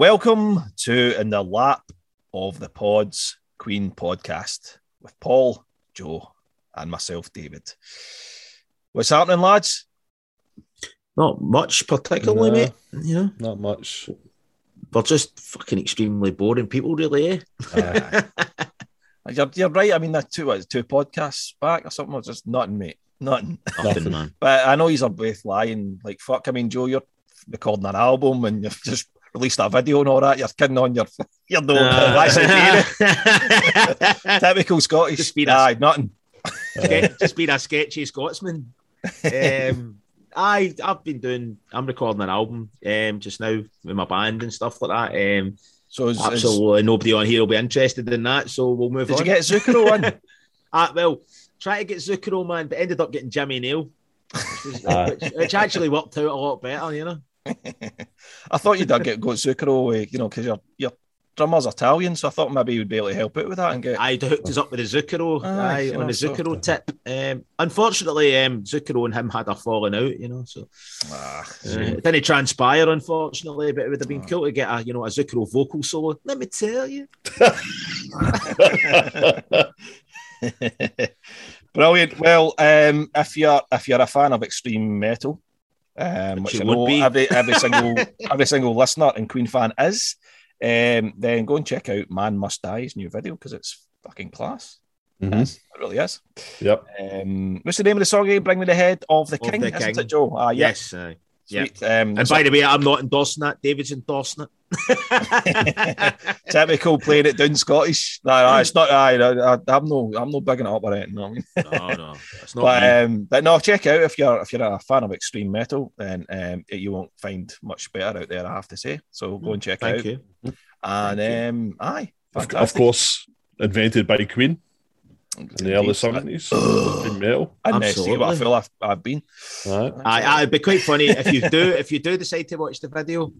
Welcome to In the Lap of the Pods Queen podcast with Paul, Joe, and myself, David. What's happening, lads? Not much particularly, No. mate. You know, Not much. we're just fucking extremely boring people, really. Eh? Aye. You're, you're right. I mean, that two what, two podcasts back or something was just nothing, mate. Nothing. Nothing, man. But I know you're both lying. Like fuck. I mean, Joe, you're recording an album and you've just released a video and all that. You're kidding on your. You're no. that's it. Typical Scottish. Just Aye, nothing. Ske- just being a sketchy Scotsman. Um, I I've been doing. I'm recording an album um, just now with my band and stuff like that. Um, So is, is, absolutely nobody on here will be interested in that, so we'll move did on. Did you get Zucchero on? Ah, well, try to get Zucchero man, but ended up getting Jimmy Neal, which, was- Aye. which, which actually worked out a lot better, you know. I thought you'd get got Zucchero, uh, you know, because your your drummer's Italian, so I thought maybe you'd be able to help out with that and get. I hooked us up with a Zucchero Aye, aye, on know, the so- Zucchero tip. Um, unfortunately, um, Zucchero and him had a falling out, you know. So Ah, uh, it didn't transpire, unfortunately. But it would have been Oh. cool to get a you know a Zucchero vocal solo. Let me tell you, Brilliant. Well, um, if you're if you're a fan of extreme metal, um, Which which would be. every every single every single listener and Queen fan is, um, then go and check out Man Must Die's new video because it's fucking class. Mhm. It really is. Yep. Um, what's the name of the song again? Bring me the head of the Of king, the isn't King. it, Joe? Ah, yeah. yes. aye. Sweet. Um, And by the way, I'm not endorsing that. David's endorsing it. typical playing it down Scottish. No, no, it's not. I, I, I'm no, I'm no bigging it up or anything. You know I mean? no, no, it's not. but me. um, but no, check out if you're if you're a fan of extreme metal, then um, you won't find much better out there. I have to say. So go and check it Thank out. you. And Thank um, aye, Of, of course, invented by Queen in the early Indeed. seventies. in metal. And uh, see what a Absolutely. fool I've, I've been. Right. I, I, it'd be quite funny if you do if you do decide to watch the video.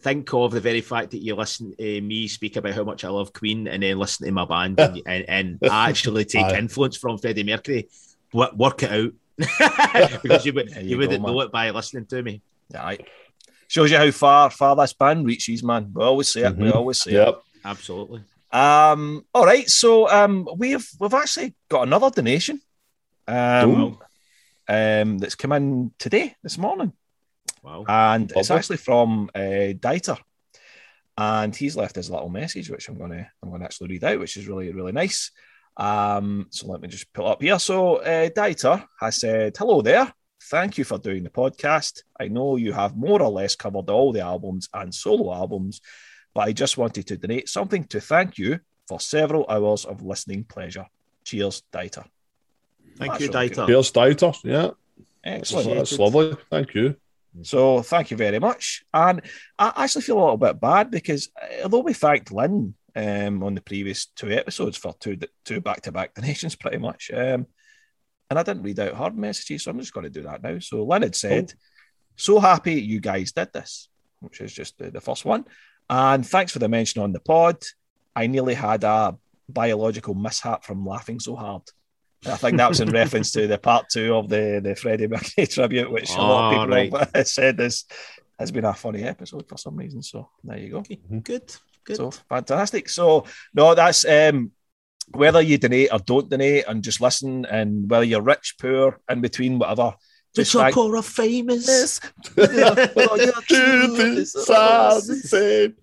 Think of the very fact that you listen to me speak about how much I love Queen, and then listen to my band and, and, and actually take Aye. influence from Freddie Mercury. Wo- Work it out because you would, you, you, wouldn't go, know it by listening to me. Aye. Shows you how far far this band reaches, man. We always say it. We Mhm. always say it. Yep. Absolutely. Um, all right, so um, we've we've actually got another donation. Um, Ooh. um, that's come in today, this morning, Wow. and it's actually from uh, Dieter, and he's left his little message, which I'm gonna I'm gonna actually read out, which is really really nice. Um, so let me just pull it up here. So uh, Dieter has said, "Hello there." Thank you for doing the podcast. I know you have more or less covered all the albums and solo albums, but I just wanted to donate something to thank you for several hours of listening pleasure. Cheers, Dieter. Thank That's you, really Dieter. Here's Dieter. Yeah. Excellent. Appreciate That's lovely. Thank you. So thank you very much. And I actually feel a little bit bad because uh, although we thanked Lynn um, on the previous two episodes for two two back to back donations, pretty much, um, and I didn't read out her messages, so I'm just going to do that now. So Lynn had said, "So happy you guys did this," which is just the, the first one, and thanks for the mention on the pod. I nearly had a biological mishap from laughing so hard. And I think that was in reference to the part two of the the Freddie Mercury tribute, which a lot Oh, of ah, people have uh, said this has been a funny episode for some reason. So there you go. Mm-hmm. Good. Good. So fantastic. So no, that's um whether you donate or don't donate and just listen, and whether you're rich, poor, in between, whatever. Rich Just or thank- poor or famous. Yes. Well, your Truth truth is is sad always- and same.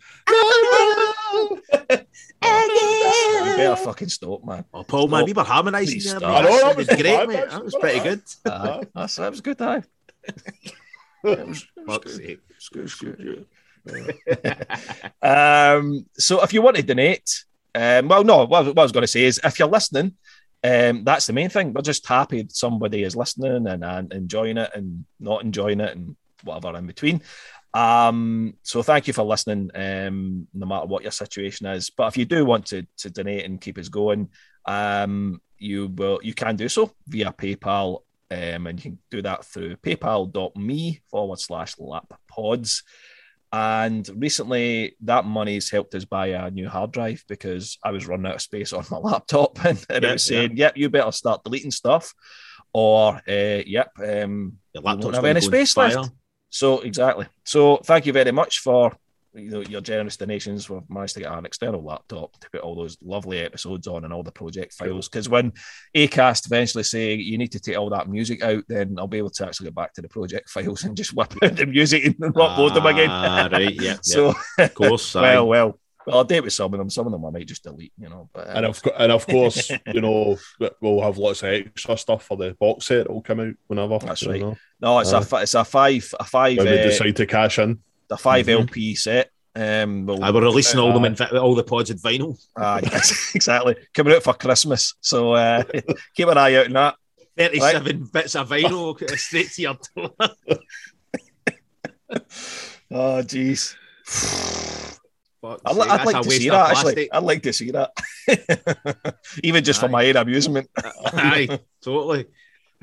You better fucking stop, man. Oh, Paul, man, we were harmonising there. stop. I know, that was was great, mate. That was pretty good. Aye, that's, that was good time. It was, it was Fuck's sake. It's good, it's good, yeah. um, so if you want to donate, um, well, no, what, what I was going to say is if you're listening, um, that's the main thing. We're just happy somebody is listening and, and enjoying it and not enjoying it and whatever in between. Um, so thank you for listening, um, no matter what your situation is. But if you do want to to donate and keep us going, um, you will you can do so via PayPal, um, and you can do that through paypal.me forward slash lap pods. And recently, that money's helped us buy a new hard drive because I was running out of space on my laptop, and, and Yeah, it was saying, "Yep, you better start deleting stuff," or uh, "Yep, um, Your laptop's don't have any space fire. left." So exactly. So thank you very much for you know, your generous donations. We've managed to get an external laptop to put all those lovely episodes on and all the project files. Because when Acast eventually say you need to take all that music out, then I'll be able to actually get back to the project files and just whip out the music and upload them again. Ah, right, yeah, so yeah, of course. well, well. Well, I'll date with some of them. Some of them I might just delete, you know. But uh, And of, and of course, you know, we'll have lots of extra stuff for the box set It'll come out whenever. That's right. know, no, it's Aye. a it's a five a five when we uh, decide to cash in. A 5 Mhm. LP set. Um, we'll- I were releasing all them in all the pods in vinyl. Ah, yes, exactly. Coming out for Christmas. So uh, keep an eye out on that. 37 bits of vinyl straight to your door. Oh, jeez. I'd, I'd like to see that, actually. I'd like to see that. Even just for my own amusement. Aye, totally.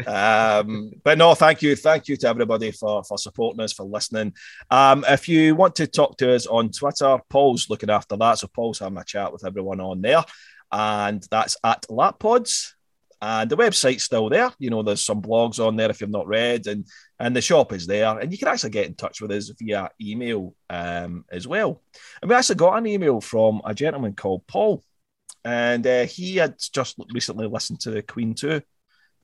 Um, but no, thank you, thank you to everybody for for supporting us, for listening. Um, if you want to talk to us on Twitter, Paul's looking after that, so Paul's having a chat with everyone on there, and that's at Lappods. And the website's still there. You know, there's some blogs on there if you've not read, and and the shop is there, and you can actually get in touch with us via email um, as well. And we actually got an email from a gentleman called Paul, and uh, he had just recently listened to Queen Two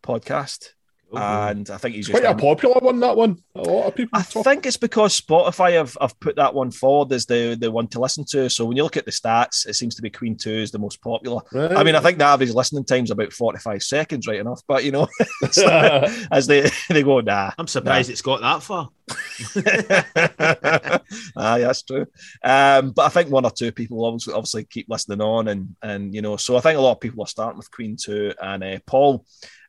podcast, and I think he's just Quite a popular one, that one. A lot of people I talk. think it's because Spotify have, have put that one forward as the, the one to listen to. So when you look at the stats, it seems to be Queen 2 is the most popular. Right. I mean, I think the average listening time's about 45 seconds, right enough. But, you know, like- as they, they go, nah. I'm surprised it's got that far. Aye, that's true. Um, but I think one or two people obviously, obviously keep listening on, and and you know, so I think a lot of people are starting with Queen Two and uh, Paul.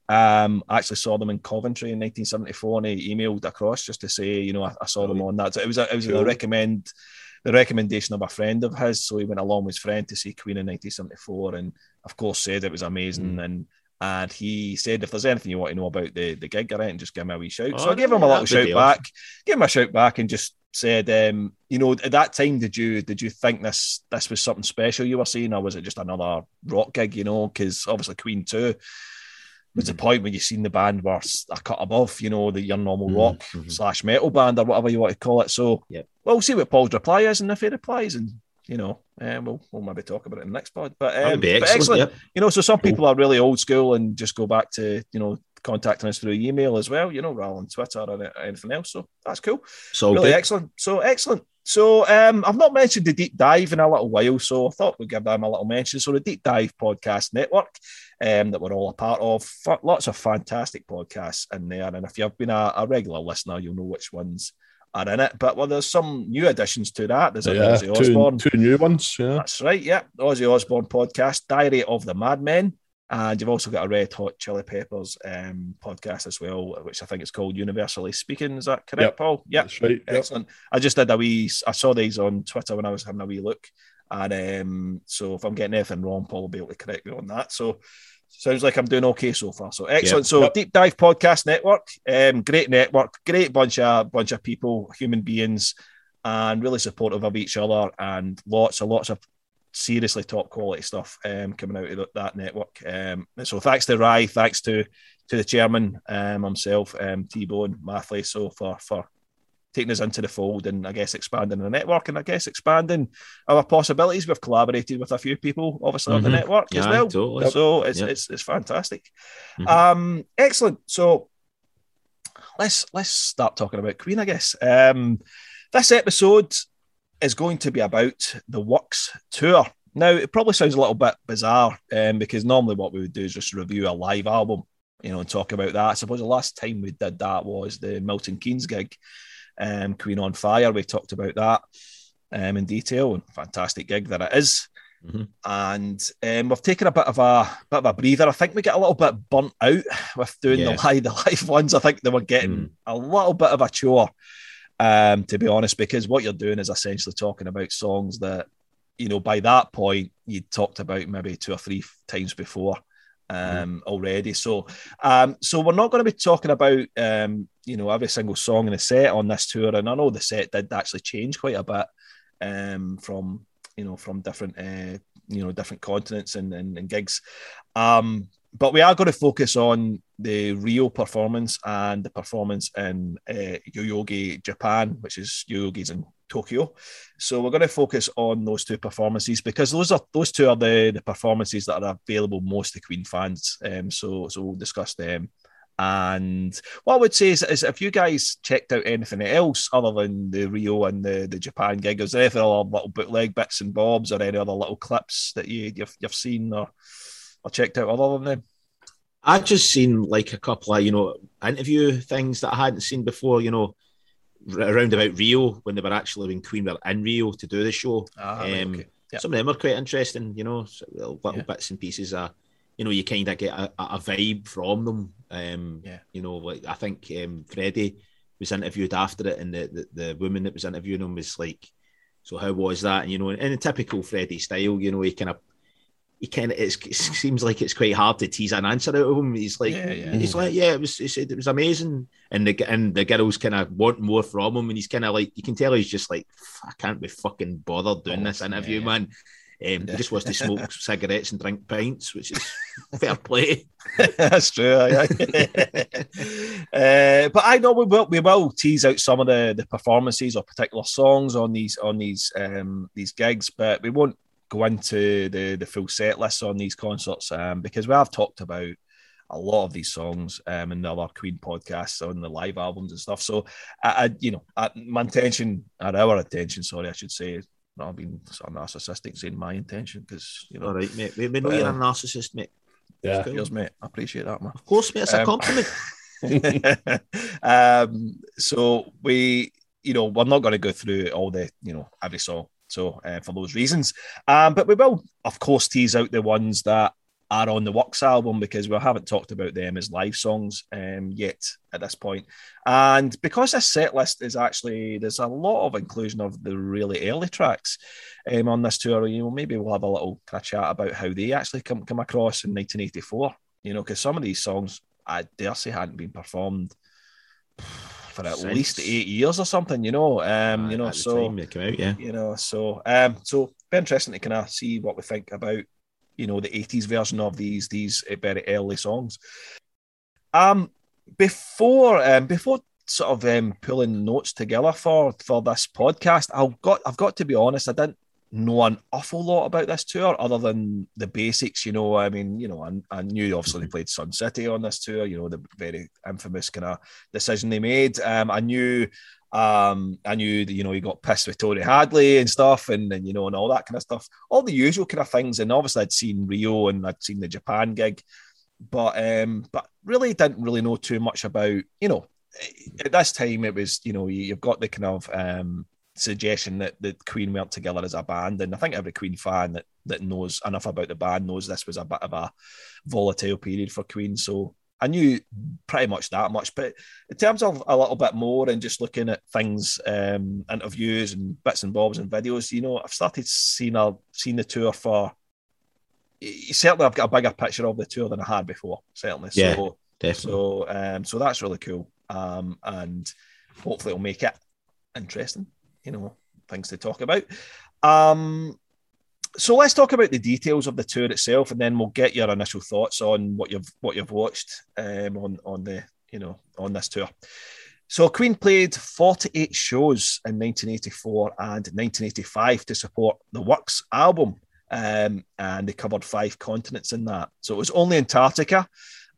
Um, I actually saw them in Coventry in 1974, and he emailed across just to say, you know, I, I saw them on that. So it was a, it was a recommend the recommendation of a friend of his. So he went along with his friend to see Queen in 1974, and of course said it was amazing. Mm. And and he said, if there's anything you want to know about the the gig or anything, just give me a wee shout. so Oh, I gave him a little shout back, gave him a shout back, and just said, um, you know, at that time, did you did you think this this was something special you were seeing, or was it just another rock gig? You know, because obviously Queen Two was the point when you seen the band were a cut above, you know, the your normal Mhm, rock mhm. slash metal band or whatever you want to call it. So, Yep. well, we'll see what Paul's reply is, and if he replies, and you know, um, we'll we'll maybe talk about it in the next pod. But, um, be but excellent. Yep. you know, so some people are really old school and just go back to you know contacting us through email as well, you know, rather than Twitter or anything else. So that's cool So really good. excellent. So excellent. So um, I've not mentioned the deep dive in a little while, so I thought we'd give them a little mention. So the Deep Dive Podcast Network um, that we're all a part of, F- lots of fantastic podcasts in there. And if you've been a, a regular listener, you'll know which ones are in it. But well, there's some new additions to that. There's a yeah, Ozzy Osbourne. two, two new ones. Yeah. That's right. Yeah, Ozzy Osbourne podcast, Diary of the Madmen, and you've also got a Red Hot Chili Peppers um, podcast as well, which I think it's called Universally Speaking. Is that correct, Yep. Paul? Yeah, That's right. Yep. excellent. I just did a wee. I saw these on Twitter when I was having a wee look, and um, so if I'm getting anything wrong, Paul will be able to correct me on that. So. Sounds like I'm doing okay so far. So excellent. So Yep. Deep Dive Podcast Network, um, great network, great bunch of bunch of people, human beings, and really supportive of each other, and lots and lots of seriously top quality stuff um, coming out of that network. Um, so thanks to Rye, thanks to to the chairman um, himself, um, T Bone Mathley, so for for taking us into the fold and I guess expanding the network and I guess expanding our possibilities. We've collaborated with a few people, obviously on the Mhm. network as well. totally. So it's, Yep. it's it's fantastic. Mhm. Um, excellent. So let's let's start talking about Queen, I guess. Um, this episode is going to be about the Works tour. Now, it probably sounds a little bit bizarre um, because normally what we would do is just review a live album, you know, and talk about that. I suppose the last time we did that was the Milton Keynes gig, um, Queen on Fire. We talked about that um, in detail and fantastic gig that it is. Mhm. And um, we've taken a bit of a bit of a breather. I think we get a little bit burnt out with doing Yeah. the live the live ones. I think they were getting Mm. a little bit of a chore. Um, to be honest, because what you're doing is essentially talking about songs that, you know, by that point you'd talked about maybe two or three times before um, already. So, um, so we're not going to be talking about, um, you know, every single song in the set on this tour. And I know the set did actually change quite a bit um, from, you know, from different, uh, you know, different continents and, and, and gigs. Um, but we are going to focus on the Rio performance and the performance in uh, Yoyogi, Japan, which is Yoyogi's in Tokyo. So we're going to focus on those two performances because those are those two are the, the performances that are available most to Queen fans. Um, so so we'll discuss them. And what I would say is, is if you guys checked out anything else other than the Rio and the, the Japan gig, is there any other little bootleg bits and bobs or any other little clips that you, you've, you've seen or, or checked out other than them? I've just seen like a couple of, you know, interview things that I hadn't seen before, you know, around about Rio when they were actually when Queen were in Rio to do the show. Ah, um, okay. Yep. Some of them are quite interesting, you know, little, little Yeah. bits and pieces. Are, you know, you kind of get a, a vibe from them. Um, Yeah. You know, like I think um, Freddie was interviewed after it, and the, the, the woman that was interviewing him was like, "So how was that?" And you know, in a typical Freddie style, you know, he kind of. He kind of it seems like it's quite hard to tease an answer out of him. He's like, Yeah, yeah. he's like, yeah, it was. He said it was amazing, and the and the girls kind of want more from him, and he's kind of like, you can tell he's just like, I can't be fucking bothered doing this Oh, interview, yeah. man. Um, He just wants to smoke cigarettes and drink pints, which is fair play. That's true. uh, but I know we will we will tease out some of the, the performances or particular songs on these on these um, these gigs, but we won't go into the the full set list on these concerts um, because we have talked about a lot of these songs um, in the other Queen podcasts on the live albums and stuff. So, I, I you know, I, my intention, or our attention, sorry, I should say, not being sort of narcissistic saying my intention because you know, All right, mate. We, we know But, you're a uh, narcissist, mate. Yeah. Cool. cheers, mate. I appreciate that, man. Of course, mate. It's a Um, compliment. um, so we, you know, we're not going to go through all the, you know, every song. So uh, for those reasons, um, but we will, of course, tease out the ones that are on the Works album because we haven't talked about them as live songs um, yet at this point. And because this set list is actually there's a lot of inclusion of the really early tracks um, on this tour. You know, maybe we'll have a little kind of chat about how they actually come come across in 1984. You know, because some of these songs I dare say hadn't been performed for at Since- least eight years or something. You know, um, you know, so out, yeah. you know, so um, so be interesting to kind of see what we think about you know the 80s version of these these uh, very early songs. Um, before um before sort of um pulling notes together for for this podcast, I've got I've got to be honest, I didn't know an awful lot about this tour other than the basics. You know, I mean, you know, I, I knew obviously they played Sun City on this tour. You know, the very infamous kind of decision they made. Um, I knew um, I knew that you know he got pissed with Tony Hadley and stuff, and, and you know, and all that kind of stuff, all the usual kind of things. And obviously, I'd seen Rio and I'd seen the Japan gig, but um, but really didn't really know too much about you know. At this time, it was you know you- you've got the kind of um, suggestion that the Queen weren't together as a band, and I think every Queen fan that that knows enough about the band knows this was a bit of a volatile period for Queen. So I knew pretty much that much. But in terms of a little bit more and just looking at things, um, interviews and bits and bobs and videos, you know, I've started seeing a seen the tour for. Certainly, I've got a bigger picture of the tour than I had before. Certainly, Yeah. so Definitely. so um, so that's really cool. Um, and hopefully it'll make it interesting, you know, things to talk about. Um, so let's talk about the details of the tour itself, and then we'll get your initial thoughts on what you've what you've watched um, on on the you know on this tour. So Queen played 48 shows in 1984 and 1985 to support the Works album, um, and they covered five continents in that. So it was only Antarctica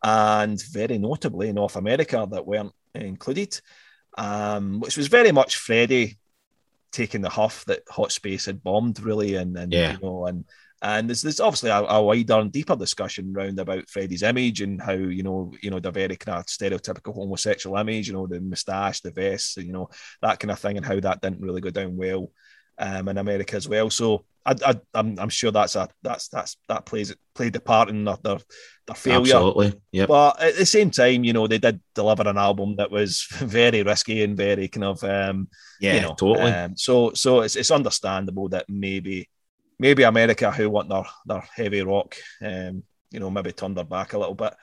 and very notably North America that weren't included, um, which was very much Freddie taking the huff that Hot Space had bombed, really, and, and Yeah. you know, and and there's, there's obviously a, a wider and deeper discussion round about Freddie's image and how you know, you know, the very kind of stereotypical homosexual image, you know, the moustache, the vest, you know, that kind of thing, and how that didn't really go down well um, in America as well. So I, I, I'm, I'm sure that's a that's that's that plays played a part in their their, their failure. Absolutely, yeah. But at the same time, you know, they did deliver an album that was very risky and very kind of um, yeah, you know, totally. Um, so so it's it's understandable that maybe maybe America, who want their their heavy rock, um, you know, maybe turned their back a little bit.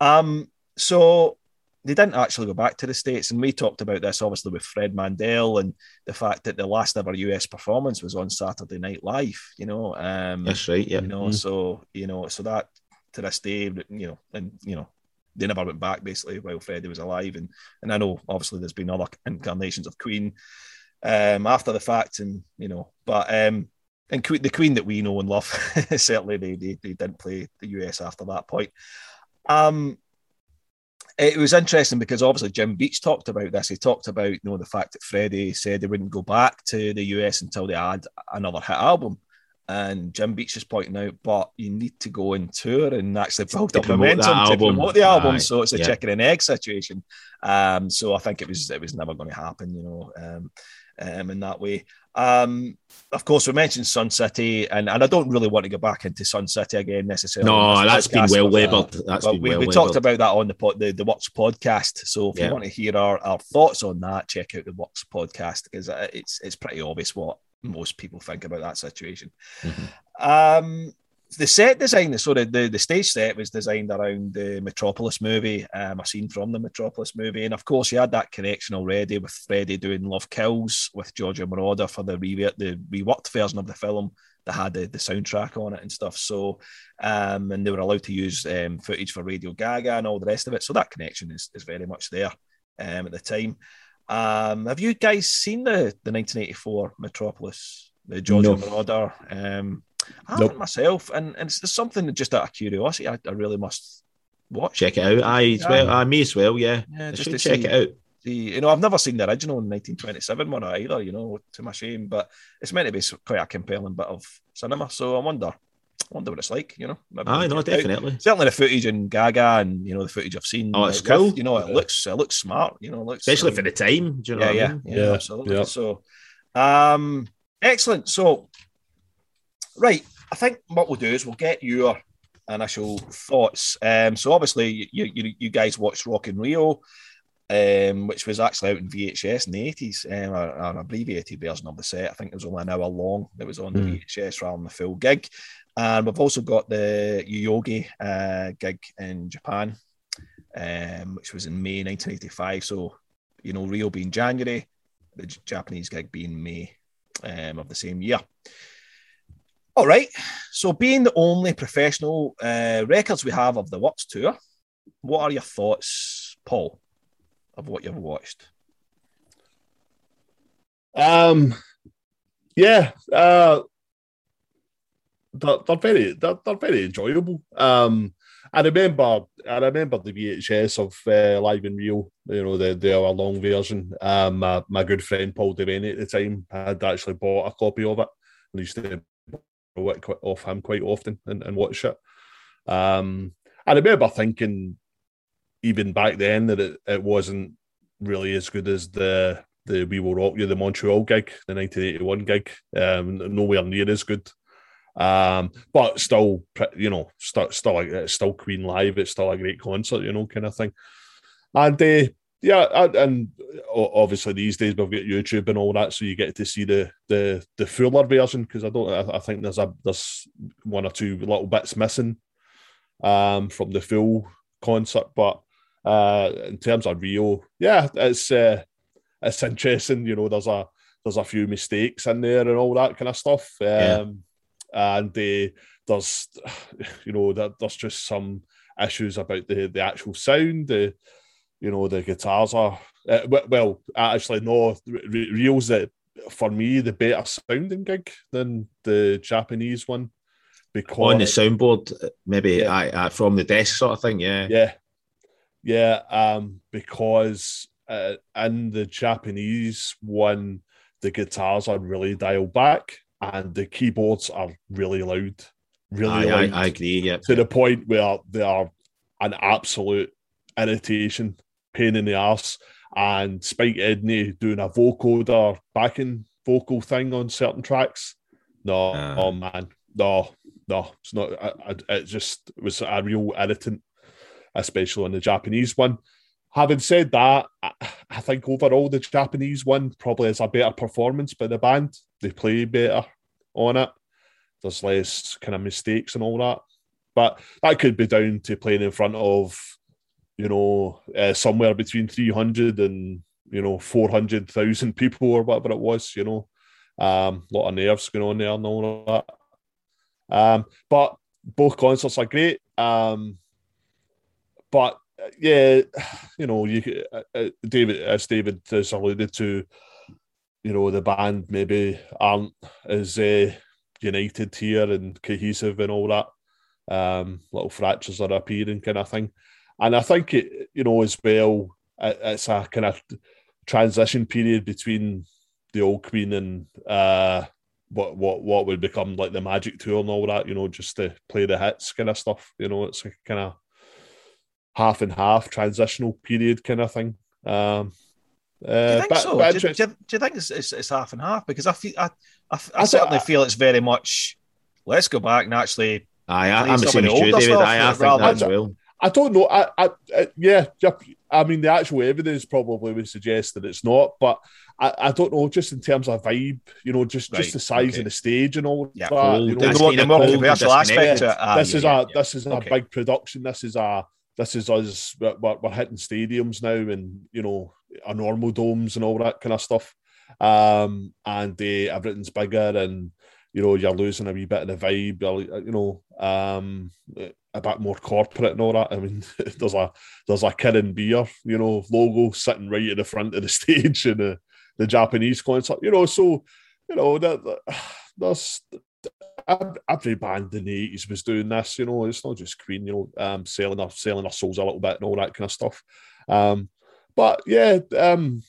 Um, so they didn't actually go back to the states, and we talked about this obviously with Fred Mandel and the fact that the last ever US performance was on Saturday Night Live. You know, um, that's right. Yeah, you know, Mm. so you know, so that to this day, you know, and you know, they never went back basically while Freddie was alive, and and I know obviously there's been other incarnations of Queen um, after the fact, and you know, but um, and the Queen that we know and love, certainly they, they they didn't play the US after that point. Um, it was interesting because obviously Jim Beach talked about this. He talked about you know the fact that Freddie said they wouldn't go back to the US until they had another hit album. And Jim Beach is pointing out, but you need to go and tour and actually build To up momentum to album. promote the album. Aye, so it's a yeah. chicken and egg situation. Um, so I think it was it was never going to happen, you know, um, um, in that way. Um, of course, we mentioned Sun City, and, and I don't really want to go back into Sun City again necessarily. no, that's been well labelled. That's been we, well we talked about that on the pod, the, the Works podcast. So if Yeah. you want to hear our, our thoughts on that, check out the Works podcast because uh, it's it's pretty obvious what most people think about that situation. Mhm. Um, the set design, so the, the, the stage set was designed around the Metropolis movie, um, a scene from the Metropolis movie. And of course, you had that connection already with Freddie doing Love Kills with Giorgio Moroder for the, re- the reworked version of the film that had the, the soundtrack on it and stuff. So, um, and they were allowed to use um, footage for Radio Gaga and all the rest of it. So that connection is, is very much there um, at the time. Um, have you guys seen the, the 1984 Metropolis, the Giorgio No. Moroder? Um, I Nope. haven't myself, and, and it's just something that just out of curiosity, I, I really must watch. Check it out. I as well. Yeah. I may as well. Yeah, Yeah, I just should to check see- it out. The, you know, I've never seen the original 1927 one either. You know, to my shame, but it's meant to be quite a compelling bit of cinema. So I wonder, wonder what it's like. You know, Maybe Aye, we'll no, check out. definitely. Certainly the footage in Gaga and you know the footage I've seen. Oh, it's with, cool. You know, it Yeah. looks it looks smart. You know, it looks Especially um, for the time. Do you know yeah, what yeah, I mean? yeah, Yeah, absolutely. yeah. So, um, excellent. So, right, I think what we'll do is we'll get your initial thoughts. Um, so obviously you you, you guys watched Rock in Rio, um, which was actually out in VHS in the eighties, um, an abbreviated version of the set. I think it was only an hour long. It was on the Mm. VHS rather than the full gig. And we've also got the Yoyogi uh, gig in Japan, um, which was in May 1985. So, you know, Rio being January, the Japanese gig being May um, of the same year. All right. So, being the only professional uh, records we have of the Works tour, what are your thoughts, Paul, of what you've watched? Um, yeah, uh, they're, they're very they're, they're very enjoyable. Um, I remember I remember the VHS of uh, Live in Rio, you know the the long version. Um, my, my good friend Paul Devaney at the time had actually bought a copy of it and used to it off him quite often and, and watch it. Um, and I remember thinking even back then that it, it wasn't really as good as the the We Will Rock You, the Montreal gig, the 1981 gig. Um, nowhere near as good. Um, but still, you know, still, still, still Queen live. It's still a great concert, you know, kind of thing. And uh, yeah, and, and obviously these days we've got YouTube and all that, so you get to see the the the fuller version because I don't, I, I think there's a there's one or two little bits missing um from the full concert, but uh in terms of Rio, yeah, it's uh, it's interesting. You know, there's a there's a few mistakes in there and all that kind of stuff. Um, Yeah. And uh, there's, you know, there, there's just some issues about the the actual sound. The, you know, the guitars are uh, well, actually, no, Re- Rio's the for me the better sounding gig than the Japanese one because On the soundboard, maybe Yeah. I, I, from the desk sort of thing. Yeah. yeah, yeah. Um, because uh, in the Japanese one, the guitars are really dialed back and the keyboards are really loud, really I, I, loud I agree. Yeah. to the point where they are an absolute irritation, pain in the ass, And Spike Edney doing a vocoder backing vocal thing on certain tracks No, Ah. oh man, no, no, it's not. I, I, it just was a real irritant, especially on the Japanese one. Having said that, I, I think overall the Japanese one probably is a better performance by the band. They play better on it. There's less kind of mistakes and all that, but that could be down to playing in front of, you know, uh, somewhere between three hundred and you know four hundred thousand people or whatever it was. You know, um, lot of nerves going on there and all that. Um, but both concerts are great. Um, but uh, yeah, you know, you uh, uh, David, as David has alluded to, you know, the band maybe aren't as uh, united here and cohesive and all that. Um, little fractures are appearing, kind of thing. And I think it, you know, as well, it- it's a kind of transition period between the old Queen and uh, what what what would become like the Magic Tour and all that. You know, just to play the hits kind of stuff. You know, it's a kind of half and half transitional period kind of thing. Um, Do uh, you think but- so? but do, you- do, you, do you think it's, it's, it's half and half? Because I feel I, I, I, I certainly thought- feel it's very much. Let's go back and actually. Aye, I, I'm the some same as the you, David. stuff I think rather that as than- well. I don't know. I, I, I yeah. I mean, the actual evidence probably would suggest that it's not, but I, I don't know. Just in terms of vibe, you know, just Right, just the size okay. of the stage and all Yeah, that. cold, you know, The more, the a more cold controversial aspect. Ah, this yeah, is yeah, a this is a Okay. big production. This is a this is us. We're, we're we're hitting stadiums now, and you know, our normal domes and all that kind of stuff. Um, and uh, everything's bigger, and you know, you're losing a wee bit of the vibe. You're, know, um, a bit more corporate and all that. I mean, there's a there's a Kirin beer, you know, logo sitting right at the front of the stage in the, the Japanese concert. You know, so you know that, that there's ev- every band in the eighties was doing this. You know, it's not just Queen. You know, um, selling our selling our souls a little bit and all that kind of stuff. Um, but yeah, um,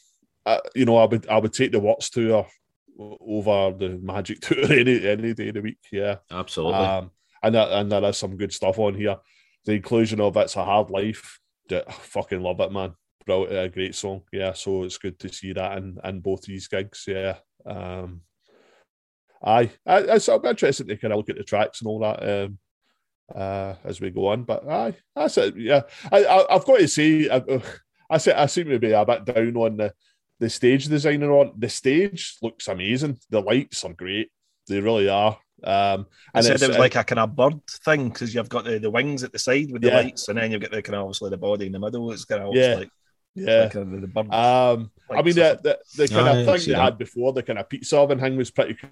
uh, you know, I would I would take the Works tour o- over the Magic tour any any day of the week. Yeah. Absolutely. Um, and that, and there is some good stuff on here. The inclusion of "It's a Hard Life," I fucking love it, man. Bro, a great song. Yeah, so it's good to see that in, in both these gigs. Yeah. Um, aye, I, it's I'm interested to kind of look at the tracks and all that um, uh, as we go on. But aye, that's it. Yeah, I, I, I've got to say, I, I, I seem to be a bit down on the the stage design and on. The stage looks amazing. The lights are great. They really are. Um, I said it was like a kind of bird thing because you've got the, the wings at the side with the Yeah. lights, and then you've got the kind of obviously the body in the middle. It's kind of Yeah. like, yeah. like kind of the bird. Um, I mean, or the, the, the kind Aye, of thing they that. had before, the kind of pizza oven thing was pretty cool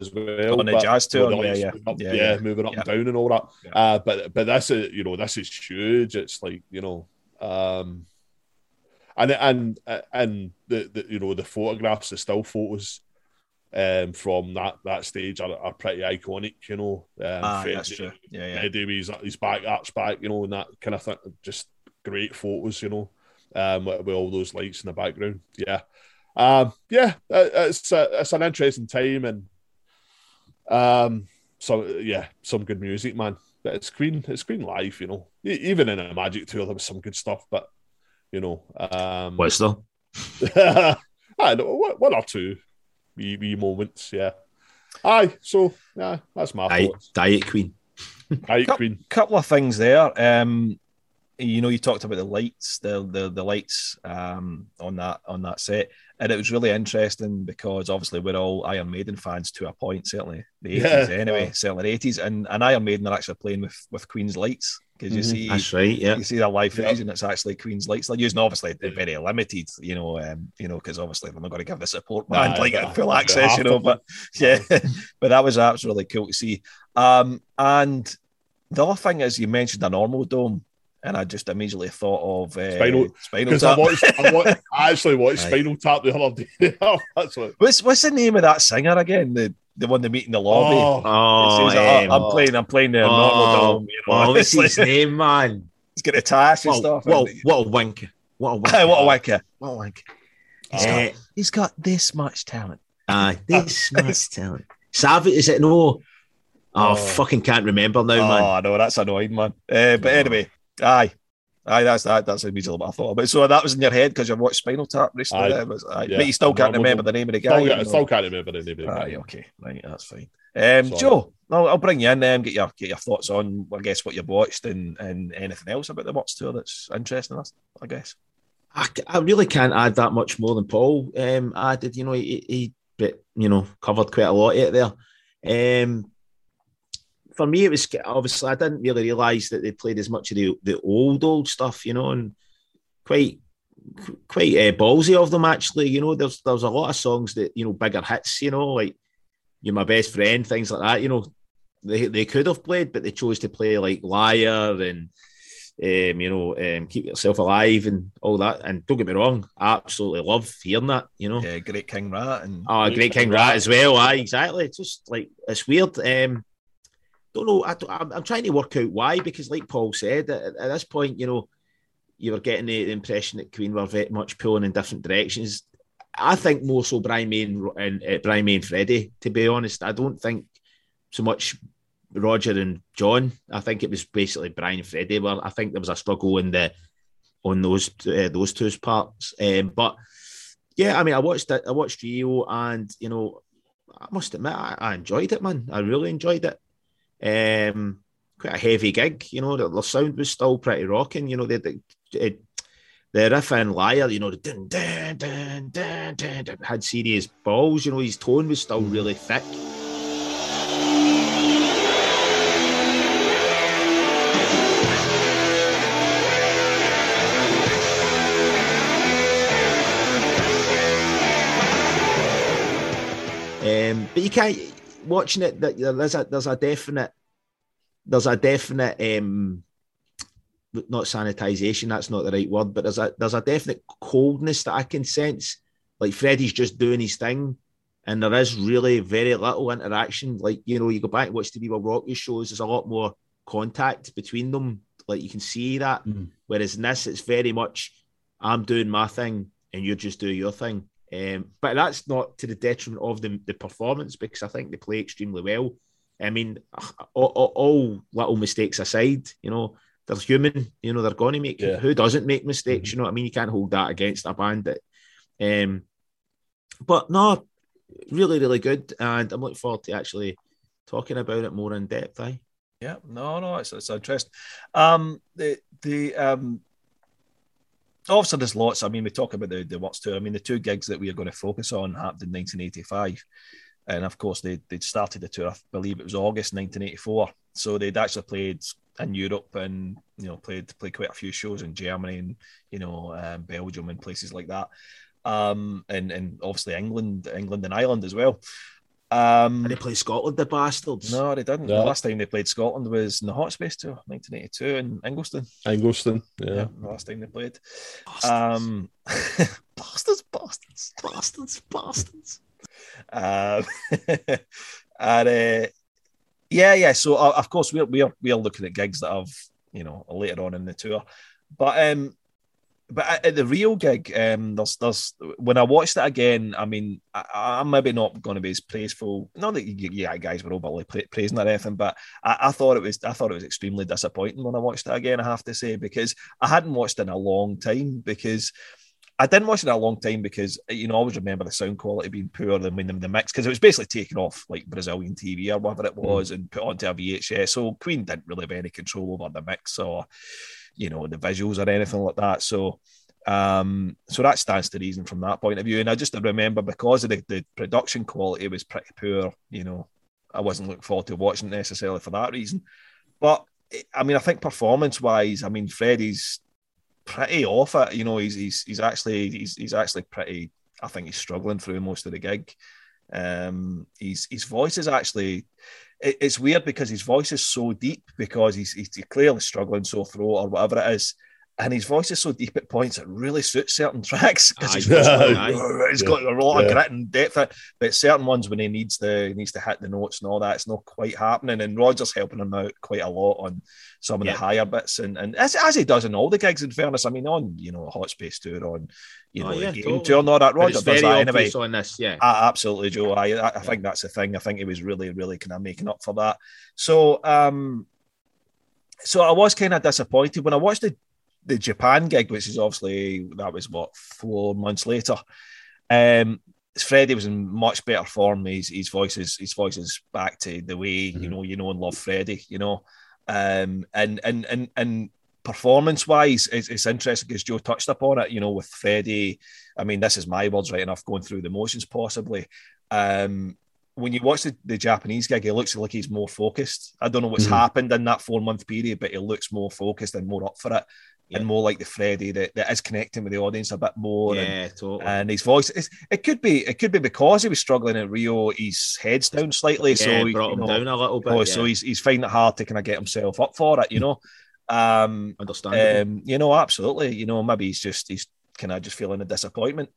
as well. On the but, jazz you know, tour, yeah, yeah. moving up- Yeah, yeah, yeah. moving up Yeah. and down and all that. Yeah. Uh, but but this is you know this is huge. It's like you know, um, and and and the, the you know the photographs, the still photos. Um, from that that stage are, are pretty iconic, you know. Um, ah, Fred that's true. Yeah, yeah. Eddie his, his back arch back, you know, and that kind of thing. Just great photos, you know, um, with, with all those lights in the background. Yeah, um, yeah, uh, it's uh, it's an interesting time, and um, so yeah, some good music, man. But it's Queen, it's Queen live, you know. Even in a Magic tour, there was some good stuff, but you know, um, Was there? I don't know one, one or two wee, wee moments, yeah. Aye, so yeah, that's my Diet, thoughts. Diet Queen. Aye, Cup- Queen. couple of things there. Um, you know, you talked about the lights, the the, the lights um, on that on that set, and it was really interesting because obviously we're all Iron Maiden fans to a point, certainly the eighties Yeah. anyway, Yeah. certainly eighties, and and Iron Maiden are actually playing with with Queen's lights because you Mhm. see. That's right. Yeah. You see the live Yeah. footage, and it's actually Queen's lights. They're using obviously they're very limited, you know, um, you know, because obviously they're not going to give the support Nah, band like nah, full nah, access, half you know. But yeah, but that was absolutely cool to see. Um, and the other thing is, you mentioned a normal dome, and I just immediately thought of uh, Spinal- Spinal Because I watched, I, watched, I actually watched Aye. Spinal Tap the other day. That's what. What's what's the name of that singer again? The the one they meet in the lobby. Oh, Oh, It says, "Oh, I'm playing. I'm playing the oh, normal dome. You know, oh, what's It's his name, man? He's got a tash and stuff. Well, and- what a wanker. What a wanker. What a wanker! What a wanker. He's Eh, got, he's got this much talent. Aye, this much talent. Savage, is it no? Oh, Oh. fucking can't remember now, oh, man. I know that's annoying, man. Uh, but anyway, aye, aye, that's that. That's immediately what I thought. But so that was in your head because you've watched Spinal Tap recently. Aye. was- aye. Yeah. But you still can't Normal remember dome. the name of the guy. Still, you yeah, I know. still can't remember the name of the Aye, okay, right, that's fine. Um, Joe, I'll, I'll, bring you in and um, get your get your thoughts on, I guess, what you've watched and, and anything else about the Works tour that's interesting. I guess. I, I really can't add that much more than Paul um, added. You know, he, he, you know covered quite a lot of it there. Um, for me, it was obviously I didn't really realise that they played as much of the the old old stuff. You know, and quite quite uh, ballsy of them actually. You know, there's there's a lot of songs that you know bigger hits. You know, like "You're My Best Friend," things like that. You know, they they could have played, but they chose to play like "Liar" and um, you know, um, keep yourself alive and all that. And don't get me wrong, I absolutely love hearing that. You know, yeah, Great King Rat and oh, Great, King, Rat as well. Aye, exactly. It's just like it's weird. Um, don't know. I, am trying to work out why because, like Paul said, at, at this point, you know, you were getting the, impression that Queen were very much pulling in different directions. I think more so Brian May and, and uh, Brian May and Freddie. To be honest, I don't think so much Roger and John. I think it was basically Brian and Freddie. Well, I think there was a struggle in the on those uh, those two parts. Um, but yeah, I mean, I watched it. I watched Rio, and you know, I must admit, I, I enjoyed it, man. I really enjoyed it. Um, quite a heavy gig, you know. The, the sound was still pretty rocking. You know, the the, it, the riff and liar, you know, the dun, dun, dun, dun, dun, dun, had serious balls. You know, his tone was still really thick. Um, but you can't watching it. That there's a there's a definite there's a definite um, not sanitization. That's not the right word, but there's a there's a definite coldness that I can sense. Like Freddie's just doing his thing, and there is really very little interaction. Like you know, you go back and watch the Viva Rock shows. There's a lot more contact between them. Like you can see that. Mm. Whereas in this, it's very much I'm doing my thing and you're just doing your thing. Um, but that's not to the detriment of the, the performance because I think they play extremely well. I mean, all, all, all little mistakes aside, you know, they're human. You know, they're going to make. Yeah. Who doesn't make mistakes? Mm-hmm. You know what I mean? You can't hold that against a band. That, um, but no, really, really good, and I'm looking forward to actually talking about it more in depth. I. Yeah, no, no, it's, it's interesting. Um, the the um, obviously there's lots. I mean, we talk about the the what's two. I mean, the two gigs that we are going to focus on happened in 1985, and of course they they'd started the tour. I believe it was August 1984. So they'd actually played in Europe and you know played played quite a few shows in Germany and you know um, Belgium and places like that. Um, and and obviously England, England and Ireland as well. Um, and they played Scotland, the bastards. No, they didn't. No. The last time they played Scotland was in the Hot Space Tour, 1982 in Ingliston. Ingliston, yeah. yeah the last time they played. Bastards. Um, bastards, bastards, bastards, bastards. Um, and uh, yeah, yeah. So uh, of course we're we're we're looking at gigs that have you know later on in the tour, but um, but at the real gig, um, there's there's when I watched it again, I mean, I, am maybe not going to be as praiseful. Not that you, yeah, guys were overly praising or anything, but I, I, thought it was I thought it was extremely disappointing when I watched it again. I have to say because I hadn't watched it in a long time because. I didn't watch it in a long time because you know I always remember the sound quality being poor than when the mix because it was basically taken off like Brazilian TV or whatever it was mm. and put onto a VHS. So Queen didn't really have any control over the mix or you know the visuals or anything like that. So um, so that stands to reason from that point of view. And I just remember because of the, the production quality was pretty poor, you know, I wasn't looking forward to watching it necessarily for that reason. But I mean, I think performance wise, I mean, Freddie's pretty off it. You know, he's he's he's actually he's he's actually pretty. I think he's struggling through most of the gig. Um, his his voice is actually it's weird because his voice is so deep because he's he's clearly struggling sore throat or whatever it is and his voice is so deep at points it really suits certain tracks because he's it's got a lot yeah. of grit and depth. But certain ones when he needs to he needs to hit the notes and all that, it's not quite happening. And Roger's helping him out quite a lot on some of yeah. the higher bits, and and as, as he does in all the gigs. In fairness, I mean, on you know Hot Space tour, on you oh, know yeah, the game totally. tour, and all that. Roger does that anyway. On this, yeah, absolutely, Joe. I I, I think that's the thing. I think he was really really kind of making up for that. So um so I was kind of disappointed when I watched the the Japan gig, which is obviously that was what four months later. Um, Freddie was in much better form. His his voice is his voice is back to the way mm-hmm. you know you know and love Freddie. You know, um, and and and and performance wise, it's, it's interesting because Joe touched upon it. You know, with Freddie, I mean, this is my words right enough, going through the motions possibly. Um, when you watch the, the Japanese gig, it looks like he's more focused. I don't know what's mm-hmm. happened in that four month period, but he looks more focused and more up for it. Yeah. And more like the Freddie that, that is connecting with the audience a bit more. Yeah, and, totally. And his voice, it could be, it could be because he was struggling at Rio. His head's down slightly, yeah, so brought him know, down a little bit. Oh, yeah. So he's he's finding it hard to kind of get himself up for it, you know. Um, Understandable. Um, you know, absolutely. You know, maybe he's just he's kind of just feeling a disappointment.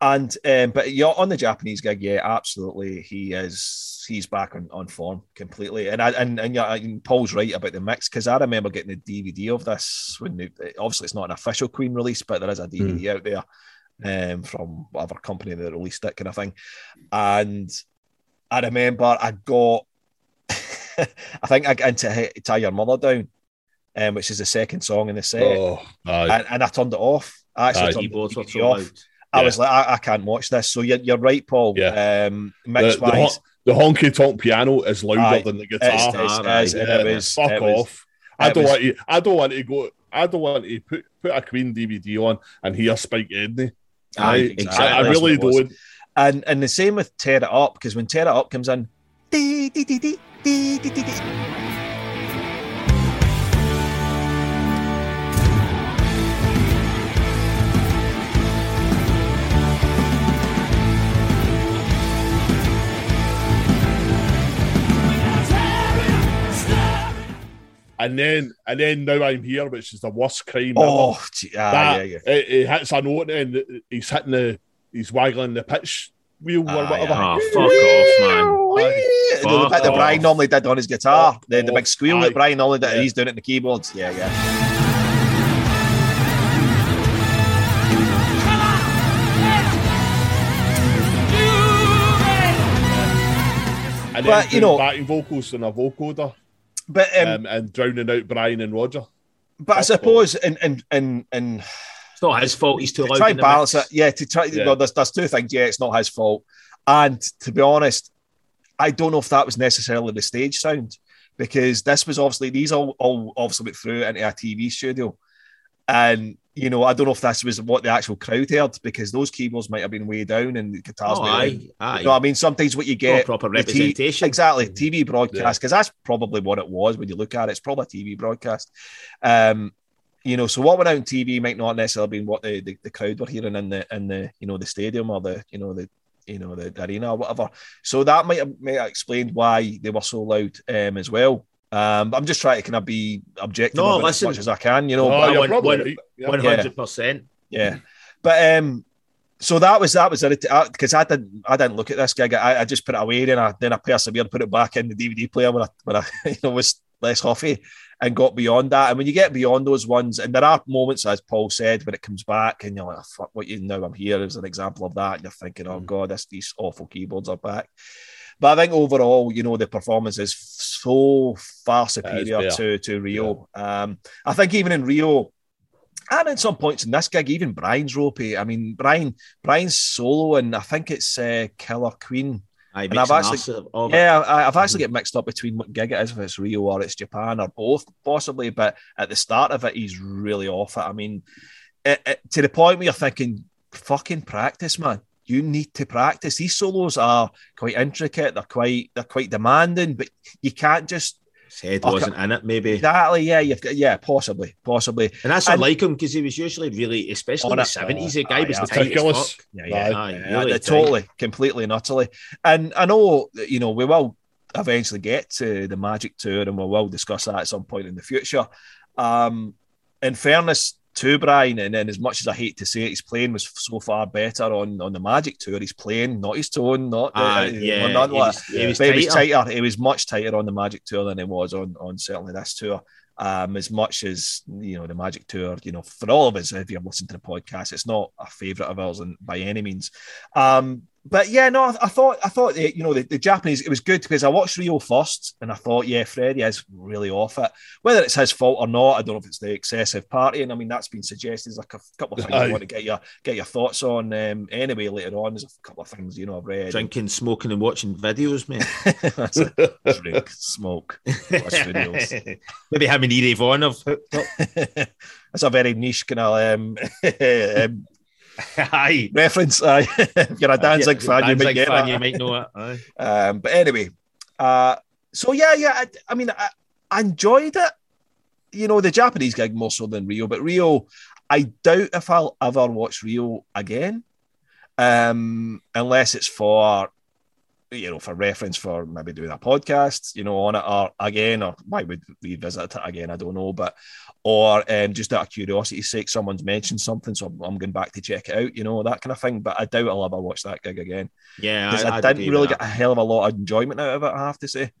And um, but yeah, on the Japanese gig, yeah, absolutely, he is. He's back on, on form completely. And I and and yeah, and Paul's right about the mix because I remember getting the DVD of this when they, obviously it's not an official Queen release, but there is a DVD mm. out there um, from whatever company that released it, kind of thing. And I remember I got, I think I got into Tie Your Mother Down, um, which is the second song in the set, oh, and, and, I turned it off. I actually turned the DVD off. I was like, I, I, can't watch this. So you're, you're right, Paul. Yeah. Um, mix the, wise, the, the honky tonk piano is louder aye, than the guitar. It's, it's, it's, yeah, it fuck it off. Was, I don't was, want to. I don't want to go. I don't want to put put a Queen DVD on and hear Spike Edney. Aye, exactly. I, I really don't. And and the same with Tear It Up because when Tear It Up comes in, dee, dee, dee, and then and then now I'm here, which is the worst crime. Oh, gee, ah, that, yeah, yeah. It, it hits a note and he's hitting the he's waggling the pitch wheel or ah, whatever. Yeah. Oh, fuck off, man. the bit that Brian normally did on his guitar, the, the big squeal that Brian normally did, yeah. he's doing it in the keyboards. Yeah, yeah. And then but, you know, backing vocals and a vocoder but um, um, and drowning out Brian and Roger. But I suppose in in in in it's not his fault. He's too loud. Try and balance it. Yeah, to try. Yeah. Well, there's there's two things. Yeah, it's not his fault. And to be honest, I don't know if that was necessarily the stage sound because this was obviously these all, all obviously went through into a TV studio, and you know, I don't know if this was what the actual crowd heard because those keyboards might have been way down and the guitars. Oh, aye, aye. You know I mean? Sometimes what you get oh, proper representation, t- exactly TV broadcast because yeah. that's probably what it was when you look at it. It's probably a TV broadcast. Um, you know, so what went out on TV might not necessarily be what the, the, the crowd were hearing in the in the you know the stadium or the you know the you know the, the arena or whatever. So that might have, might have explained why they were so loud um, as well. Um, I'm just trying to kind of be objective no, listen, as much as I can, you know. Oh, one hundred percent. Yeah, but um, so that was that was it because I didn't I didn't look at this gig. I, I just put it away and I then I persevered, put it back in the DVD player when I when I you know was less huffy and got beyond that. And when you get beyond those ones, and there are moments, as Paul said, when it comes back and you're like, oh, fuck, what you know, I'm here as an example of that. And you're thinking, oh, mm. God, this, these awful keyboards are back. But I think overall, you know, the performance is so far superior to, to Rio. Yeah. Um, I think even in Rio, and at some points in this gig, even Brian's ropey. I mean, Brian Brian's solo, and I think it's uh, Killer Queen. and I've actually, yeah, I, have actually get mixed up between what gig it is, if it's Rio or it's Japan or both, possibly. But at the start of it, he's really off it. I mean, it, it, to the point where you're thinking, "Fucking practice, man." You need to practice. These solos are quite intricate. They're quite they're quite demanding, but you can't just. His head wasn't in it, maybe. Exactly. Yeah, you've got yeah, possibly, possibly. And that's and, like him because he was usually really, especially in the seventies. The guy was ridiculous. Yeah, yeah, aye, yeah, really totally, completely and utterly. And I know you know we will eventually get to the Magic Tour, and we will discuss that at some point in the future. Um, in fairness to Brian. And then, as much as I hate to say it, his playing was so far better on, on the Magic Tour. He's playing, not his tone, not uh, uh, yeah, he was, he was, tighter. was tighter. He was much tighter on the Magic Tour than he was on on certainly this tour. Um, as much as you know the Magic Tour, you know, for all of us, if you've listened to the podcast, it's not a favourite of ours and by any means. Um, but yeah, no, I, I thought I thought you know the, the, Japanese it was good because I watched Rio first and I thought yeah, Freddie is really off it. Whether it's his fault or not, I don't know if it's the excessive partying. I mean, that's been suggested. There's like a couple of things I want to get your get your thoughts on. Um, anyway, later on, there's a couple of things you know I've read. Drinking, smoking, and watching videos, man. that's it. Drink, smoke, watch videos. Maybe having Eri Vaughan of. that's a very niche kind of um, um, Aye. reference. Aye. if you're a Danzig fan, you might get fan, that. You might know it. Aye. Um, but anyway, uh, so yeah, yeah. I, I mean, I, I, enjoyed it. You know, the Japanese gig more so than Rio, but Rio, I doubt if I'll ever watch Rio again, um, unless it's for you know, for reference for maybe doing a podcast, you know, on it or again, or why would we visit it again? I don't know, but or um, just out of curiosity's sake, someone's mentioned something, so I'm going back to check it out, you know, that kind of thing. But I doubt I'll ever watch that gig again. Yeah, I, I didn't really get a hell of a lot of enjoyment out of it, I have to say.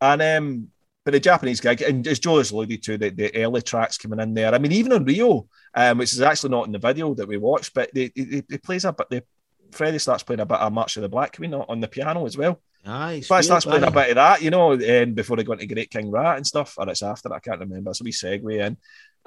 And um, but the Japanese gig, and as Joe has alluded to, the, the early tracks coming in there. I mean, even on Rio, um, which is actually not in the video that we watched, but they, they, they plays a bit. They Freddie starts playing a bit of March of the Black Queen on the piano as well. Aye, I starts playing a bit of that, you know, and before they go into Great King Rat and stuff, or it's after, I can't remember. It's a wee segue in.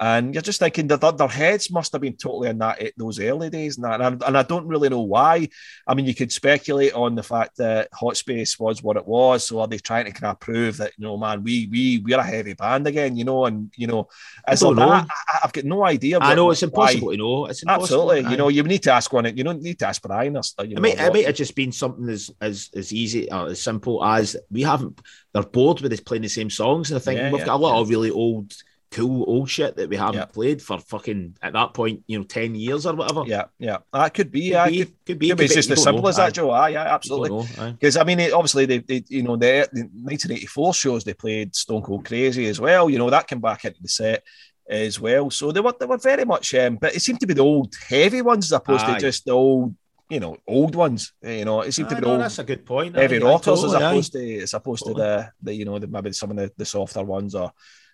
And you're just thinking that their heads must have been totally in that at those early days, and, that. and, and I don't really know why. I mean, you could speculate on the fact that Hot Space was what it was. So are they trying to kind of prove that you know, man, we we we're a heavy band again, you know? And you know, as I, I, have got no idea. I know it's impossible why. to know. It's absolutely. You know, you need to ask one. You don't need to ask Brian. Or, you know, it might, it might have just been something as as as easy or as simple as we haven't. They're bored with us playing the same songs, and I think yeah, we've yeah, got a lot yeah. of really old cool old shit that we haven't yeah. played for fucking at that point, you know, ten years or whatever. Yeah, yeah, that could be. Could yeah, be, could, could be. Could be. It's just as simple know. as that, Joe. Aye, yeah, absolutely. Because I mean, it, obviously, they, they, you know, the, the 1984 shows they played Stone Cold Crazy as well. You know, that came back into the set as well. So they were they were very much, um, but it seemed to be the old heavy ones as opposed aye. to just the old you know, old ones. You know, it seemed to be no, old. That's a good point. Heavy rockers as opposed to as opposed to the the you know the, maybe some of the, the softer ones or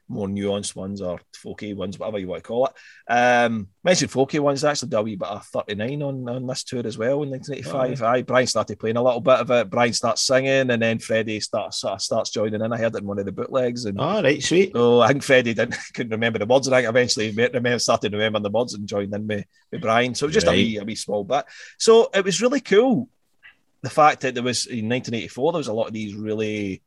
more nuanced ones or folky ones, whatever you want to call it. Um, mentioned folky ones, actually did a wee bit of 39 on, on this tour as well in 1985. Oh, Aye, Brian started playing a little bit of it. Brian starts singing, and then Freddie starts sort of starts joining in. I heard it in one of the bootlegs. And oh, right, sweet. So I think Freddie didn't couldn't remember the words, and I eventually remember, started remembering the words and joined in with, with Brian. So it was just right. a, wee, a wee small bit. So it was really cool. The fact that there was in 1984, there was a lot of these really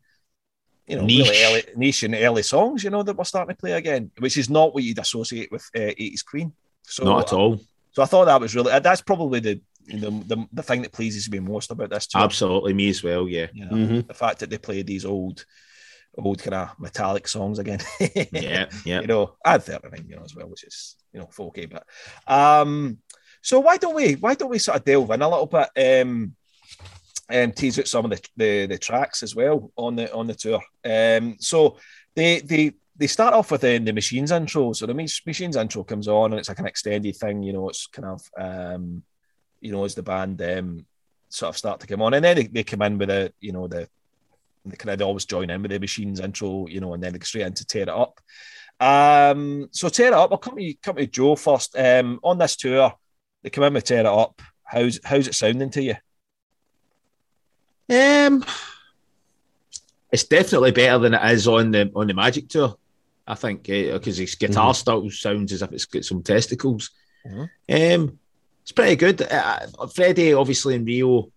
you know, niche. really early, niche and early songs, you know, that we're starting to play again, which is not what you'd associate with uh, 80s Queen. So, not at all. So I thought that was really, that's probably the, the, the, the thing that pleases me most about this tour. Absolutely, me as well, yeah. You know, mm-hmm. The fact that they played these old, old kind of metallic songs again. yeah, yeah. You know, I had 39, you know, as well, which is, you know, folky. But um, so why don't we, why don't we sort of delve in a little bit? Um, um, tease out some of the, the, the tracks as well on the on the tour. Um, so they they they start off with the, the machines intro. So the machines intro comes on and it's like an extended thing. You know, it's kind of um, you know as the band um, sort of start to come on, and then they, they come in with a you know the they kind of always join in with the machines intro. You know, and then they go straight into tear it up. Um, so tear it up. I'll come to come to Joe first. Um, on this tour, they come in with tear it up. How's how's it sounding to you? Um, it's definitely better than it is on the on the Magic tour. I think because uh, his guitar mm-hmm. still sounds as if it's got some testicles. Mm-hmm. Um, it's pretty good. Uh, Freddie, obviously in Rio,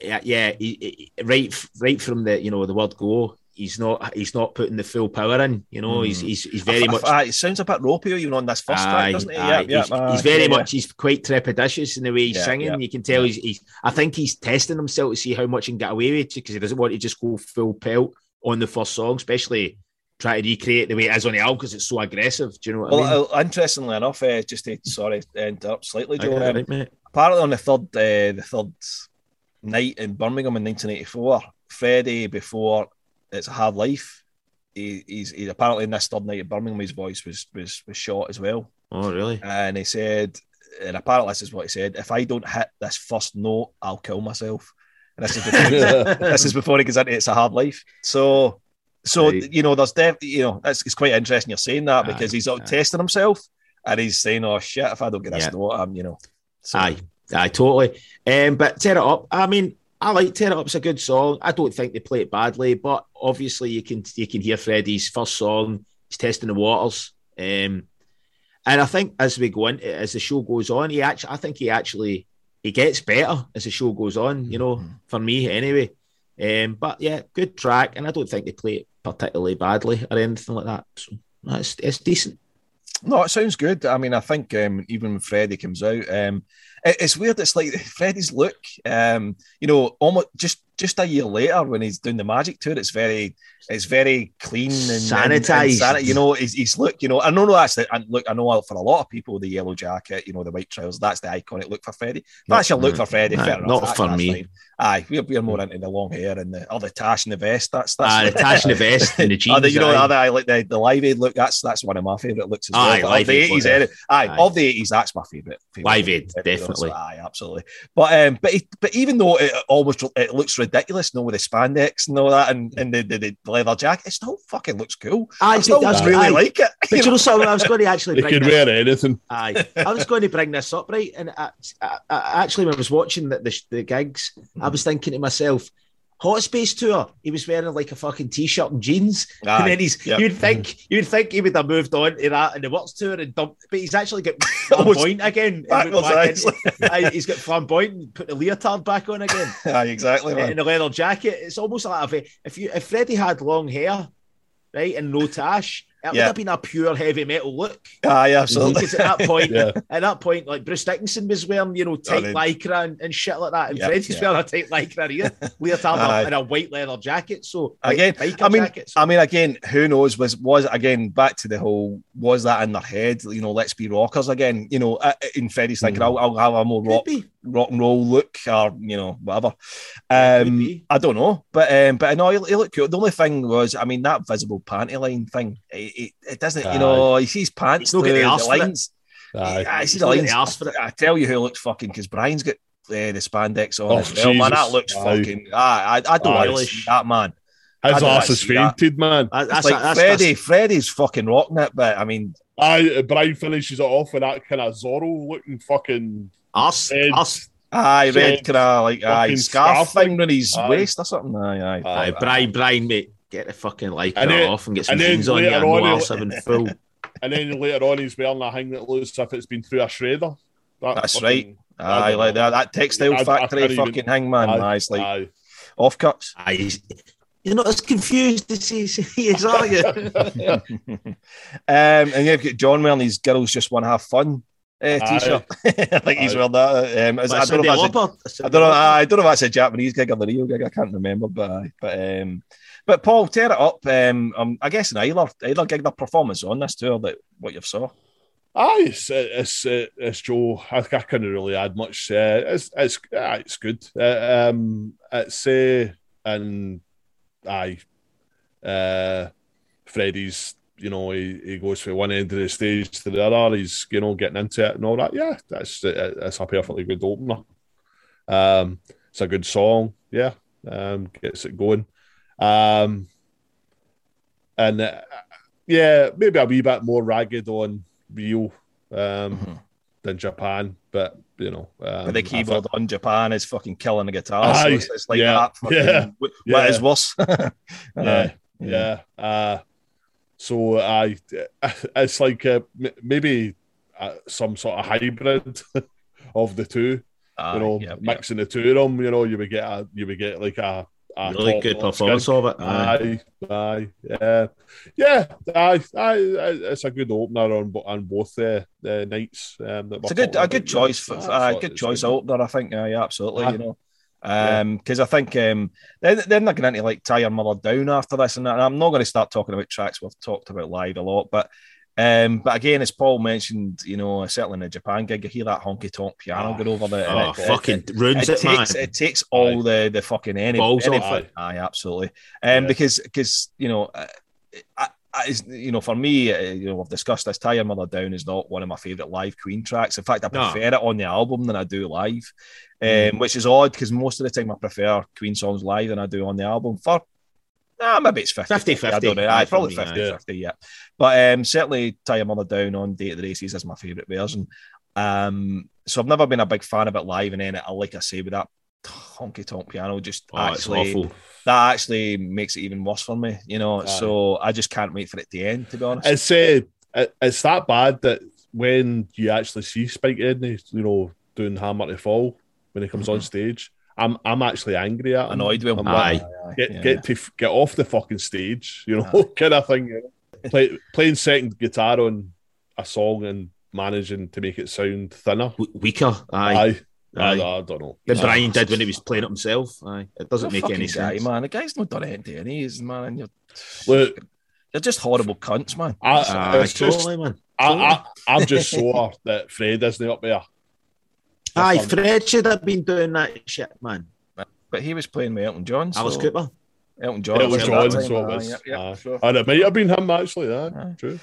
yeah, yeah he, he, right, right from the you know the word go, he's not he's not putting the full power in. You know, mm. he's, he's he's very much. it sounds a bit ropey, even on this first track, doesn't he? Yeah, yeah. He's, uh, he's very yeah, much he's quite trepidatious in the way he's yeah, singing. You can tell he's, he's. I think he's testing himself to see how much he can get away with because he doesn't want to just go full pelt on the first song, especially try to recreate the way it is on the album because it's so aggressive. Do you know what well, I mean? Uh, interestingly enough, uh, just to sorry interrupt slightly, Joe. Um, right, apparently, on the third uh, the third night in Birmingham in 1984, Freddie before it's a hard life he, he's, he's apparently in this third night at Birmingham, his voice was was was shot as well. Oh, really? And he said, and apparently this is what he said: if I don't hit this first note, I'll kill myself. And this is before, this is before he goes into it's a hard life. So, so right. you know, there's definitely you know, it's, it's quite interesting you're saying that because he's out testing himself and he's saying, "Oh shit, if I don't get this yeah. note, I'm you know." So, Aye. Aye, totally. Um, but tear it up. I mean, I like Tear It Up's a good song. I don't think they play it badly, but obviously you can you can hear Freddie's first song. He's testing the waters. Um, and I think as we go into as the show goes on, he actually I think he actually he gets better as the show goes on, you know, mm-hmm. for me anyway. Um, but yeah, good track, and I don't think they play it particularly badly or anything like that. So that's it's decent. No, it sounds good. I mean, I think um, even when Freddie comes out, um, it's weird. It's like Freddie's look, um, you know, almost just just a year later when he's doing the magic tour, it's very it's very clean and sanitized. And, and, you know, he's, he's look. You know, I know that's the and look. I know for a lot of people, the yellow jacket, you know, the white trousers. That's the iconic look for Freddie. That's your look for Freddie. Nah, not for me. Fine. Aye, we're, we're more into the long hair and the other tash and the vest. That's that's ah, the tash and the vest and the jeans. Other, you know, other I like the the Live Aid look. That's that's one of my favourite looks as well. Aye, of the eighties, aye, aye, of the eighties, that's my favourite. Live Aid, definitely. aye, absolutely. But um, but but even though it almost it looks ridiculous, you know, with the spandex and all that, and and the, the, the leather jacket, it still fucking looks cool. I, I still does, really like it. But you know something? I was going to actually. You can wear anything. Aye, I was going to bring this up, right? And I, I, I actually, when I was watching the, the, the gigs, mm. I was thinking to myself, Hot Space tour, he was wearing like a fucking t-shirt and jeans, Aye, and then he's yep. you'd think you'd think he would have moved on to that and the Works tour and dumped, but he's actually got flamboyant again. He's got flamboyant and put the leotard back on again. Aye, exactly. In the leather jacket, it's almost like if, if you if Freddie had long hair, right, and no tash, it yeah. would have been a pure heavy metal look. Ah, yeah, absolutely. Because at that point, yeah. at that point, like Bruce Dickinson was wearing, you know, tight oh, lycra and, and, shit like that, and yeah, Freddie's yeah. wearing a tight lycra here, leotard and a white leather jacket. So again, I mean, jackets. I mean, again, who knows? Was was again back to the whole? Was that in their head? You know, let's be rockers again. You know, uh, in Freddie's thinking, mm. I'll, I'll, have a more rock rock and roll look, or you know, whatever. Um, I don't know, but um, but I know he, he looked cool. The only thing was, I mean, that visible panty line thing. It, it, it doesn't, Aye. you know, he sees pants. He's not getting the lines. Aye. I see the lines. For it. I tell you who looks fucking because Brian's got uh, the spandex on oh, as well, man. That looks Aye. fucking. I, I don't relish that man. His ass is fainted, man. That's like that's, Freddie. That's... Freddie's fucking rocking it, but I mean, I Brian finishes it off with that kind of Zorro looking fucking ass, ass Aye, red kind of like aye scarf, scarf thing on his aye. waist or something. Aye, aye. Aye, Brian, Brian, mate, get the fucking like off and get some jeans on you and no seven full. And then later on, he's wearing a thing that looks as if it's been through a shredder. That That's fucking, right. Aye, like that, that textile I, factory I fucking even, hangman. Aye, nice, like aye. off cuts. Aye, you're not as confused as he is, are you? um, and you've got John wearing these girls just want to have fun uh, t-shirt. I think he's wearing that. Um, I, don't know if that's a, I don't know. I don't know if that's a Japanese gig or the real gig. I can't remember, but but um, but Paul, tear it up. Um, um I guess in either either gig, the performance on this tour that what you've saw. Aye, it's it's, it's Joe. I, I couldn't really add much. Uh, it's it's uh, it's good. Uh, um, it's uh, and aye, uh, Freddie's you know, he, he goes from one end of the stage to the other. He's, you know, getting into it and all that. Yeah, that's that's a perfectly good opener. Um, it's a good song. Yeah, um, gets it going. Um, and uh, yeah, maybe a wee bit more ragged on Rio um, mm-hmm. than Japan, but you know, um, the keyboard on Japan is fucking killing the guitar. so it's, it's like yeah, that. Fucking, yeah, what yeah. is worse? yeah, yeah. Uh, so I, it's like uh, maybe uh, some sort of hybrid of the two. Uh, you know, mixing the two of them. You know, you would get a, you would get like a really good performance of it. Aye, aye, yeah, yeah, aye, aye, It's a good opener on on both uh, the nights. Um, it's a good a good choice for uh, good choice opener. I think. Uh, yeah, absolutely. You know. Um, because I think um, then then they're not going to like tie your mother down after this, and I'm not going to start talking about tracks we've talked about live a lot, but um, but again, as Paul mentioned, you know, certainly in the Japan gig, you hear that honky tonk piano oh, going over the. Oh, it, fucking it, ruins it, it, takes, man. It takes all the the fucking any, balls any, off. Aye, absolutely. Um, yeah. because because you know, I, is you know for me, uh, you know, we've discussed this. Tie Your Mother Down is not one of my favorite live Queen tracks. In fact, I prefer no. it on the album than I do live, um, mm. which is odd because most of the time I prefer Queen songs live than I do on the album. For nah, maybe it's 50 50. 50. I don't know. I probably me, 50 yeah. 50, yeah. But um, certainly Tie Your Mother Down on Day at the Races is my favorite version. Um, so I've never been a big fan of it live, and then it, like I say, with that honky tonk piano, just Oh, actually that actually makes it even worse for me. You know, Aye. so I just can't wait for it to end. To be honest, It's uh, it's that bad that when you actually see Spike Edney, you know, doing Hammer to Fall when he comes on stage, I'm I'm actually angry at him. annoyed with him. I'm Aye. like, get yeah. get to get off the fucking stage, you know, kind of thing. you know. Play, playing second guitar on a song and managing to make it sound thinner. W- weaker. Aye. Aye, I, Aye. I don't know. Aye. Brian did when he was playing it himself. Aye. It doesn't make any fucking guy, sense. man. The guy's not done anything to any of man. And you're, Look, you're just horrible cunts, man. I, Aye, it's just, totally, man. I, I, I'm just sore that Fred isn't up there. Aye, That's Fred should have been doing that shit, man. But he was playing with Elton John. Alice so- Cooper. Elton John. It was John, that time, so it was. yeah, yeah, aye. sure. And it might have been him actually. Aye, Aye. true.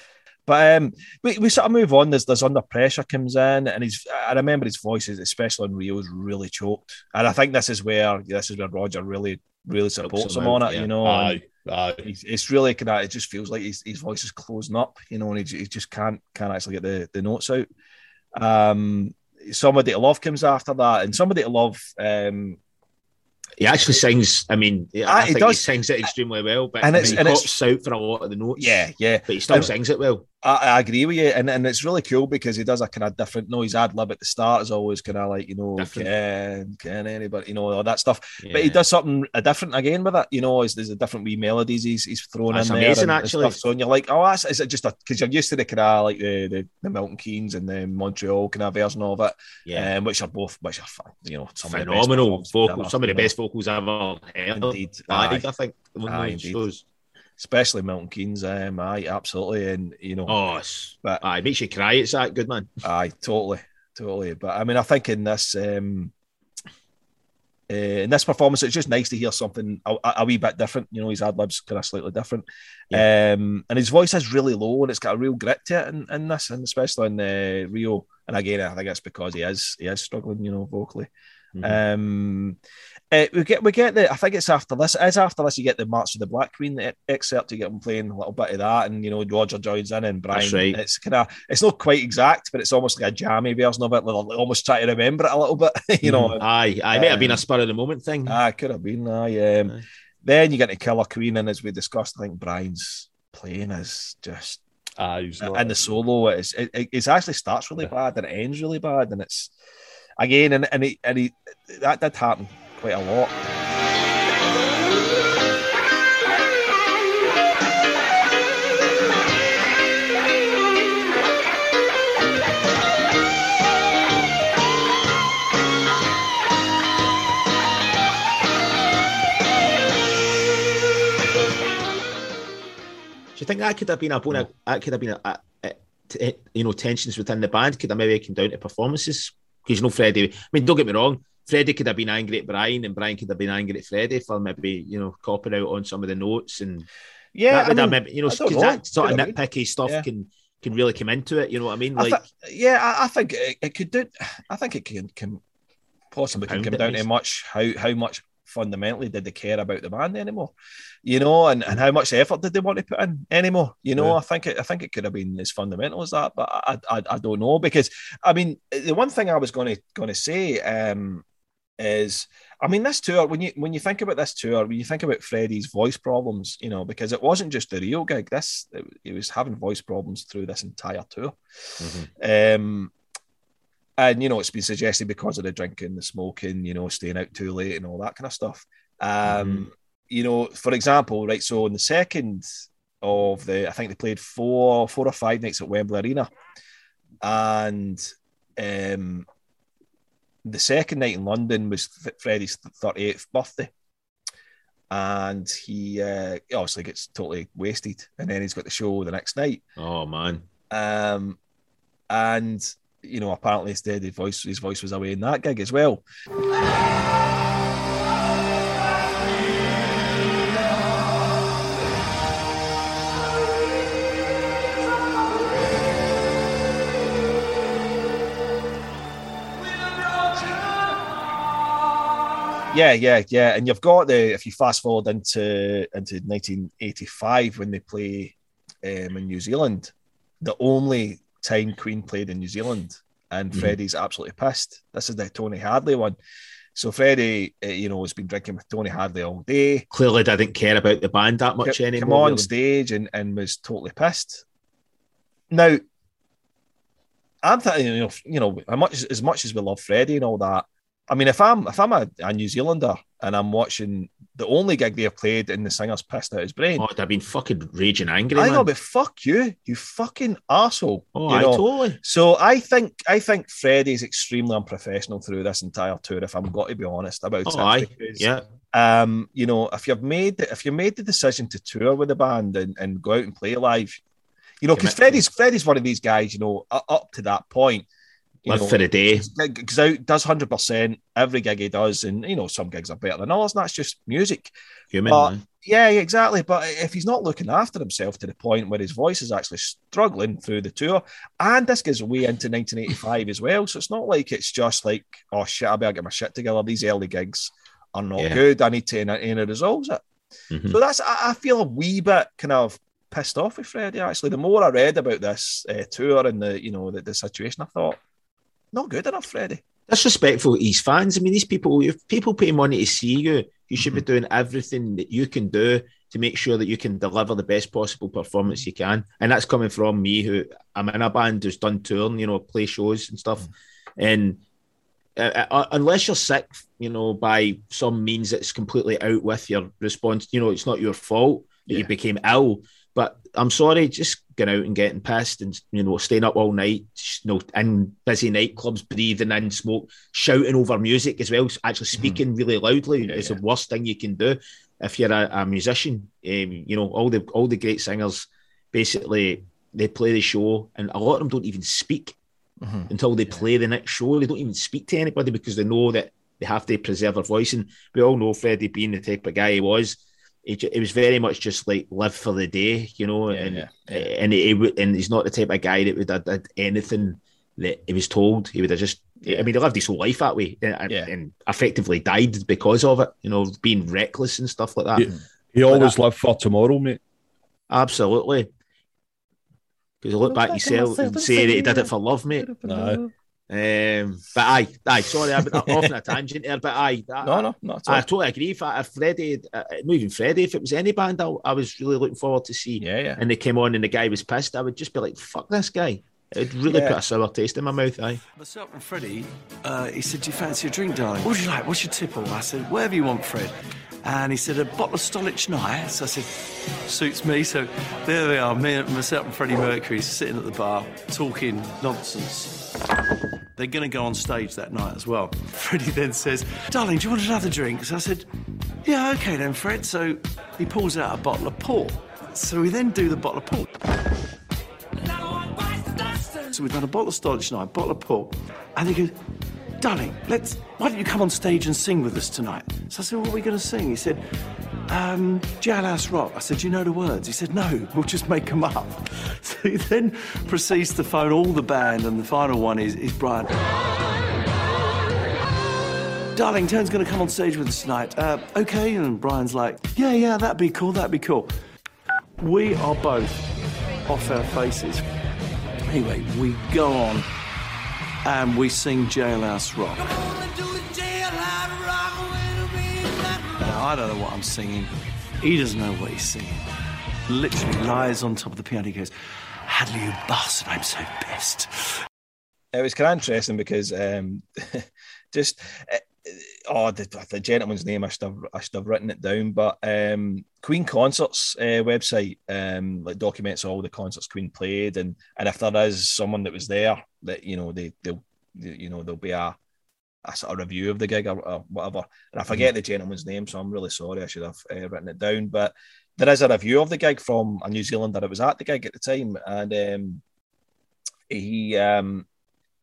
But um, we, we sort of move on. There's there's under pressure comes in, and he's. I remember his voice, is especially on Rio, is really choked, and I think this is where this is where Roger really really supports him him on it. yeah. You know, Aye, aye. he's, it's really kind of. It just feels like his, his voice is closing up. You know, and he, he just can't can't actually get the, the notes out. Um, somebody to love comes after that, and somebody to love. Um, He actually sings. I mean, I, Ah, he think he does. sings it extremely well, but And I it's- mean, he and it's- pops out for a lot of the notes. yeah, yeah. but he still And- sings it well. I, I agree with you, and, and it's really cool because he does a kind of different. No, his ad lib at the start is always kind of like you know, Different. can can anybody, you know, all that stuff. Yeah. But he does something different again with it. You know, is there's a different wee melodies he's he's thrown That's in there. amazing, and- and actually. stuff. So and you're like, oh, that's, is it just a because you're used to the kind of like the, the the Milton Keynes and the Montreal kind of version of it, Yeah, um, which are both which are fun, you know some of the best phenomenal vocals. ever, Some of the know. best vocals I've ever heard. Indeed. I think. One of those shows. Especially Milton Keynes. Um, aye, absolutely, and you know, Oh, But- aye, makes you cry. It's that good, man. Aye, totally, totally. But I mean, I think in this um, uh, in this performance, it's just nice to hear something a, a- a wee bit different. You know, his ad libs kind of slightly different, um, and his voice is really low, and it's got a real grit to it in, in this, and especially in uh, Rio. And again, I think it's because he is he is struggling, you know, vocally. Mhm. Um, uh, we get we get the I think it's after this. It is after this you get the March of the Black Queen excerpt. You get him playing a little bit of that, and you know Roger joins in and Brian. Right. It's kind of it's not quite exact, but it's almost like a jammy version of it. Like, almost try to remember it a little bit. you know, aye, aye, it might have been Um, a spur of the moment thing. ah, could have been. Aye, um, Aye. Then you get to Killer Queen, and as we discussed, I think Brian's playing is just Aye, and the solo is it, it, it actually starts really bad and it ends really bad, and it's again and and he, and he that did happen quite a lot. Do you think that could have been a bone? That could have been a, a, a- t- you know tensions within the band. Could have maybe come down to performances because you know Freddie. I mean, don't get me wrong. Freddie could have been angry at Brian, and Brian could have been angry at Freddie for maybe you know copping out on some of the notes, and Yeah, that I would have mean, maybe you know I don't 'cause know. that sort of have been. nitpicky stuff Yeah. can can really come into it. You know what I mean? I Like yeah, I, I think it, it could do. I think it can, can possibly can come down to nice. much how how much fundamentally did they care about the band anymore, you know, and, and how much effort did they want to put in anymore, you know. Yeah. I think it, I think it could have been as fundamental as that, but I I, I don't know because I mean the one thing I was going to going to say um, is I mean this tour when you when you think about this tour when you think about Freddie's voice problems, you know, because it wasn't just the Rio gig. This he was having voice problems through this entire tour. mhm. Um, and you know, it's been suggested because of the drinking, the smoking, you know, staying out too late and all that kind of stuff. Um, you know, for example, right, so in the second of the I think they played four four or five nights at Wembley Arena. And um the second night in London was F- Freddie's 38th birthday. And he uh, obviously gets totally wasted, and then he's got the show the next night. oh man, Um, and you know, apparently instead his voice his voice was away in that gig as well. Yeah, yeah, yeah. And you've got the if you fast forward into into 1985 when they play um, in New Zealand, the only time Queen played in New Zealand and mm-hmm. Freddie's absolutely pissed. This is the Tony Hadley one. So Freddie, uh, you know, has been drinking with Tony Hadley all day. Clearly, didn't care about the band that much anymore. Come on really. stage and, and was totally pissed. Now, I'm thinking, you know, you know, as much as much as we love Freddie and all that, I mean, if I'm if I'm a, a, New Zealander and I'm watching the only gig they have played and the singer's pissed out his brain, oh, I'd have been fucking raging angry. I man. know, but fuck you, you fucking asshole. Oh, you I totally. So I think I think Freddie's extremely unprofessional through this entire tour. If I'm got to be honest about oh, it, aye. Because, yeah. Um, you know, if you've made if you made the decision to tour with the band and, and go out and play live, you know, because Freddie's Freddie's one of these guys, you know, up to that point Live know, for the day. Goes out, does hundred percent every gig he does, and you know some gigs are better than others, and that's just music. Human, but, yeah, exactly. But if he's not looking after himself to the point where his voice is actually struggling through the tour, and this goes way into 1985 as well, so it's not like it's just like, oh shit, I better get my shit together. These early gigs are not yeah. good. I need to, and it resolves it. Mm-hmm. So that's I, feel a wee bit kind of pissed off with Freddie. Actually, the more I read about this uh, tour and the you know the, the situation, I thought not good enough, Freddie. Disrespectful to his fans. I mean, these people, if people pay money to see you, you should mm-hmm. be doing everything that you can do to make sure that you can deliver the best possible performance you can. And that's coming from me, who I'm in a band who's done touring, you know, play shows and stuff. Mm-hmm. And uh, uh, unless you're sick, you know, by some means that's completely out with your response, you know, it's not your fault that yeah. you became ill. But I'm sorry, just going out and getting pissed and you know staying up all night, you know, in busy nightclubs, breathing in smoke, shouting over music as well, actually mm-hmm. speaking mm. really loudly yeah, is yeah. the worst thing you can do if you're a, a musician. Um, you know, all the all the great singers basically they play the show, and a lot of them don't even speak mm-hmm. until they yeah. play the next show. They don't even speak to anybody because they know that they have to preserve their voice. And we all know Freddie being the type of guy he was it, it was very much just like live for the day, you know, yeah, and yeah, eh, yeah. and he, and he's not the type of guy that would have did anything that he was told. He would have just, I mean, he lived his whole life that way, eh, and, and effectively died because of it, you know, being reckless and stuff like that. He, he always that, lived for tomorrow, mate. Absolutely. Because you look back yourself and say that he did it for love, mate. No. Um, but aye, aye, sorry, I've been off on a tangent there, but aye, no, no, not I totally agree. If, if Freddie, uh, not even Freddie, if it was any band I, I, was really looking forward to see, yeah, yeah, and they came on and the guy was pissed, I would just be like, fuck this guy. It would really yeah. put a sour taste in my mouth, aye. Myself and Freddie, uh, he said, Do you fancy a drink, darling? What would you like? What's your tipple? I said, Whatever you want, Fred. And he said, A bottle of Stolichnaya. Night. So I said, Suits me. So there they are, me, and myself and Freddie Mercury sitting at the bar talking nonsense. They're going to go on stage that night as well. Freddie then says, Darling, do you want another drink? So I said, Yeah, okay then, Fred. So he pulls out a bottle of port. So we then do the bottle of port. So we've done a bottle of Stolichnaya, Night, a bottle of port. And he goes, darling, let's, why don't you come on stage and sing with us tonight? So I said, what are we going to sing? He said, um, Jailhouse Rock. I said, you know the words? He said, no, we'll just make them up. So he then proceeds to phone all the band, and the final one is, is Brian. Darling, Turn's going to come on stage with us tonight. Uh, okay, and Brian's like, yeah, yeah, that'd be cool, that'd be cool. We are both off our faces. Anyway, we go on and we sing Jailhouse Rock. Now, I don't know what I'm singing. He doesn't know what he's singing. Literally lies on top of the piano. He goes, Hadley, you bastard, I'm so pissed. It was kind of interesting because um, just uh, oh the, the, gentleman's name I should have I should have written it down, but um, Queen Concerts uh, website um, like documents all the concerts Queen played, and and if there is someone that was there, that you know they they'll you know there'll be a a sort of review of the gig or, or whatever. And I forget mm-hmm. the gentleman's name, so I'm really sorry. I should have uh, written it down, but there is a review of the gig from a New Zealander that was at the gig at the time, and um, he um,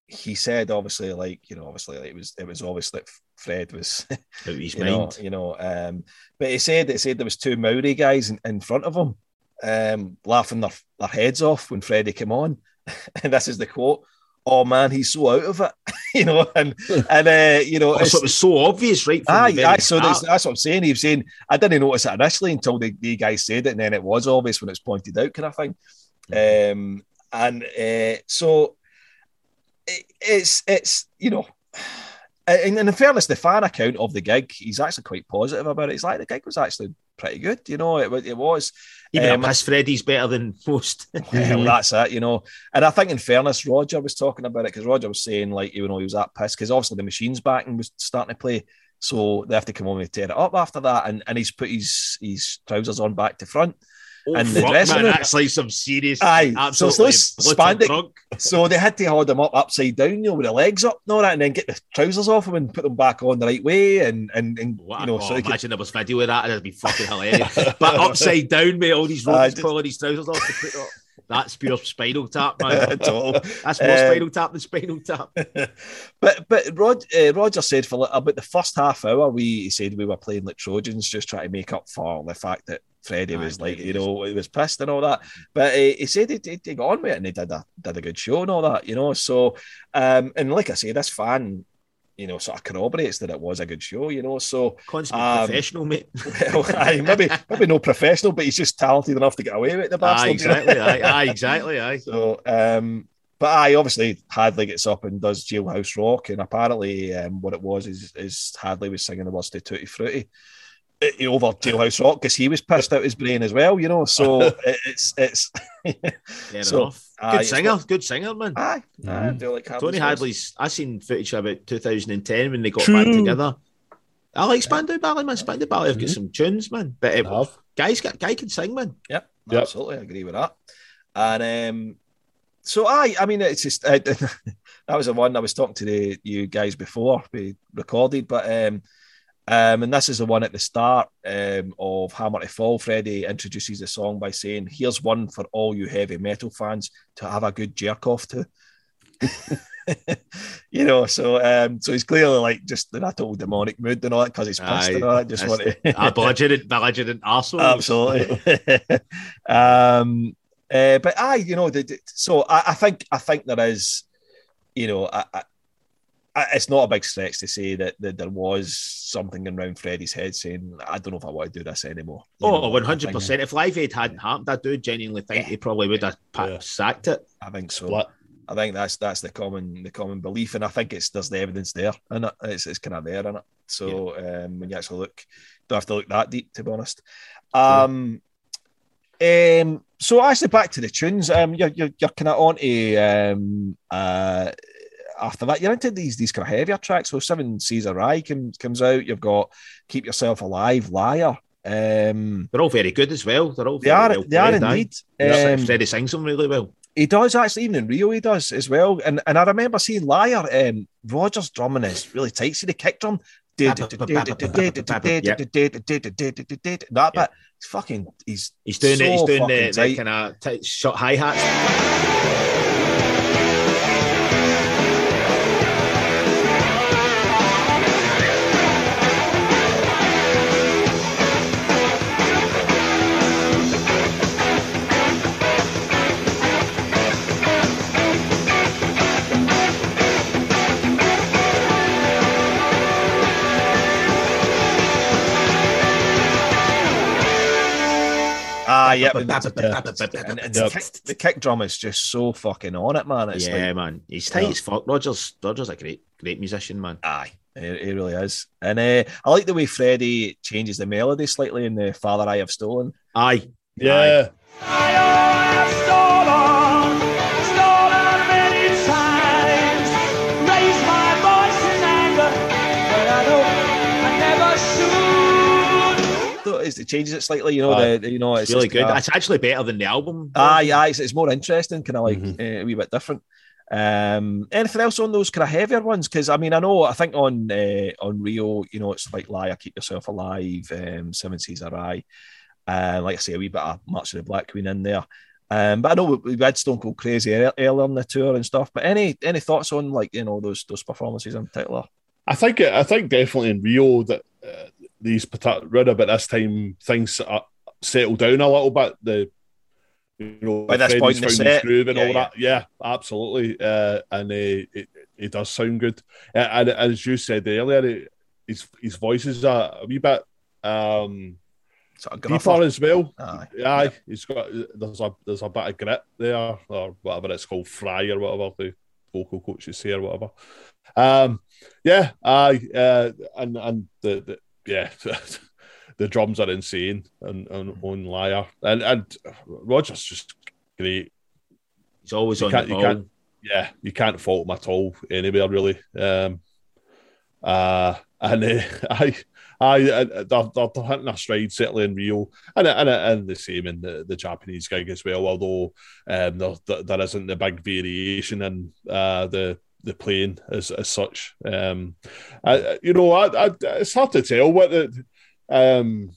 he said obviously like you know obviously like it was it was obvious that Fred was you mind. know you know um, but he said it said there was two Maori guys in, in front of him um, laughing their, their heads off when Freddie came on and this is the quote oh man he's so out of it you know and and uh, you know oh, so it was so obvious right ah, yeah so that's, that's, what I'm saying he was saying I didn't notice it initially until the, the guys said it and then it was obvious when it was pointed out kind of thing mm-hmm. um, and uh, so it's it's you know. In, in fairness, the fan account of the gig, he's actually quite positive about it. He's like the gig was actually pretty good, you know. It, it was even um, a piss Freddie's better than most. well, that's it, you know. And I think, in fairness, Roger was talking about it because Roger was saying, like, you know, he was that pissed because obviously the machine's back and was starting to play. So they have to come home and tear it up after that. And, and he's put his, his trousers on back to front. Oh, and the dressing man, room. That's like some serious, Aye. absolutely so spandex. So they had to hold him up upside down, you know, with the legs up and all that, and then get the trousers off him and put them back on the right way. And and, and you know, oh, so imagine could... there was video of that, it'd be fucking hilarious. but upside down, mate, all these ropes just... pulling his trousers off to put up. That's pure spinal tap, man. That's more um, spinal tap than spinal tap. but but Rod, uh, Roger said for about the first half hour, we said we were playing like Trojans, just trying to make up for the fact that Freddie was like, you know, he was pissed and all that. But uh, he said he'd, he'd, got on with it and he did a did a good show and all that, you know. So, um, and like I say, this fan, you know, sort of corroborates that it was a good show, you know. So, um, professional, mate. well, aye, maybe maybe no professional, but he's just talented enough to get away with the bastard. Aye, exactly. aye, aye, exactly. Aye. So, um, but I obviously Hadley gets up and does Jailhouse Rock, and apparently, um, what it was is is Hadley was singing the words to Tutti Frutti over Jailhouse Rock because he was pissed out his brain as well, you know. So it's it's yeah, so, good singer, good singer, man. Aye, mm-hmm. I do like Tony Hadley's. I seen footage about 2010 when they got True. back together. I like Spandau Ballet, man. Spandau Ballet have mm-hmm. got some tunes, man. But it, guys, guy can sing, man. Yep, yep. absolutely, I agree with that. And um, so I, I mean, it's just uh, that was the one I was talking to the, you guys before we recorded, but um um, and this is the one at the start um, of Hammer to Fall. Freddie introduces the song by saying, Here's one for all you heavy metal fans to have a good jerk off to. you know, so um, so he's clearly like just in a total demonic mood and all that because he's pissed Aye, and all that. Just want to a belligerent, belligerent arsehole. Absolutely. um, uh, but I, you know, the, the, so I, I, think I think there is, you know, I, it's not a big stretch to say that, that there was something going around Freddie's head saying, I don't know if I want to do this anymore. You oh, know, 100%. If Live Aid hadn't happened, I do genuinely think yeah. he probably would have yeah. sacked it. I think so. Split. I think that's that's the common the common belief, and I think it's there's the evidence there, and it? it's, it's kind of there, in it. So yeah. um, when you actually look, don't have to look that deep, to be honest. Um, um, so actually back to the tunes. Um, you're you're, you're kind of on to um, uh, after that, you're into these these kind of heavier tracks. So Seven Seas of Rhye comes comes out. You've got Keep Yourself Alive, Liar. Um, they're all very good as well. They're all they are well they are indeed. Um, Freddie sings them really well. He does actually, even in Rio, he does as well. And and I remember seeing Liar. Um, Roger's drumming is really tight. See the kick drum. That bit, fucking, he's he's doing it. He's doing the, the kind of shot hi hats. Ah, yeah. and, the, kick, drum is just so fucking on it, man. It's yeah, like, man. He's tight as fuck. Rogers, Rogers a great, great musician, man. Aye, he, he really is. And uh, I like the way Freddie changes the melody slightly in the Father I Have Stolen. Aye. Yeah. Aye. It changes it slightly. You know, uh, the, the, you know, it's, really good. it's actually better than the album. Aye, aye, it's, it's more interesting, kind of like mm-hmm. uh, a wee bit different. Um, anything else on those kind of heavier ones? Because I mean, I know I think on uh, on Rio, you know, it's like Liar, Keep Yourself Alive, um, Seven Seas of Rhye, uh, like I say, a wee bit of March of the Black Queen in there. Um, but I know we, we had Stone Cold Crazy earlier on the tour and stuff. But any any thoughts on like you know those those performances in particular? I think I think definitely in Rio that uh, these around about this time things settle down a little bit. The you know by this point in the set, groove and yeah, all yeah. that. Yeah, absolutely. Uh, and uh, it, it does sound good. Uh, and, as you said earlier, it, his his voice is a, a wee bit um sort of deeper as well. Aye. Aye, yeah. he's got there's a there's a bit of grit there, or whatever it's called, fry or whatever. The vocal coaches say or whatever. Um, yeah, I uh, and and the, the yeah. the drums are insane and, and on Liar and and Roger's just great. He's always You on the ball. Yeah, you can't fault him at all anywhere really. Um, uh, and uh, I. I, uh, they're, they're hitting a stride certainly in Rio, and and and the same in the, the Japanese gig as well. Although um, there, there, there isn't the big variation in uh, the the playing as as such. Um, I, you know, I, I, it's hard to tell what the um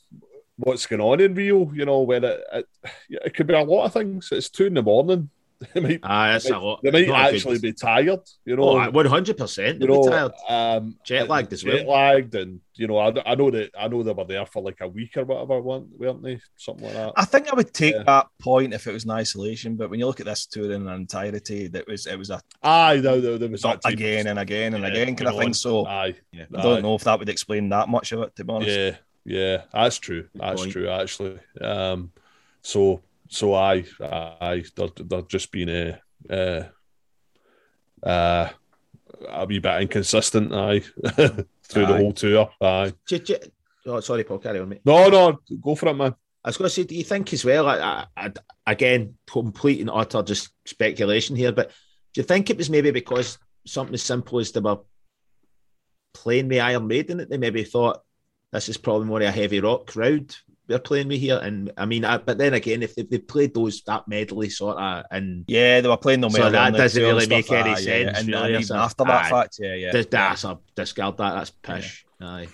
what's going on in Rio. You know, where it, it, it could be a lot of things. It's two in the morning. They might, Ah, that's a lot. they might Not good- actually be tired. You know, Oh, one hundred percent. you They'll be know, tired. um, Jet lagged as well. Jet lagged, and you know, I, I know that I know they were there for like a week or whatever, weren't, weren't they? Something like that. I think I would take Yeah. that point if it was in isolation, but when you look at this tour in entirety, that was it was a Aye, no, there, there was up that again and again and Yeah, again kind of going thing. So Aye, Yeah. I don't aye. know if that would explain that much of it, to be honest. Yeah, yeah, that's true. Good That's point. true, actually. Um, so, so I, I, they're, just been a, uh, uh, a wee bit inconsistent. Aye, through the whole tour. Aye. Oh, sorry, Paul. Carry on, mate. No, no, go for it, man. I was going to say, do you think as well? I, I, I, again, complete and utter just speculation here, but do you think it was maybe because something as simple as they were playing the Iron Maiden that they maybe thought this is probably more a heavy rock crowd they're playing me here? And I mean, I, but then again, if they, they played those that medley sort of and Yeah, they were playing them So that doesn't really make any aye, yeah, yeah. sense, And, really, and even so- after that aye. fact, yeah, yeah. that's a discard that. That's pish. Aye.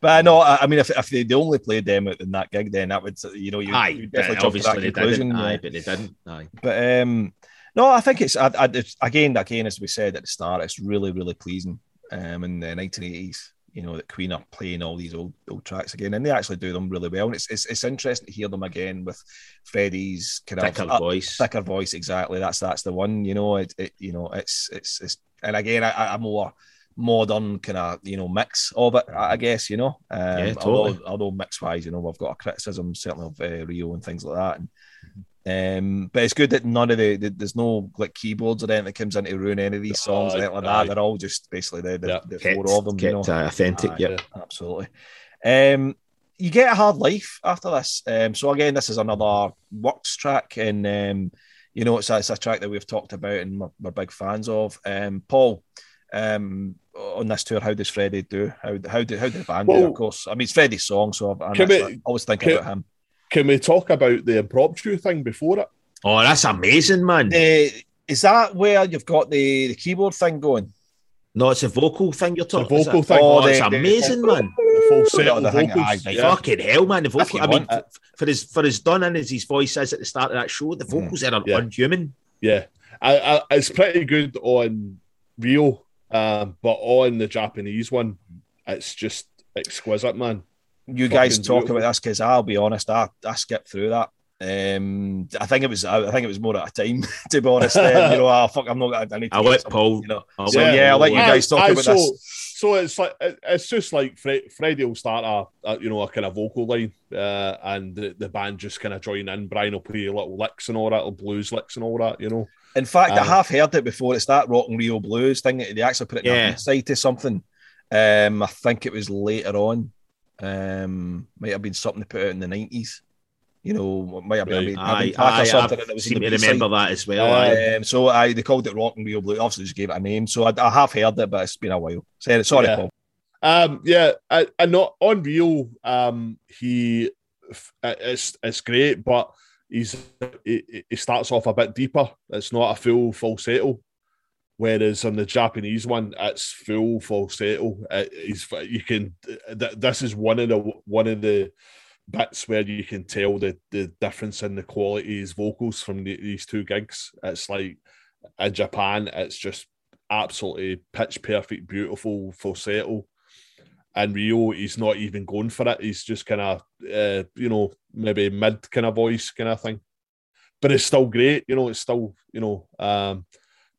but I know, I I mean, if, if they, they only played them in that gig, then that would, you know, you Aye, definitely jump to obviously that they conclusion. didn't. yeah. Aye, but they didn't. Aye. But um, no, I think it's, I, I, it's again, again, as we said at the start, it's really, really pleasing. Um, in the 1980s, you know, that Queen are playing all these old old tracks again, and they actually do them really well. And it's it's, it's interesting to hear them again with Freddie's kind Thicker of uh, voice. thicker voice. Exactly, that's that's the one. You know, it, it you know, it's it's it's, and again, I, I'm more modern kind of you know mix of it i guess you know um Yeah, totally. although, although mix wise you know we've got a criticism certainly of uh, rio and things like that and um, but it's good that none of the, the there's no like keyboards or anything that comes in to ruin any of these songs or Aye, anything like aye. that. They're all just basically the, the, Yeah. the Kept, four of them. you know? uh, authentic. Aye. Yep. Absolutely. Um, you get a hard life after this. Um, so again, this is another works track, and um, you know it's a, it's a track that we've talked about and we're, we're big fans of. Um, Paul, um, on this tour, how does Freddie do? How how do how did the band do? Of course, I mean it's Freddie's song, so I've, Can we- I always think can- about him. Can we talk about the impromptu thing before it? Oh, that's amazing, man. Uh, is that where you've got the, the keyboard thing going? No, it's a vocal thing you're talking. The vocal thing. Oh, Oh, it's the- the- amazing, man. The full set of the thing, vocals. aye, yeah. Fucking hell, man. The If vocal. I mean, want f- for his for as done in as his voice is at the start of that show, the vocals are Yeah. unhuman. Yeah, I, I, it's pretty good on Rio, um, but on the Japanese one, it's just exquisite, man. You guys Fucking talk about this because I'll be honest, I, I skipped through that. Um, I think it was I think it was more at a time to be honest. Um, you know, oh, fuck, I'm not. I need to I'll let Paul. You know, I'll so yeah, I'll let you uh, guys talk Aye, about so, this. So it's like it's just like Fre- Freddie will start a, a you know a kind of vocal line, uh, and the, the band just kind of join in. Brian will play a little licks and all that, little blues licks and all that, you know. In fact, I um, have heard it before. It's that Rock in Rio Blues thing. They actually put it in Yeah. a side to something. Um, I think it was later on. Um, might have been something they put out in the nineties. You know, might have been, Right. Aye, Cabin Pack aye, or something. I and it was in seem the to remember that as well. aye. Um, so I they called it Rock in Rio Blue. Obviously, just gave it a name. So I, I have heard it, but it's been a while. Sorry, sorry Yeah. Paul. Um, yeah, I, and not on Rio. Um, he it's it's great, but he's he, he starts off a bit deeper. It's not a full falsetto. Whereas on the Japanese one, it's full falsetto. It, he's you can. th- This is one of the one of the bits where you can tell the the difference in the his vocals from the, these two gigs. It's like in Japan, it's just absolutely pitch perfect, beautiful falsetto. And Rio, he's not even going for it. He's just kind of, uh, you know, maybe mid kind of voice kind of thing. But it's still great, you know. It's still, you know, um,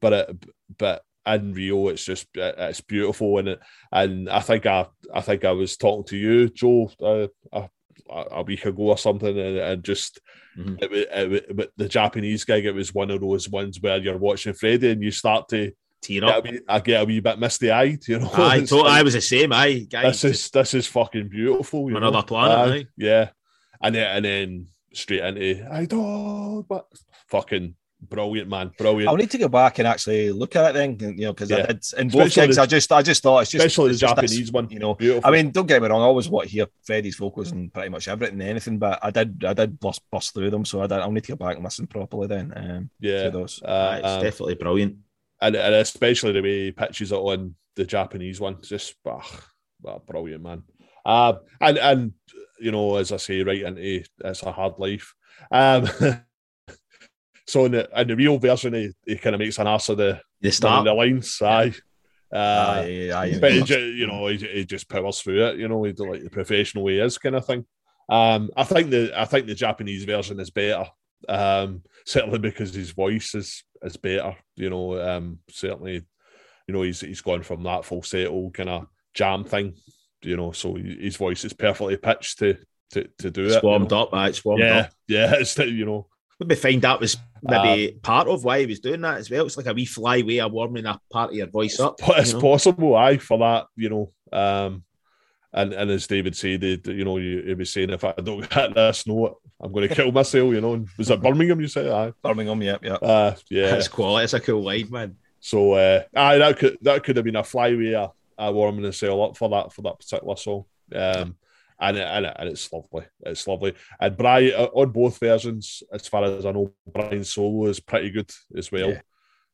but it, but in Rio, it's just it's beautiful, and it, and I think I I think I was talking to you, Joe, uh, uh, a, a week ago or something, and, and just Mhm. it, it, the Japanese gig. It was one of those ones where you're watching Freddie and you start to Tear get up. wee, I get a wee bit misty eyed. You know, I, thought like, I was the same. I guys. this is this is fucking beautiful. You Another know? planet, aye. yeah, and then and then straight into I don't, but fucking brilliant, man, brilliant. I'll need to go back and actually look at it then, you know, because I did in both Especially gigs. the- I just, I just thought it's just, Especially the it's just this, Japanese one, you know. beautiful. I mean, don't get me wrong. I always want to hear Freddie's vocals and pretty much everything, anything. But I did, I did bust, bust through them, so I did, I'll need to go back and listen properly then. Um, yeah, those. uh, it's um, definitely brilliant. and, and especially the way he pitches it on the Japanese one, just ah, ah, brilliant, man. Uh, and and you know, as I say, right into it's a hard life. Um, so in the in the Rio version, he, he kind of makes an ass of the The start. the lines, aye. Uh, Aye, aye, but he, you know, he, he just powers through it. You know, he's like the professional he is, kind of thing. Um, I think the I think the Japanese version is better. Um, certainly because his voice is is better. You know, um, certainly, you know, he's he's gone from that falsetto kind of jam thing. You know, so his voice is perfectly pitched to to, to do it. It's you know. up. It's warmed Yeah, up. yeah. It's you know, Maybe find that was maybe Uh, part of why he was doing that as well. It's like a wee fly way of warming a part of your voice up. But it's you know? possible, aye, for that, you know. Um, and and as David said, they, you know, you, he was saying if I don't hit this note, I'm going to kill myself. You know, and was it Birmingham? You said, aye, Birmingham, yep, yep. uh, yeah. That's quality. It's a cool line, man. So, uh, aye, that could that could have been a flyway, uh, uh, warming the sail up for that for that particular song. Um, and it, and, it, and it's lovely. It's lovely. And Brian uh, on both versions, as far as I know, Brian's solo is pretty good as well.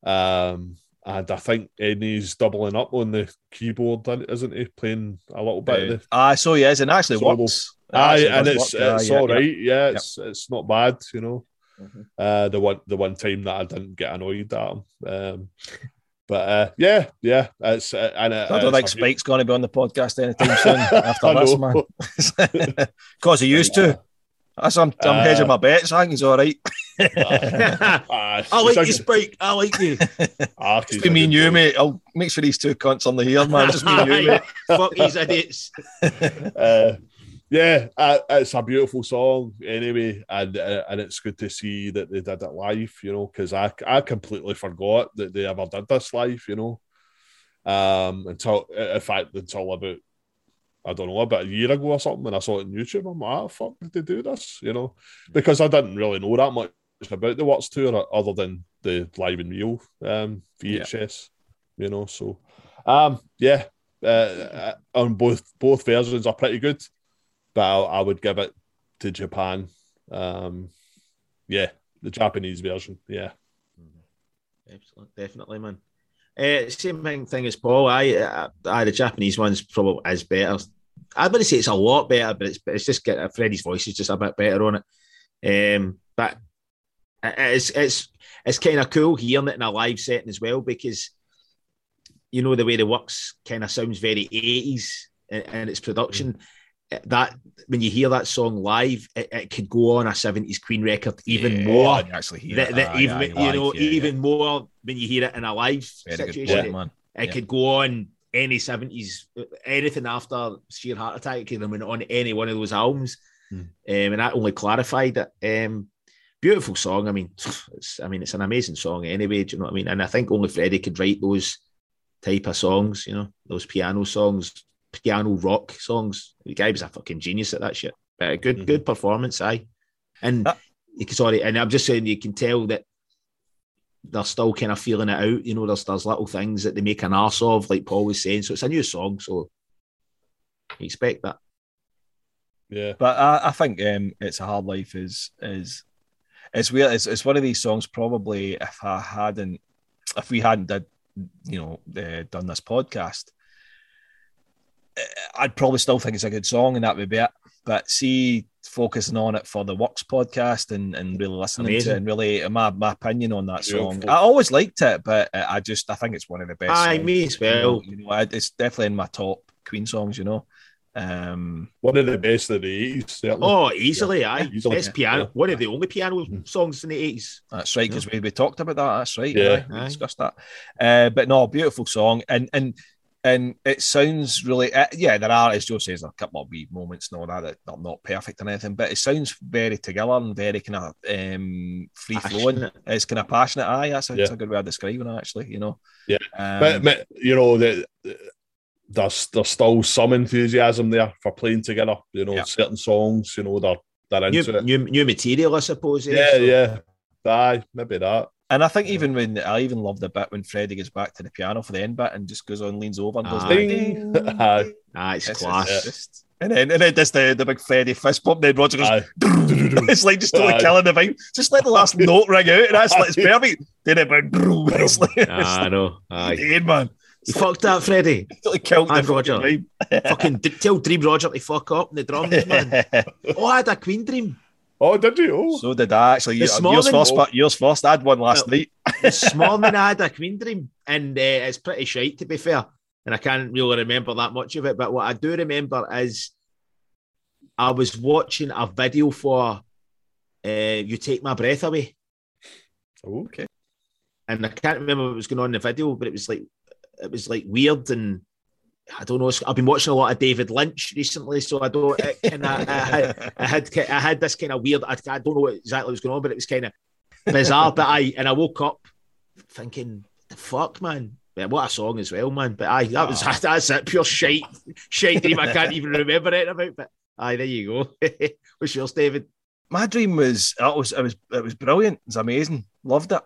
Um, and I think Eddie's doubling up on the keyboard, isn't he? Playing a little bit of the Aye, so he is, and actually Solo. works. Aye, and it's work, it's yeah, all yeah. right. Yeah, it's it's not bad, you know. Mhm. Uh, the one the one time that I didn't get annoyed at him. Um, but uh, yeah, yeah, it's uh, and uh, I don't think it's Spike's going to be on the podcast anytime soon after this, man. Because he used to. That's I'm, I'm Uh, hedging my bets. I think he's all right. Aye, I like it's you, Spike. I like you. ah, he's Just me and you, mate. I'll make sure these two cunts on the here, man. Just me and you, mate. Fuck these idiots. Uh, yeah, uh, it's a beautiful song anyway, and uh, and it's good to see that they did it live, you know, because I I completely forgot that they ever did this live, you know, um, until in fact until about I don't know about a year ago or something, and I saw it on YouTube. I'm like, ah, fuck, did they do this, you know, because I didn't really know that much about the Works tour other than the Live in Rio um, VHS, you know, so um, yeah, uh, on both both versions are pretty good but I, I would give it to Japan. Um, yeah, the Japanese version. Yeah, Excellent, definitely, man. Uh, same thing, thing as Paul. I, I, I, the Japanese one's probably is better. I wouldn't say it's a lot better, but it's it's just get Freddie's voice is just a bit better on it. Um, but it's it's it's kind of cool hearing it in a live setting as well because you know the way the works kind of sounds very eighties in, in its production. That when you hear that song live, it, it could go on a seventies Queen record even Yeah, more you actually hear that, it. that even you live, know yeah, yeah. even more when you hear it in a live Very situation. point. It Yeah. could go on any seventies, anything after Sheer Heart Attack could have on any one of those albums, Hmm. um, and that only clarified it. Um, beautiful song. I mean, it's I mean it's an amazing song anyway. Do you know what I mean? And I think only Freddie could write those type of songs. You know, those piano songs, piano rock songs. The guy was a fucking genius at that shit. But a good, Mhm. good performance, aye. And Uh, you can, sorry, and I'm just saying you can tell that they're still kind of feeling it out. You know, there's there's little things that they make an arse of, like Paul was saying. So it's a new song, so you expect that. yeah, But I, I think um, it's a hard life is is it's weird. It's, it's one of these songs. Probably if I hadn't, if we hadn't did, you know, uh, done this podcast, I'd probably still think it's a good song, and that would be it. But see, focusing on it for the Works podcast and, and really listening to it and really my, my opinion on that song. Beautiful. I always liked it, but I just I think it's one of the best. Aye, me as You know, well. you know, it's definitely in my top Queen songs. You know, um, one of the best of the eighties. Certainly. Oh, easily, aye. easily. Best piano, Yeah. one of the only piano Mhm. songs in the eighties. That's right, because we, we talked about that. That's right. Yeah. aye, we discussed that. Uh, but no, beautiful song, and and and it sounds really uh, yeah there are as Joe says a couple of wee moments and all that that are not perfect and anything but it sounds very together and very kind of um, free flowing it's kind of passionate aye that's a, Yeah. that's a good way of describing it actually you know Yeah. um, but, but, you know that there's there's still some enthusiasm there for playing together. You know, Yeah. certain songs. You know, they're they're New, into it. new, new material, I suppose. eh? Yeah, So- yeah. Aye, maybe that. And I think even when I even love the bit when Freddie gets back to the piano for the end bit and just goes on leans over and goes Aye. Ding. Aye. Ah, it's It's- class. just- and then and then does the, the big Freddie fist bump then Roger goes it's like just totally Aye. killing the vibe. Just let the last note ring out, and that's like it's perfect. Then it went, it's like, it's Ah, I know. Aye. dead, man. You fucked that, Freddie. Totally killed the Roger. fucking. Fucking d- tell Dream Roger to fuck up in the drums, man. Oh, I had a Queen dream. Oh, did you? Oh, so did I actually. This yours morning- first, but yours first. I had one last Well, night. This morning I had a Queen dream, and uh, it's pretty shite to be fair. And I can't really remember that much of it. But what I do remember is I was watching a video for uh, "You Take My Breath Away," oh. Okay. And I can't remember what was going on in the video, but it was like it was like weird and. I don't know. I've been watching a lot of David Lynch recently, so I don't. It kind of, I had, I had, I had this kind of weird. I, I don't know what exactly was going on, but it was kind of bizarre. but I, and I woke up thinking, "The fuck, man! Yeah, what a song as well, man!" But I that was that's it, pure shite, shite dream. I can't even remember it about. But aye, there you go. What's yours, David? My dream was it was it was it was brilliant. It was amazing. Loved it.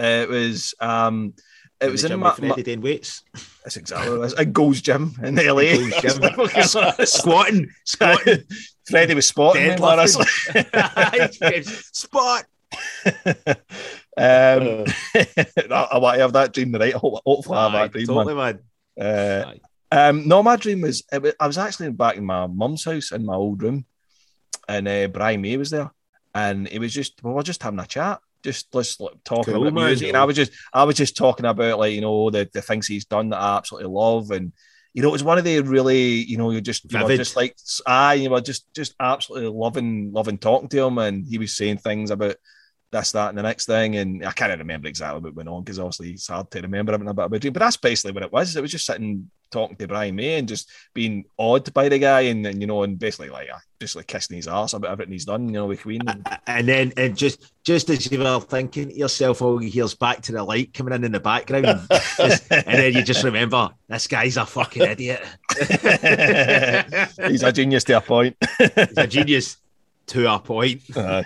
Uh, it was um, it was in my, my Freddie Dane Weights, that's exactly what it was. At Gold's Gym in LA. Gold's Gym. squatting, squatting, Freddie was spotting me, honestly. spot. um, I, I want to have that dream tonight. Hopefully, I have that dream, totally, man. man. Uh, um, no, my dream was, it was I was actually back in my mum's house in my old room, and uh, Brian May was there, and it was just we were just having a chat, just let's talk Cool, about man. music, and I was just I was just talking about like you know the, the things he's done that I absolutely love, and you know it was one of the really you know you just you Vivid. just like I you were just just absolutely loving loving talking to him, and he was saying things about this, that, and the next thing. And I can't remember exactly what went on because obviously it's hard to remember everything about a dream. But that's basically what it was. It was just sitting talking to Brian May and just being awed by the guy and, and you know, and basically like uh, just like kissing his ass about everything he's done, you know, with Queen. And, And then, and just just as you were thinking to yourself, all you hear's back to the light coming in in the background, Just- and then you just remember this guy's a fucking idiot. he's a genius to a point. He's a genius to a point. Aye.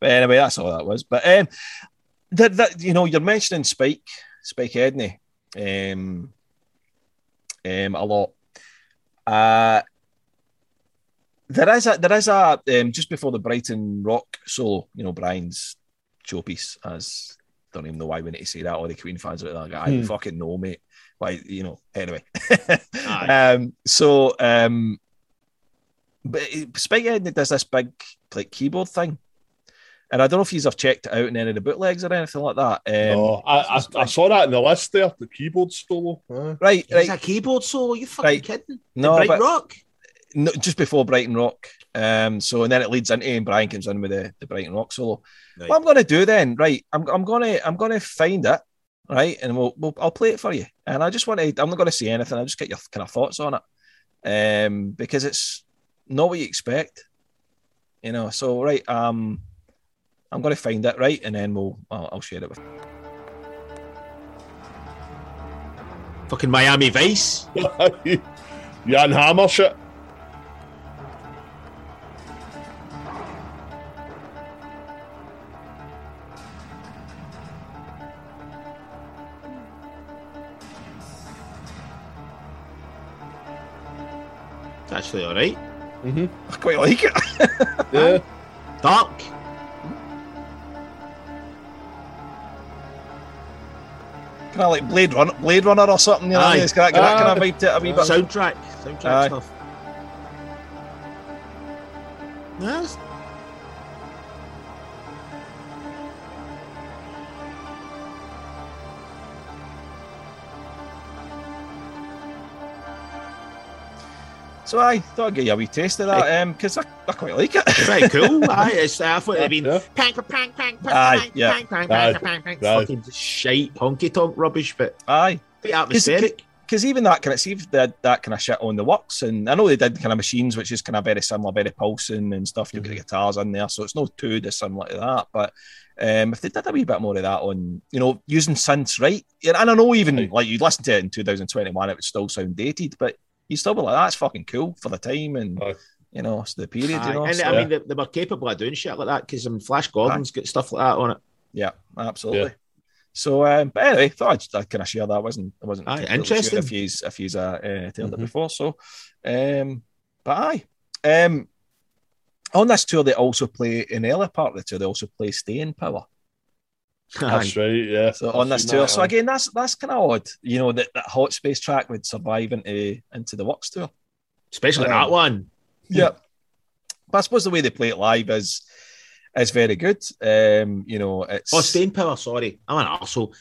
but anyway, that's all that was. But um, that, that you know, you're mentioning Spike, Spike Edney, um, um, a lot. Uh, there is a there is a um, just before the Brighton Rock solo, you know, Brian's showpiece. As don't even know why we need to say that. All the Queen fans are like, I Hmm. fucking know, mate. Why, you know. Anyway, um, so um, but it- Spike Edney does this big like keyboard thing, and I don't know if you have checked it out in any of the bootlegs or anything like that. Um, no, I, I, I saw that in the list there, the keyboard solo. Aye. Right, He's right. a keyboard solo. You fucking Right. kidding? No, Bright but Rock. no, just before Brighton Rock. Um, so and then it leads into and Brian comes in with the, the Brighton Rock solo. Right. What I'm gonna do then, right? I'm, I'm gonna I'm gonna find it, right, and we'll, we'll I'll play it for you. And I just want to I'm not gonna say anything. I'll just get your kind of thoughts on it, um, because it's not what you expect, you know. So right, um, I'm gonna find it right, and then we'll I'll, I'll share it with. Fucking Miami Vice. Jan Hammer shit. It's actually all right. Mm-hmm. I quite like it. Yeah. Dark. Kind of like Blade Runner, Blade Runner or something. You know, Aye. it's got that kind of vibe to it a wee bit. Soundtrack. Soundtrack Aye. stuff. Yes. So I thought I'd give you a wee taste of that, um, because I, I quite like it. Very cool. Aye, it's, I thought it'd been Yeah. pang, pang, pang, pang, Aye, pang, yeah. Aye. pang, pang, pang, fucking shite honky tonk rubbish, but Aye, pretty atmospheric. because even that kind of see if they that kind of shit on the works, and I know they did kind of machines, which is kind of very similar, very pulsing and stuff. You've got the guitars in there, so it's not too dissimilar to that. But um, if they did a wee bit more of that on, you know, using synths right, and I know even like you'd listen to it in 2021, it would still sound dated, but you still be like, that's fucking cool for the time and Aye. you know, it's the period, Aye, you know. and so- I mean, they, they were capable of doing shit like that because I mean, Flash Gordon's got stuff like that on it. Yeah, absolutely. So, um, but anyway, thought I'd, I'd kind of share that. I wasn't I wasn't Aye, completely interesting. sure if he's if he's uh, uh tailed it before. So, um, but aye, um, on this tour they also play in the early part of the tour they also play Staying Power. That's right. Yeah. So on this tour, so again, that's that's kind of odd. You know that that Hot Space track would survive into into the Works tour. Especially Um, that one. Yeah. But I suppose the way they play it live is is very good. Um, you know, it's Oh, staying power. Sorry, I'm an arsehole.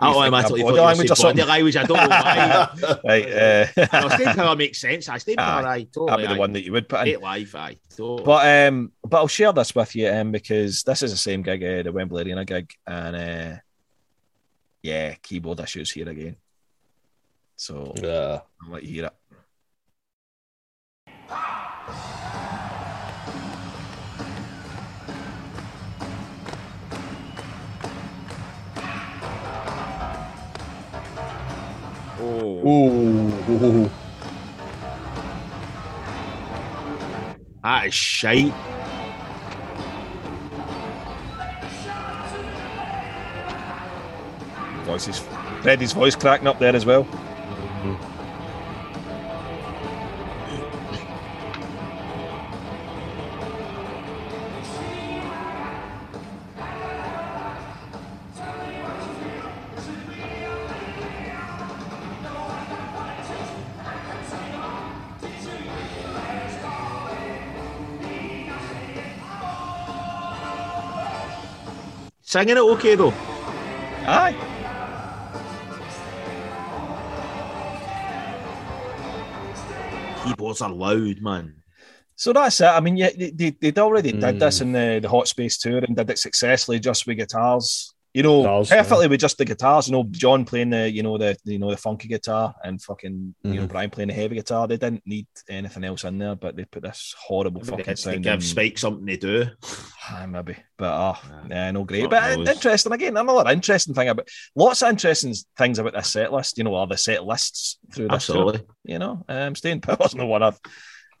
I You think automatically that thought you language or were saying body something? language. I don't know why. right. Uh, no, staying power makes sense. I staying power. I totally. that'd be the aye. one that you would put in. Great live. Aye. Totally. But um, but I'll share this with you, um, because this is the same gig, uh, the Wembley Arena gig, and uh, yeah, keyboard issues here again. So Yeah. I'll let you hear it. Oh, Ooh. that is shite. Voices, Freddie's voice cracking up there as well. Singing it okay though. Aye. Keyboards are loud, man. So that's it. I mean, yeah, they, they, they'd already did Mm. this in the, the Hot Space tour and did it successfully just with guitars. You know, Guitars, perfectly with just the guitars. You know, John playing the, you know, the you know the funky guitar and fucking, you know, Mhm. Brian playing the heavy guitar. They didn't need anything else in there, but they put this horrible fucking They sound. give in. Spike something to do. Aye, maybe, but oh, Nah. yeah, no great. Fuck But knows. interesting again. Another interesting thing about lots of interesting things about this set list. You know, are the set lists through this tour, Absolutely. You know, um, staying power's no one I've,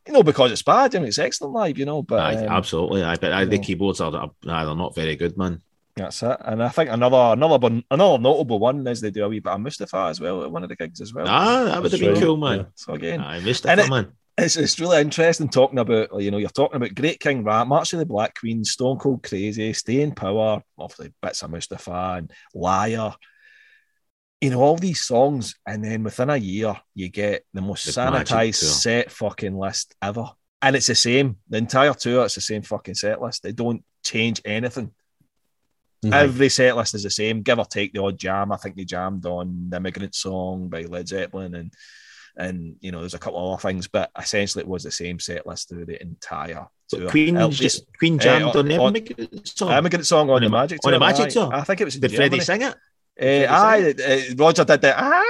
you know, because it's bad. I mean, it's excellent live. You know, but Aye, um, absolutely. I bet aye, the no. keyboards are, are aye, they're not very good, man. That's it. And I think another another one, another notable one is they do a wee bit of Mustafa as well at one of the gigs as well. Ah, that would have been cool, man. So again, I missed it, it- man. it's, it's really interesting talking about you know you're talking about Great King Rat, March of the Black Queen, Stone Cold Crazy, Staying Power, obviously bits of Mustafa and Liar. You know all these songs, and then within a year you get the most The sanitized set fucking list ever, and it's the same. The entire tour, it's the same fucking set list. They don't change anything. Mhm. Every set list is the same, give or take the odd jam. I think they jammed on the Immigrant Song by Led Zeppelin and and you know there's a couple of other things, but essentially it was the same set list through the entire tour. But Queen just Queen eh, jammed on- on, on- Immigrant song. Immigrant Song on, On the Magic on Tour. the Magic. Tour? I think it was Did Freddie Germany. sing it? Freddie aye, uh, Roger did the ah,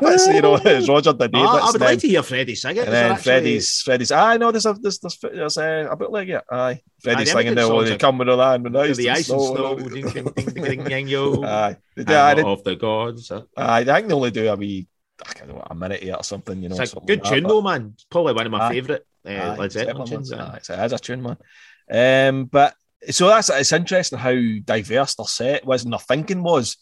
but you know Roger did the Ah, I would then- like to hear Freddie sing it. and then actually- Freddie's, Freddie's, I know there's a there's there's, there's a, a bootleg, yeah, aye. Freddie's the singing there, songs they come with all that and the ice, the ice and snow, ding, ding, ding, ding, ding, ding, yo. Aye, they, do- aye, of the gods. aye, I think they only do a wee, I don't know, a minute or something, you know. It's a good like tune but- though, man. Probably one of my favourite uh, Aye, Led Zeppelin tunes. aye. aye, it's- it is a tune, man. Um, but so that's it's interesting how diverse their set was and their thinking was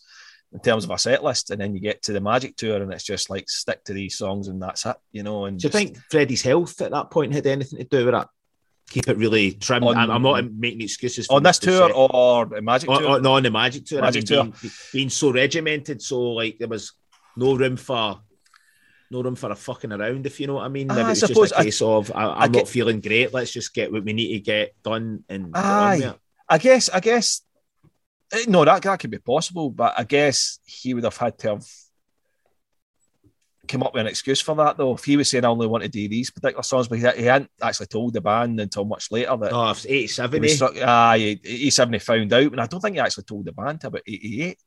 in terms of a set list, and then you get to the Magic Tour, and it's just like stick to these songs and that's it, you know. And Do you think Freddie's health at that point had anything to do with that? Keep it really trim. On- I'm, I'm not making excuses for on this tour set. or Magic Tour? no, on the Magic Tour. Magic I mean, Being, being so regimented, so like there was no room for no room for a fucking around, if you know what I mean. Ah, Maybe I it's just a I- case of I, I I'm get- not feeling great. Let's just get what we need to get done and Aye. I guess, I guess, no, that, that could be possible, but I guess he would have had to have come up with an excuse for that, though. If he was saying, I only want to do these particular songs, but he, he hadn't actually told the band until much later that Oh, it's he 87. was eh? struck, ah, he, he suddenly found out, and I don't think he actually told the band about 88.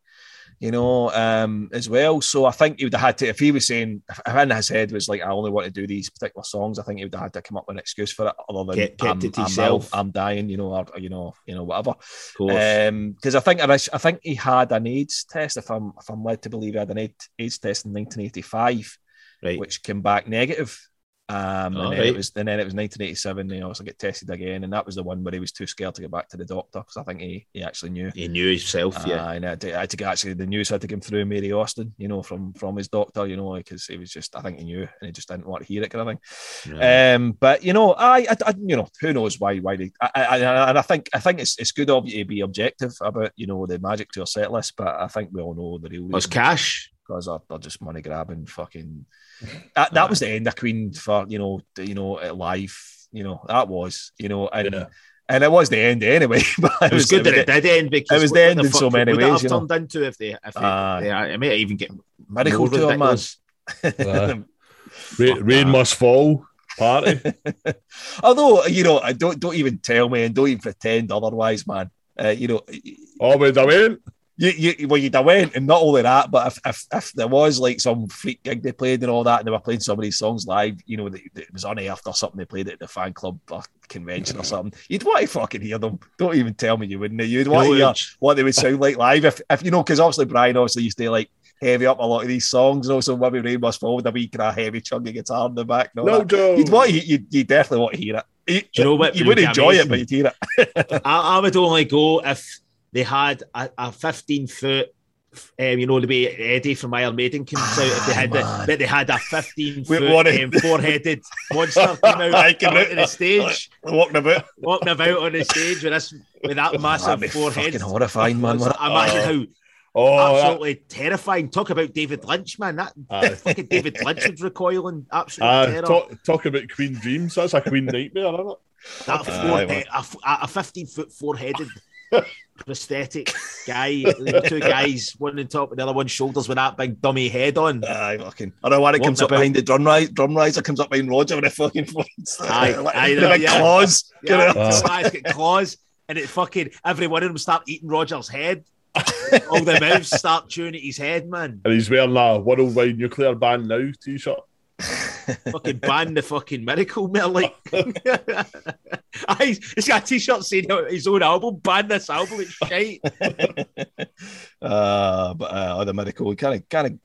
You know, um, as well. So I think he would have had to, if he was saying, if in his head was like, I only want to do these particular songs, I think he would have had to come up with an excuse for it, other than Kept- kept I'm, it to I'm, himself. ill, I'm dying, you know, or you know, you know, whatever. Because I think I think he had an AIDS test, if I'm if I'm led to believe, he had an AIDS test in 1985, right. which came back negative. Um, Oh, and then right. it was and then it was 1987. He also get tested again, and that was the one where he was too scared to get back to the doctor because I think he, he actually knew. he knew himself, yeah. Uh, and I had, to, I had to get actually the news had to come through Mary Austin, you know, from from his doctor, you know, because he was just I think he knew and he just didn't want to hear it kind of thing. Um, but you know, I, I, I- you know, who knows why why they? I, I, and I think I think it's it's good of you to be objective about you know the magic to your set list, but I think we all know the real It was cash. Because they're, they're just money grabbing fucking. That, that was the end of Queen for you know you know at live you know that was you know and Yeah. and it was the end anyway. But It was good that it did end because it was the end the in so many would it ways, have you know. turned into if they, if they, Aye. they I might even get Miracle more tour, man. ridiculous. Rain, rain must fall. Party. Although you know, I don't don't even tell me and don't even pretend otherwise, man. Uh, you know, oh, but I went. You, you well, you'd have went, and not only that, but if, if if there was like some freak gig they played and all that, and they were playing some of these songs live, you know, that, that it was unearthed or something they played at the fan club or convention or mm-hmm. something, you'd want to fucking hear them. Don't even tell me you wouldn't. You'd want to hear what they would sound like live. If, if you know, because obviously Brian obviously used to like heavy up a lot of these songs, and also maybe Rain Must Fall with a wee kind of heavy chunky guitar in the back. No. Joe. You'd want, you, you definitely want to hear it. You, you know what You would enjoy it, but you'd hear it. I, I would only go if they had a, a 15 foot. Um, you know the way Eddie from Iron Maiden comes out. If they had the, that they had a fifteen foot um, four-headed monster came out I can- onto the stage, Walking about. walking about on the stage with this with that massive be forehead. horrifying, man. Imagine Oh, how that- absolutely terrifying. Talk about David Lynch, man. That Aye. fucking David Lynch was recoiling. Absolute Uh, terror. talk, talk about Queen Dreams. That's a Queen nightmare, isn't it? that Aye, forehead, a, a 15 foot four headed prosthetic guy, the two guys, one on top and the other one's shoulders with that big dummy head on. Aye, fucking. I don't know when it Walking comes up about. behind the drum rise, drum riser comes up behind Roger with a fucking flies. Aye, like, aye, the big yeah. claws. you Yeah, know? two eyes got claws, and it fucking every one of them start eating Roger's head. All the mouths start chewing at his head, man. And he's wearing a worldwide nuclear ban now t shirt. Fucking ban the fucking miracle man, like. Aye, he's got a t-shirt saying his own album, ban this album, it's shite. Uh, but uh, other Miracle kind of, kind of.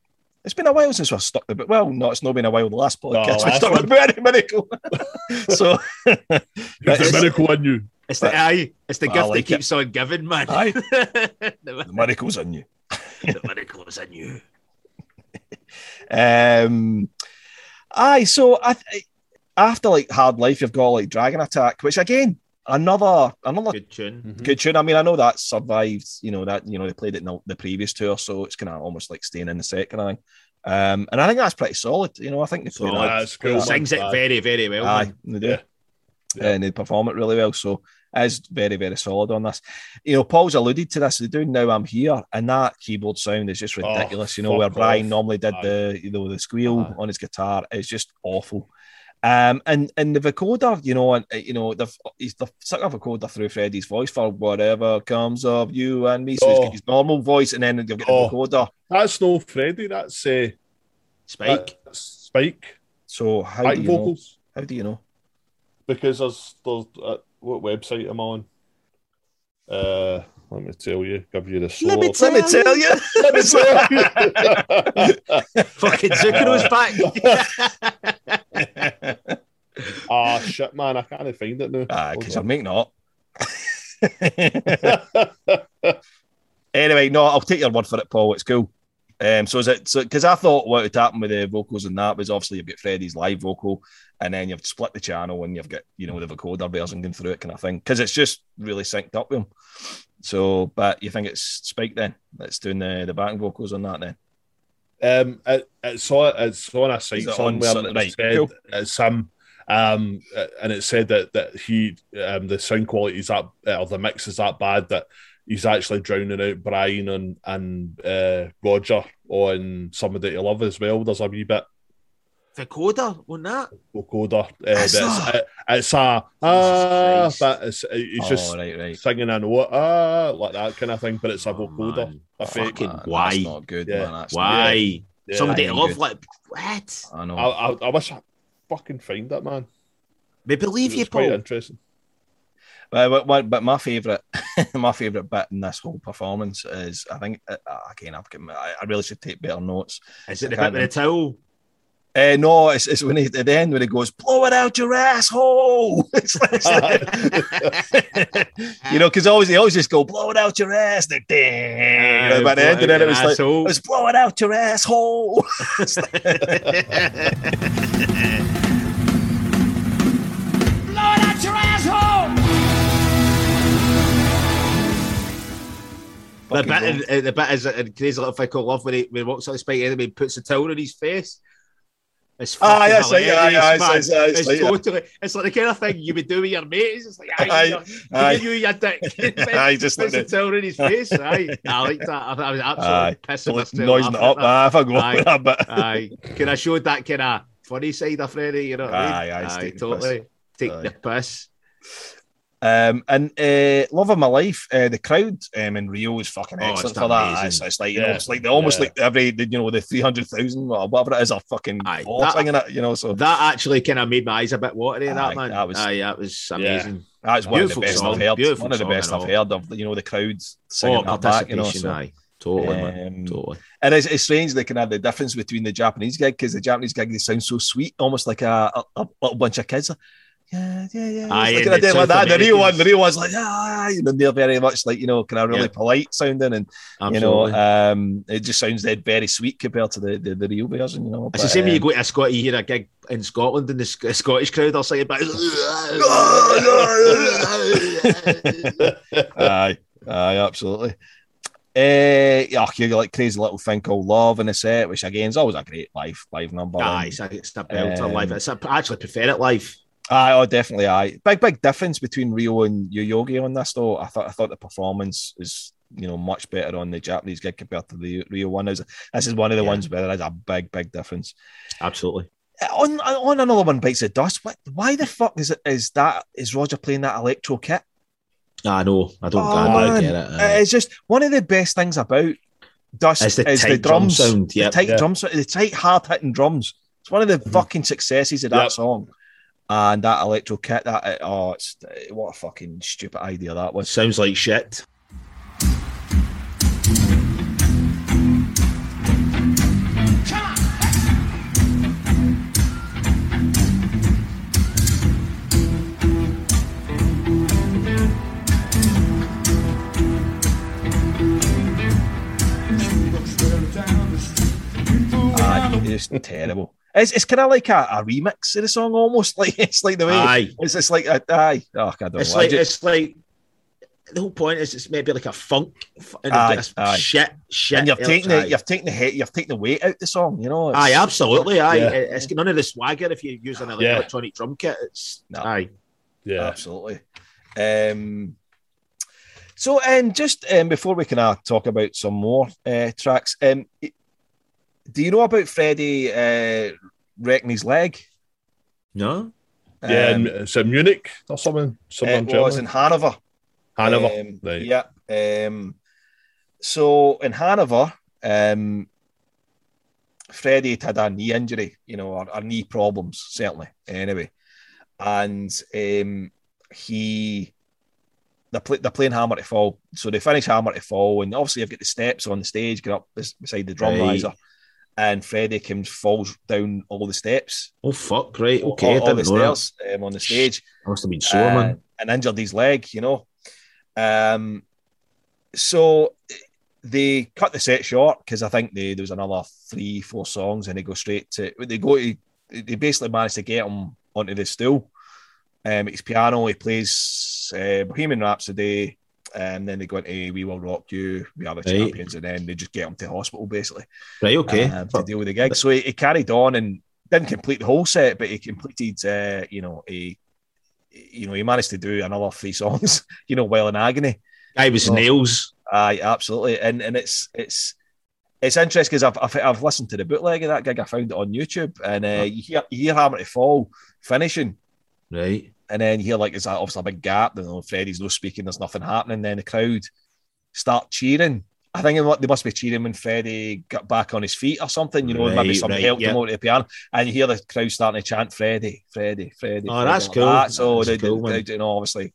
It's been a while since we've stuck about. Well, no, it's not been a while. The last podcast we last stuck one. about any Miracle. so, There's It's- a miracle on you. It's the aye, it's the gift like that keeps on giving, man. Aye. the, the Miracle's on you. the miracle's on you. Um, aye, so I, after like hard life, you've got like Dragon Attack, which again another another Good tune. good tune. I mean, I know that survived. You know that you know they played it in the, the previous tour, so it's kind of almost like staying in the second. I think, um, and I think that's pretty solid. You know, I think they play Solid. that. That's cool. Aye. Sings it very, very well. Aye, man. they do. Yeah. And they perform it really well. So is very, very solid on this. You know, Paul's alluded to this. They're doing now I'm here, and that keyboard sound is just Oh, ridiculous. you know, where Brian off. normally did the you know the squeal Aye. on his guitar is just awful. Um, and and the vocoder, you know, and you know, they've he's they've stuck a vocoder through Freddie's voice for whatever comes of you and me. So he's Oh. got his normal voice, and then you've got Oh. the vocoder. That's no Freddie. That's uh, Spike. that's Spike. So how Back do you know? vocals. How do you know? Because there's, there's uh, what website am I'm on. Uh, let me tell you. Give you the source. Let me tell you. Let me tell you. Fucking Zucchero's back. Ah, shit, man. I can't find it now. Ah, Hold because on. I'm making it up. anyway, no, I'll take your word for it, Paul. It's cool. Um, so is it so because I thought what would happen with the vocals and that was obviously you've got Freddie's live vocal and then you've split the channel and you've got you know the vocoder version going through it kind of thing because it's just really synced up with him. So, but you think it's Spike then that's doing the the backing vocals on that then? Um, it, it's on it's on a site on somewhere. some- and right, said cool. it's him, um, uh, and it said that that he um the sound quality is that or the mix is that bad that he's actually drowning out Brian and and uh, Roger on somebody to love as well. There's a wee bit. Vocoder on that. vocoder. Uh, it's, not- it, it's a ah, Christ. but it's he's oh, just right, right. singing a note ah like that kind of thing. But it's a Oh, vocoder. man. A fake. Fucking Man, why? That's not good, Yeah. man. That's Why? Yeah. Somebody I love good. like what? I know. I, I, I wish I fucking find that man. We believe you, It's quite Paul. interesting. But, but, but, but my favourite, my favourite bit in this whole performance is, I think, uh, again, I've got, I I really should take better notes. Is it the bit with the towel? Uh, no, it's, it's when he, at the end when he goes, blow it out your asshole. It's like, you know, because always they always just go, blow it out your ass. They're dang. You know, by the end of it, it was like, it Asshole. was blow it out your asshole. The Fucking bit, gold. in, uh, the bit is in Crazy Little Fickle Love when he, when he walks on the Spike Edney and puts the towel on his face. It's Ah, fucking yes, aye, hilarious, aye, aye, man. aye, aye, It's aye, aye. totally, it's like the kind of thing you would do with your mates. It's like, aye, Aye, you aye. you, you dick. Aye, just like puts the the, towel on his face. Aye, I like that. I, I was absolutely Aye. pissing myself. noising it up. that. If I go Aye. that bit. Aye, can I show that kind of funny side of Freddie? You know what I mean? Aye, aye, it's the totally. Take Aye. the piss. Um, and uh, love of my life, uh, the crowd um, in Rio is fucking Oh, excellent it's for that. It's, it's like you know, it's like they almost Yeah. like every you know the three hundred thousand or whatever it is are fucking Aye, all that- singing it. You know, so That actually kind of made my eyes a bit watery. Aye, that man. that was- Aye, that was amazing. that's one Beautiful of the best song, I've heard. beautiful One of the best I've heard of you know the crowds singing Oh, that back. You know, so, aye, totally, man. um, Totally. and it's, it's strange they can have the difference between the Japanese gig because the Japanese gig they sound so sweet, almost like a, a, a little bunch of kids. Yeah, yeah, yeah. Aye, It's like, and kind the of like that. The Rio one, the Rio one's like, ah, you know, they're very much like you know, kind of really Yeah. polite sounding, and Absolutely. you know, um, it just sounds dead very sweet compared to the the, the Rio version. You know, it's the But, same when you um, go to a Scot, you hear a gig in Scotland and the Sc- Scottish crowd are singing back. aye, aye, absolutely. Uh, yeah, you like crazy little thing called Love in the set, which again is always a great live live number. Aye, it's a, it's a belter Um, live. It's a, I actually prefer it live. Aye, oh, definitely. Aye, big big difference between Rio and Yoyogi on this though. I thought I thought the performance is you know much better on the Japanese gig compared to the Rio one. Is this is one of the Yeah. ones where there is a big big difference. Absolutely. On on another one bites the dust. What? Why the fuck is it? Is that is Roger playing that electro kit? I know. I don't, Oh, I don't get it. aye. It's just one of the best things about dust It's the is the drum drums. sound, The yep. tight Yeah. drums, the tight hard hitting drums. It's one of the Mm-hmm. Mhm. fucking successes of that Yep. song. And that electro kit, that uh, oh, it's uh, what a fucking stupid idea that was. Sounds like shit. Aye, it's terrible. It's, it's kind of like a, a remix of the song, almost like it's like the way Aye. it's just like a, aye. Oh, I don't It's know. I like just- it's like the whole point is it's maybe like a funk and Aye, it's aye. shit, shit. and you've else, taken the you've taken the hit, you've taken the weight out the song. You know, It's- Aye, absolutely. Aye, Yeah. it's none of the swagger if you use an Yeah. electronic drum kit. It's No. aye. Yeah. absolutely. Um, so, and just um, before we can uh, talk about some more uh, tracks, um, do you know about Freddie uh, wrecking his leg? No, Yeah, Um, and it's in Munich or something. Somewhere in it was in Hanover. Hanover. Um, Right. Yeah. Um, so in Hanover, um, Freddie had had a knee injury, you know, or, or knee problems, certainly. Anyway, and um, he they're, play, they're playing Hammer to Fall, so they finish Hammer to Fall, and obviously I've got the steps on the stage, get up beside the drum Right. riser, and Freddie comes falls down all the steps, oh fuck, right, okay, all, all the didn't know that. stairs um, on the stage Must have been sore, uh, man. and injured his leg, you know. Um, so they cut the set short because I think they, there was another three, four songs, and they go straight to they go to they basically managed to get him onto the stool. Um, it's piano. He plays uh, Bohemian Rhapsody, and then they go into "We Will Rock You," "We Are the Right. Champions," and then they just get him to hospital basically Right, okay. uh, to deal with the gig. So he, he carried on and didn't complete the whole set, but he completed, uh, you know, a, you know, he managed to do another three songs, you know, while in agony. I was nails. Aye, absolutely, and and it's it's it's interesting because I've, I've, I've listened to the bootleg of that gig. I found it on YouTube, and uh, you hear you hear Hammer to Fall finishing, Right. And then you hear like there's obviously a big gap. You know, Freddie's no speaking. There's nothing happening. Then the crowd start cheering. I think they must be cheering when Freddie got back on his feet or something. You know, maybe Right, some right, help yeah. him out to the piano, and you hear the crowd starting to chant Freddie, Freddie, Freddie. Oh, Freddie, that's like cool. that. So That's they, cool, they, they, you know, obviously,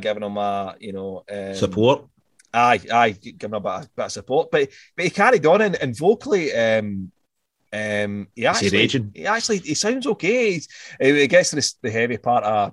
giving him a, you know, um, Support. Aye, aye, giving him a bit, of- bit of support. But but he carried on and, and vocally, um, um, he Is he actually, he actually, he sounds okay. He's, he gets to this, the heavy part of,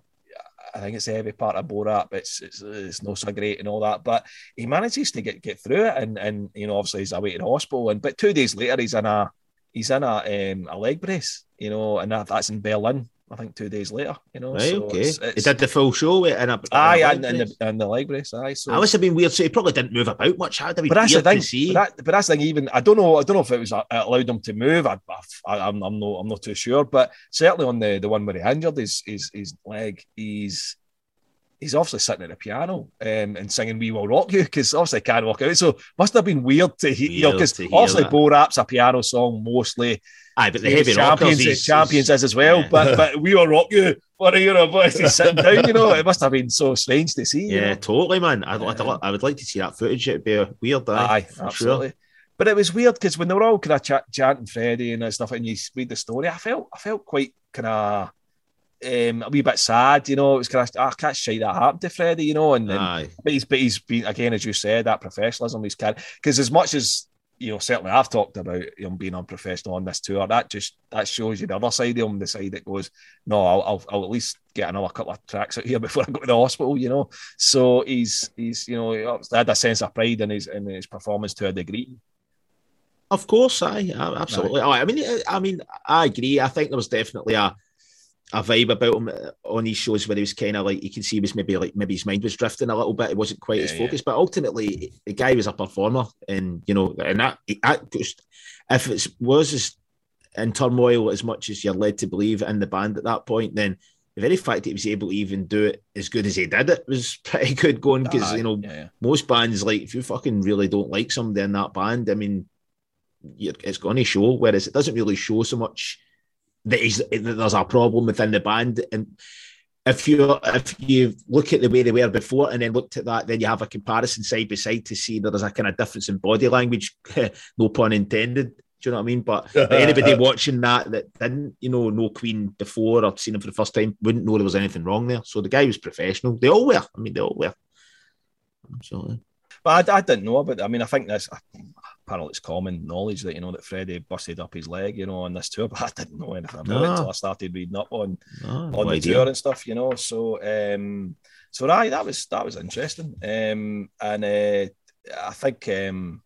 I think it's the heavy part of Bo Rhap, but it's, it's, it's not so great and all that. But he manages to get, get through it, and and you know, obviously he's away the hospital. And but two days later, he's in a he's in a um, a leg brace, you know, and that, that's in Berlin. I think two days later, you know. Right, so okay. it's- he did the full show in a, in a Aye, and, and, the, and the leg brace, aye. So That must have been weird. So he probably didn't move about much. How did we but that's the thing. to see? But, that, but that's the thing. Even I don't know. I don't know if it was uh, allowed him to move. I, I, I'm, I'm not. I'm not too sure. But certainly on the the one where he injured his his, his leg, he's he's obviously sitting at the piano um, and singing "We Will Rock You" because obviously he can't walk out. So must have been weird to hear. You know, because obviously that. Bo Rhap's a piano song mostly. Aye, but the Maybe heavy champions, he's- champions he's- is as well. yeah. But but "We Will Rock You" for a year but he's sitting down. You know, it must have been so strange to see. you yeah, know? totally, man. I'd, I'd, Yeah. I would like to see that footage. It'd be weird, aye, Aye, absolutely. sure. But it was weird because when they were all kind of ch- chanting Freddie and stuff, and you read the story, I felt I felt quite kind of um, a wee bit sad. You know, it was kind of I can't say that happened to Freddie. You know, and, and but he's but he's been again as you said that professionalism he's carried because as much as you know certainly I've talked about him being unprofessional on this tour. That just that shows you the other side of him the side that goes no I'll, I'll, I'll at least get another couple of tracks out here before I go to the hospital you know? So he's he's you know had a sense of pride in his in his performance to a degree. Of course, I absolutely. Aye, I mean, I mean, I agree. I think there was definitely a a vibe about him uh, on these shows where he was kind of like you can see he was maybe like maybe his mind was drifting a little bit. It wasn't quite as Yeah, yeah. focused, but ultimately the guy was a performer, and you know, and that, that just, if it was as in turmoil as much as you're led to believe in the band at that point, then the very fact that he was able to even do it as good as he did it was pretty good going because you know yeah, yeah. most bands like if you fucking really don't like somebody in that band, I mean, you're, it's going to show. Whereas it doesn't really show so much that, he's, that there's a problem within the band. And if you if you look at the way they were before and then looked at that, then you have a comparison side by side to see that there's a kind of difference in body language. no pun intended. Do you know what I mean? But, but anybody watching that that didn't, you know, know Queen before or seen him for the first time wouldn't know there was anything wrong there. So the guy was professional. They all were. I mean, they all were. Absolutely. But I, I didn't know about. I mean, I think that's apparently it's common knowledge that you know that Freddie busted up his leg, you know, on this tour. But I didn't know anything about it until I started reading up on No, on no the idea. tour and stuff, you know. So, um, so aye, that was that was interesting. Um, and uh, I think, um,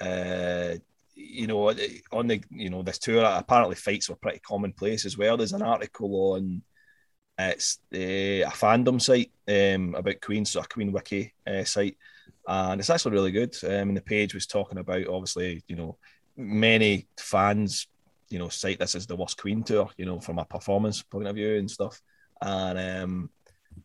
uh, you know, on the you know this tour, apparently fights were pretty commonplace as well. There's an article on it's uh, a fandom site um, about Queen, so a Queen Wiki uh, site, and it's actually really good. Um, and the page was talking about obviously, you know, many fans, you know, cite this as the worst Queen tour, you know, from a performance point of view and stuff. And um,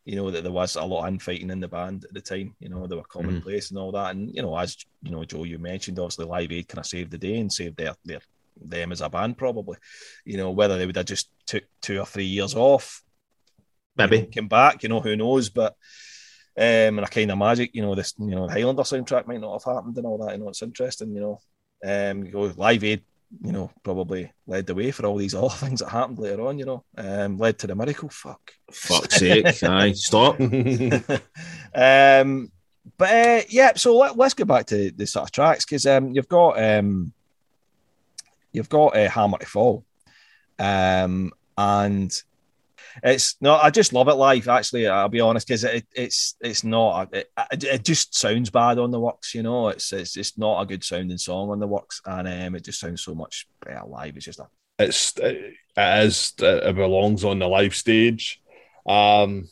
you know that there was a lot of infighting in the band at the time. You know, they were commonplace and all that. And you know, as you know, Joe, you mentioned obviously Live Aid kind of saved the day and saved their their them as a band probably. You know, whether they would have just took two or three years off you Maybe. know, came back, you know, who knows? But um, and a kind of magic, you know, this, you know, the Highlander soundtrack might not have happened and all that. You know, it's interesting, you know. Um, you go Live Aid, you know, probably led the way for all these other things that happened later on. You know, um, led to the miracle. Fuck. Fuck's sake. Aye, stop. um, but uh, yeah, so let, let's go back to the sort of tracks because um, you've got um, you've got uh, Hammer to Fall, um, and it's no, I just love it live. Actually, I'll be honest because it, it's it's not it, it, just sounds bad on the works. You know, it's it's just not a good sounding song on the works, and um, it just sounds so much better live. It's just a it's it is it belongs on the live stage, um,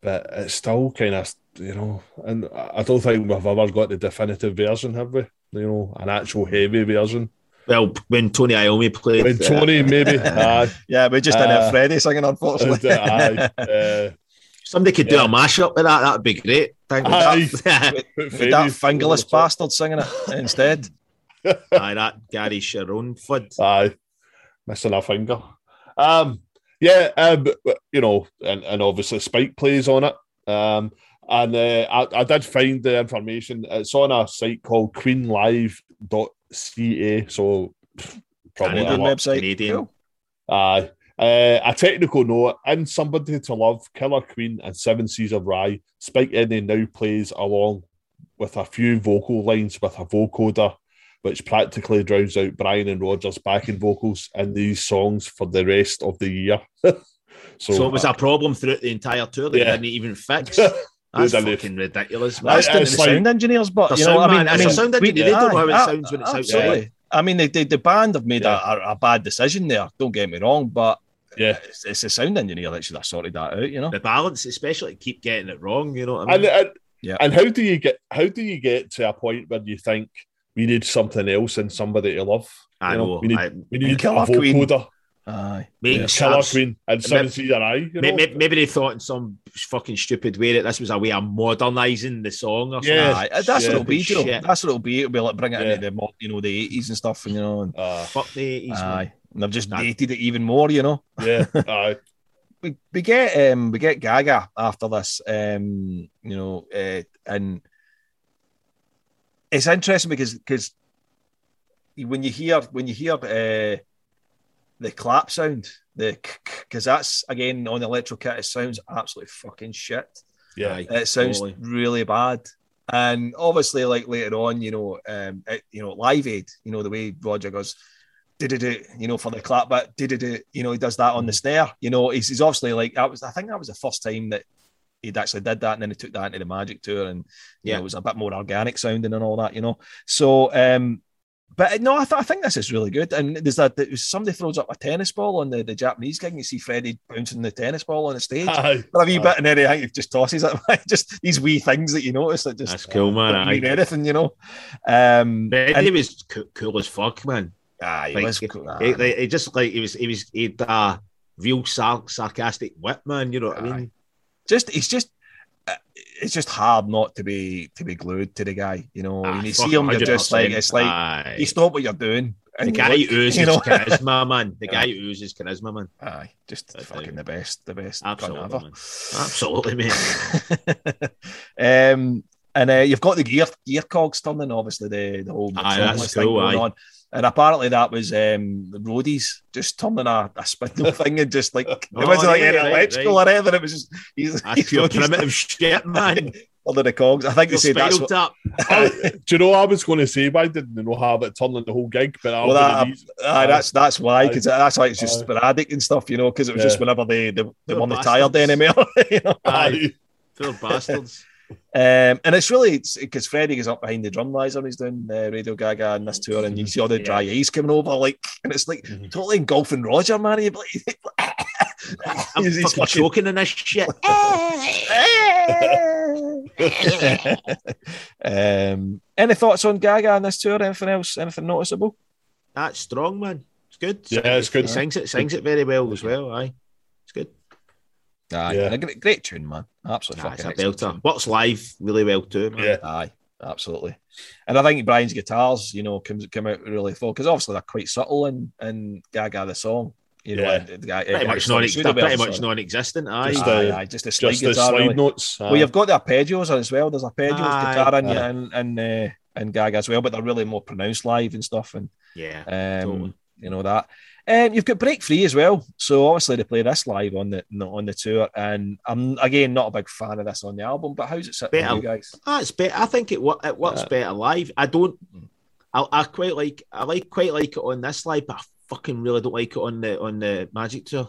but it's still kind of you know, and I don't think we've ever got the definitive version, have we? You know, an actual heavy version. Well, when Tony Iommi played, When uh, Tony Iommi, aye, yeah, we just didn't Uh, have Freddie singing, unfortunately. aye, uh, somebody could do Yeah. a mashup with that. That'd be great. Thank Aye. that, Put With Freddie that fingerless bastard singing it instead. aye, that Gary Cherone fud. Aye, missing a finger. Um, yeah, um, you know, and, and obviously Spike plays on it. Um, and uh, I, I did find the information. It's on a site called queenlive.ca. So probably Canadian a website. Canadian. Aye. Uh, a technical note in Somebody to Love, Killer Queen, and Seven Seas of Rye, Spike Edney now plays along with a few vocal lines with a vocoder, which practically drowns out Brian and Rogers' backing vocals in these songs for the rest of the year. so, So, it was a problem throughout the entire tour that Yeah. didn't even fix. That's They didn't. fucking ridiculous, man. That's I- down to it's the like- sound engineers, but you know, sound I mean, man, I mean, sound we- engineer, they don't know how it aye, sounds when it's outside. absolutely. I mean, the, the, the band have made Yeah. a, a, a bad decision there. Don't get me wrong, but yeah. it's, it's the sound engineer that should have sorted that out. You know, The balance, especially, keep getting it wrong. You know what I And, mean? and, Yeah. and how do you get how do you get to a point where you think we need something else and somebody to love? I You know. we need, I- we need Killer a Queen. vocoder, aye. Make Killer starts- Queen, and Seven Seas of Rye. You know? may- Maybe they thought in some fucking stupid way that this was a way of modernising the song or something. Yeah. Aye, that's what it'll be, you know. That's what it'll be. It'll be like bring it Yeah. into the you know, the eighties and stuff, and you know, and, Uh, Fuck the 80s, man. aye, and they've just That- dated it even more, you know. yeah, aye. we, we get um we get Gaga after this, um, you know, uh, and it's interesting because because when you hear when you hear uh, the clap sound, the because that's again on the electro kit, it sounds absolutely fucking shit. Yeah, It sounds totally. really bad. And obviously, like later on, you know, um, it, you know, Live Aid, you know, the way Roger goes, did it, you know, for the clap, but did it, you know, he does that on the snare. You know, he's, he's obviously like that was. I think that was the first time that he'd actually did that, and then he took that into the Magic Tour, and Yeah. know, it was a bit more organic sounding and all that. You know, so. um but no, I, th- I think this is really good. And there's that somebody throws up a tennis ball on the, the Japanese gig, and you see Freddie bouncing the tennis ball on the stage aye. for a wee Aye. bit, and then I think he just tosses it. just these wee things that you notice that just That's cool, man. don't mean anything, you know. Um, Freddie and, was co- cool as fuck, man. ah, he Like, was cool. He, like, he just like he was, he was, he had a real sar- sarcastic wit, man. You know what I mean? just he's just uh, it's just hard not to be to be glued to the guy, you know. Ah, when you see him, you're just like it's like Aye. you stop what you're doing. the guy look, oozes you know? charisma, man. The guy oozes charisma, man. Aye, just That's fucking the best, the best. Absolutely, ever. man. Absolutely, mate. um, and uh, you've got the gear gear cogs turning, obviously the the whole Aye, that's thing cool, going aye. on. And apparently that was um, the roadies just turning a, a spindle thing and just like it Oh, wasn't like yeah, any right, electrical or anything. It was just he's, That's he's pure doing his primitive shit, man. under the cogs. I think they Your said that's what, tap. I- do you know I was going to say? Why didn't they know how it turned the whole gig? But Well, that- gonna that's that's why because that's why it's just Aye. sporadic and stuff, you know. Because it was just whenever they they, they Poor weren't tired bastards. anymore, you know. aye. Poor bastards. Um, and it's really because Freddie is up behind the drum riser and he's doing uh, Radio Gaga on this tour, and you see all the dry ice coming over, like, and it's like Mhm. totally engulfing Roger, man. He'd like, I'm he's- he's fucking fucking- choking in this shit. um, any thoughts on Gaga on this tour? Anything else? Anything noticeable? That's strong, man. It's good. Yeah, it's good. He sings it, sings it very well as well. Aye, it's good. Aye, Yeah. a great, great tune, man. Absolutely Nah, it's a belter. tune. Works live really well too, man. Yeah. Aye, absolutely. And I think Brian's guitars, you know, comes come out really full because obviously they're quite subtle in in Gaga the song. You know, Yeah. and the guy, Pretty much, non- they're pretty much non-existent. Aye, Just, Aye, uh, aye, just a slide Just the guitar. slide really. notes. Well, you've got the arpeggios as well. There's arpeggios Aye. guitar in Aye. and and uh, and Gaga as well, but they're really more pronounced live and stuff. And yeah. um, Totally. you know that. Um, you've got Break Free as well, so obviously they play this live on the on the tour. And I'm again not a big fan of this on the album, but how's it sit Better. you guys? Ah, it's better. I think it it works Yeah. better live. I don't. I, I quite like. I like quite like it on this live, but I fucking really don't like it on the on the Magic Tour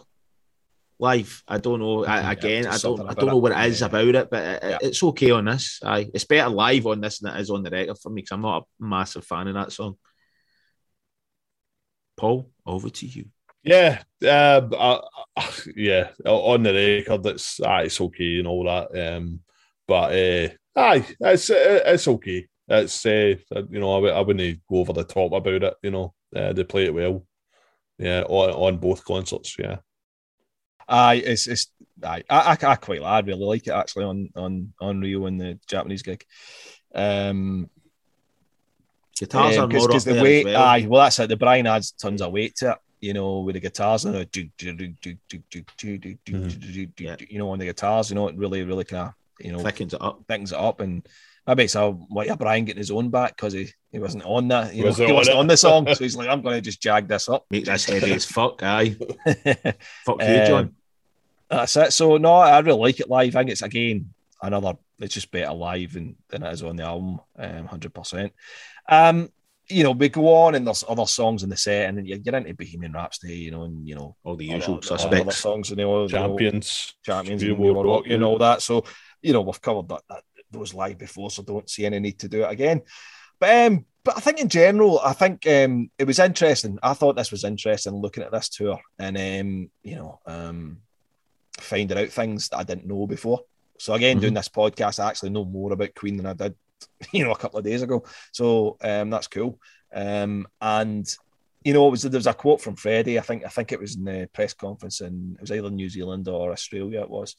live. I don't know. I, Yeah, again, I don't. I don't know what it is Yeah. about it, but it, Yeah. it's okay on this. Aye, it's better live on this than it is on the record for me because I'm not a massive fan of that song. Paul, over to you. Yeah, um, I, I- yeah. On the record, that's ah, it's okay and all that. Um, but uh, aye, it's uh, it's okay. It's uh, you know I, I wouldn't go over the top about it. You know, uh, they play it well. Yeah, on, on both concerts. Yeah, Aye, it's it's I, I, I quite I really like it actually on on on Rio and the Japanese gig. Um, Guitars um, cause, more cause the weight, well. Aye, well, that's it. The Brian adds tons of weight to it. You know, with the guitars and you know, on the guitars, you know, it really, really kind of you know thickens it up, thickens it up, and maybe it's how why yeah, Brian getting his own back because he, he wasn't on that, you know, he wasn't on the song, so he's like, I'm going to just jag this up, make this heavy as fuck, aye, fuck you, John. That's it. So no, I really like it live. I think it's again another. It's just better live than, than it is on the album, um, hundred percent. Um, you know, we go on and there's other songs in the set, and then you get into Bohemian Rhapsody, you know, and you know All the usual other- other suspects. songs, and you know, you know, Champions. champions, and Will Rock Rock You and all that. So you know, we've covered that, that those live before, so don't see any need to do it again. But um, but I think in general, I think um, it was interesting. I thought this was interesting looking at this tour and um, you know, um, finding out things that I didn't know before. So again, Mhm. doing this podcast, I actually know more about Queen than I did, you know, a couple of days ago. So um, that's cool. Um, and you know, it was there was a quote from Freddie. I think I think it was in the press conference, and it was either New Zealand or Australia. It was.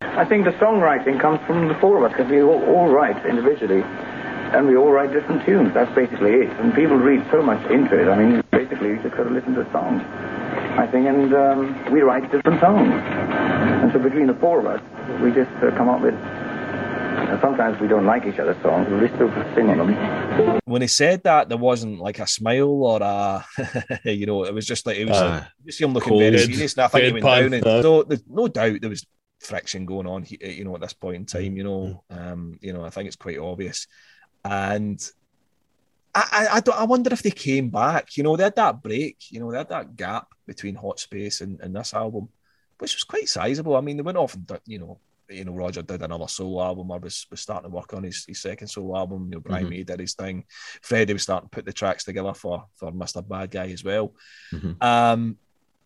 I think the songwriting comes from the four of us because we all, all write individually and we all write different tunes. That's basically it. And people read so much into it. I mean, basically, you just got to listen to the songs. I think, and um, we write different songs. And so between the four of us, we just uh, come up with. And sometimes we don't like each other's songs, but we still sing on them. when he said that, there wasn't like a smile or a, you know, it was just like it was. Aye. you see him looking cold, very serious, and I think he went down. And so there's no doubt there was friction going on, you know, at this point in time. You know, um, you know, I think it's quite obvious, and. I, I, I, don't, I wonder if they came back. You know, they had that break. You know, they had that gap between Hot Space and, and this album, which was quite sizable. I mean, they went off and you know, you know, Roger did another solo album or was, was starting to work on his, his second solo album. You know, Brian Mhm. May did his thing. Freddie was starting to put the tracks together for for Mr. Bad Guy as well. Mhm. Um,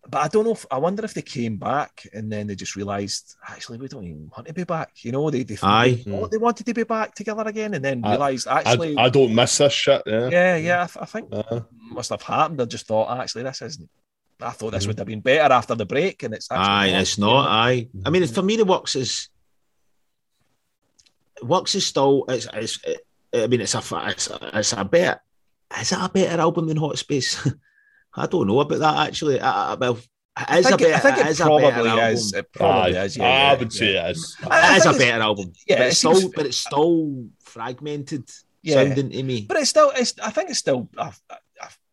but I don't know if I wonder if they came back and then they just realised actually we don't even want to be back. You know, they they, Aye. thought they wanted to be back together again and then realised actually I don't miss this shit. Yeah. yeah, yeah, I, th- I think Uh, must have happened. I just thought actually this isn't. I thought this Mhm. would have been better after the break, and it's actually Aye, not, it's not. know. Aye, I mean, for me, the works is works is still. It's. it's it, I mean, it's a. It's, a- it's a better. Is it a better album than Hot Space? I don't know about that actually. I, I, well, it I is a think, better. I think it, is a better probably album. is. It probably aye, is. Yeah, I yeah, would yeah. say it is. I- I It is a better album. yeah, but it's seems- still, but it's still fragmented Yeah. sounding to me. But it's still, it's. I think it's still a, a, a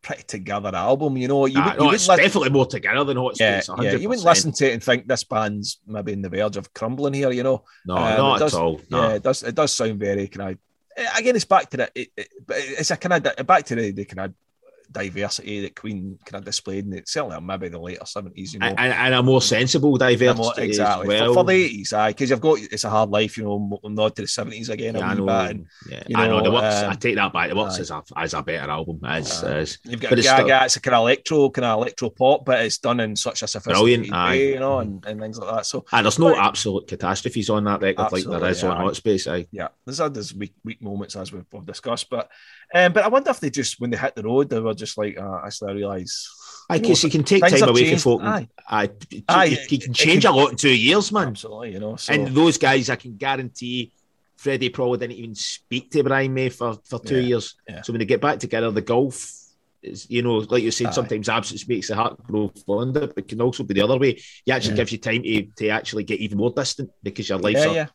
pretty together album. You know, you, would, no, you it's wouldn't definitely more together than Hot yeah, Space. yeah, 100%. you wouldn't listen to it and think this band's maybe in the verge of crumbling here. You know, No, Um, not does- at all. No. yeah, it does. It does sound very kind of. Again, it's back to the. It, it, it's a kind of back to the, the kind of diversity that Queen kind of displayed, and certainly maybe the later seventies. You know, and, and, a more sensible diversity More- exactly well. for, for the eighties, aye, because you've got it's a hard life, you know, nod to the seventies again Yeah, I know. and yeah. you I know the know, works. um, I take that back. The works aye. is a as a better album. As, Aye. as you've got but it's Gaga, still- it's a kind of electro, kind of electro pop, but it's done in such a sophisticated way, you know, and, and things like that. So and there's no But- absolute catastrophes on that record like there is on aye. Hot Space. Aye. yeah, there's there's weak weak moments as we've, we've discussed, but um, but I wonder if they just when they hit the road, they were just like, uh, I realise. I guess you can take time away changed. from folk. Aye. Aye. You can change can- a lot in two years, man. Absolutely, you know. So And those guys, I can guarantee, Freddie probably didn't even speak to Brian May for, for two Yeah, years. yeah. So when they get back together, the golf is, you know, like you said, Aye. sometimes absence makes the heart grow fonder, but it can also be the other way. You actually Yeah. gives you time to, to actually get even more distant because your yeah, are yeah.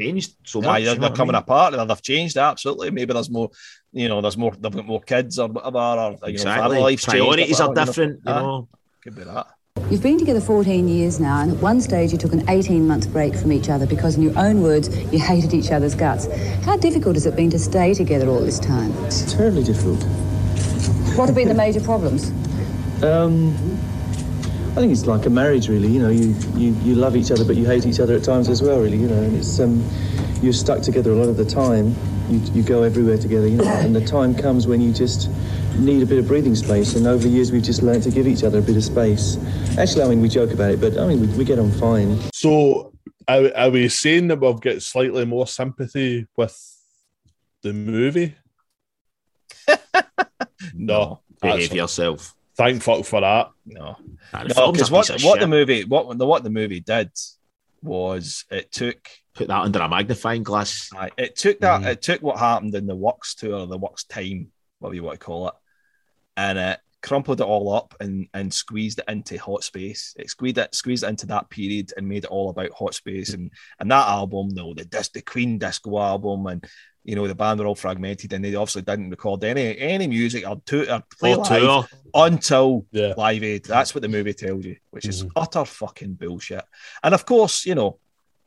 Changed so Aye, much. they're, you know they're what I coming mean? apart and they've changed absolutely. Maybe there's more, you know, there's more, they've got more kids or whatever, or you know, Exactly. family life's changed, Priorities are whatever, you know. different, you Aye, know. Could be that. You've been together 14 years now, and at one stage you took an 18 month break from each other because, in your own words, you hated each other's guts. How difficult has it been to stay together all this time? It's terribly difficult. What have been the major problems? Um, I think it's like a marriage, really. You know, you, you, you love each other, but you hate each other at times as well, really. You know, and it's um, you're stuck together a lot of the time. You, you go everywhere together, you know, and the time comes when you just need a bit of breathing space. And over the years, we've just learned to give each other a bit of space. Actually, I mean, we joke about it, but I mean, we, we get on fine. So, are, are we saying that we've got slightly more sympathy with the movie? no. Behave yourself. Thank fuck for that. No, no, because what what shit. the movie what the what the movie did was it took Put that under a magnifying glass. Aye, it took that. Mhm. It took what happened in the Works tour, the Works time, whatever you want to call it, and it crumpled it all up and and squeezed it into Hot Space. It squeezed it, squeezed it into that period and made it all about Hot Space and and that album, though the dis- the Queen disco album, and you know the band were all fragmented and they obviously didn't record any any music or, to, or play Or live tour. until Yeah. Live Aid. That's what the movie tells you, which is Mhm. utter fucking bullshit. And of course, you know,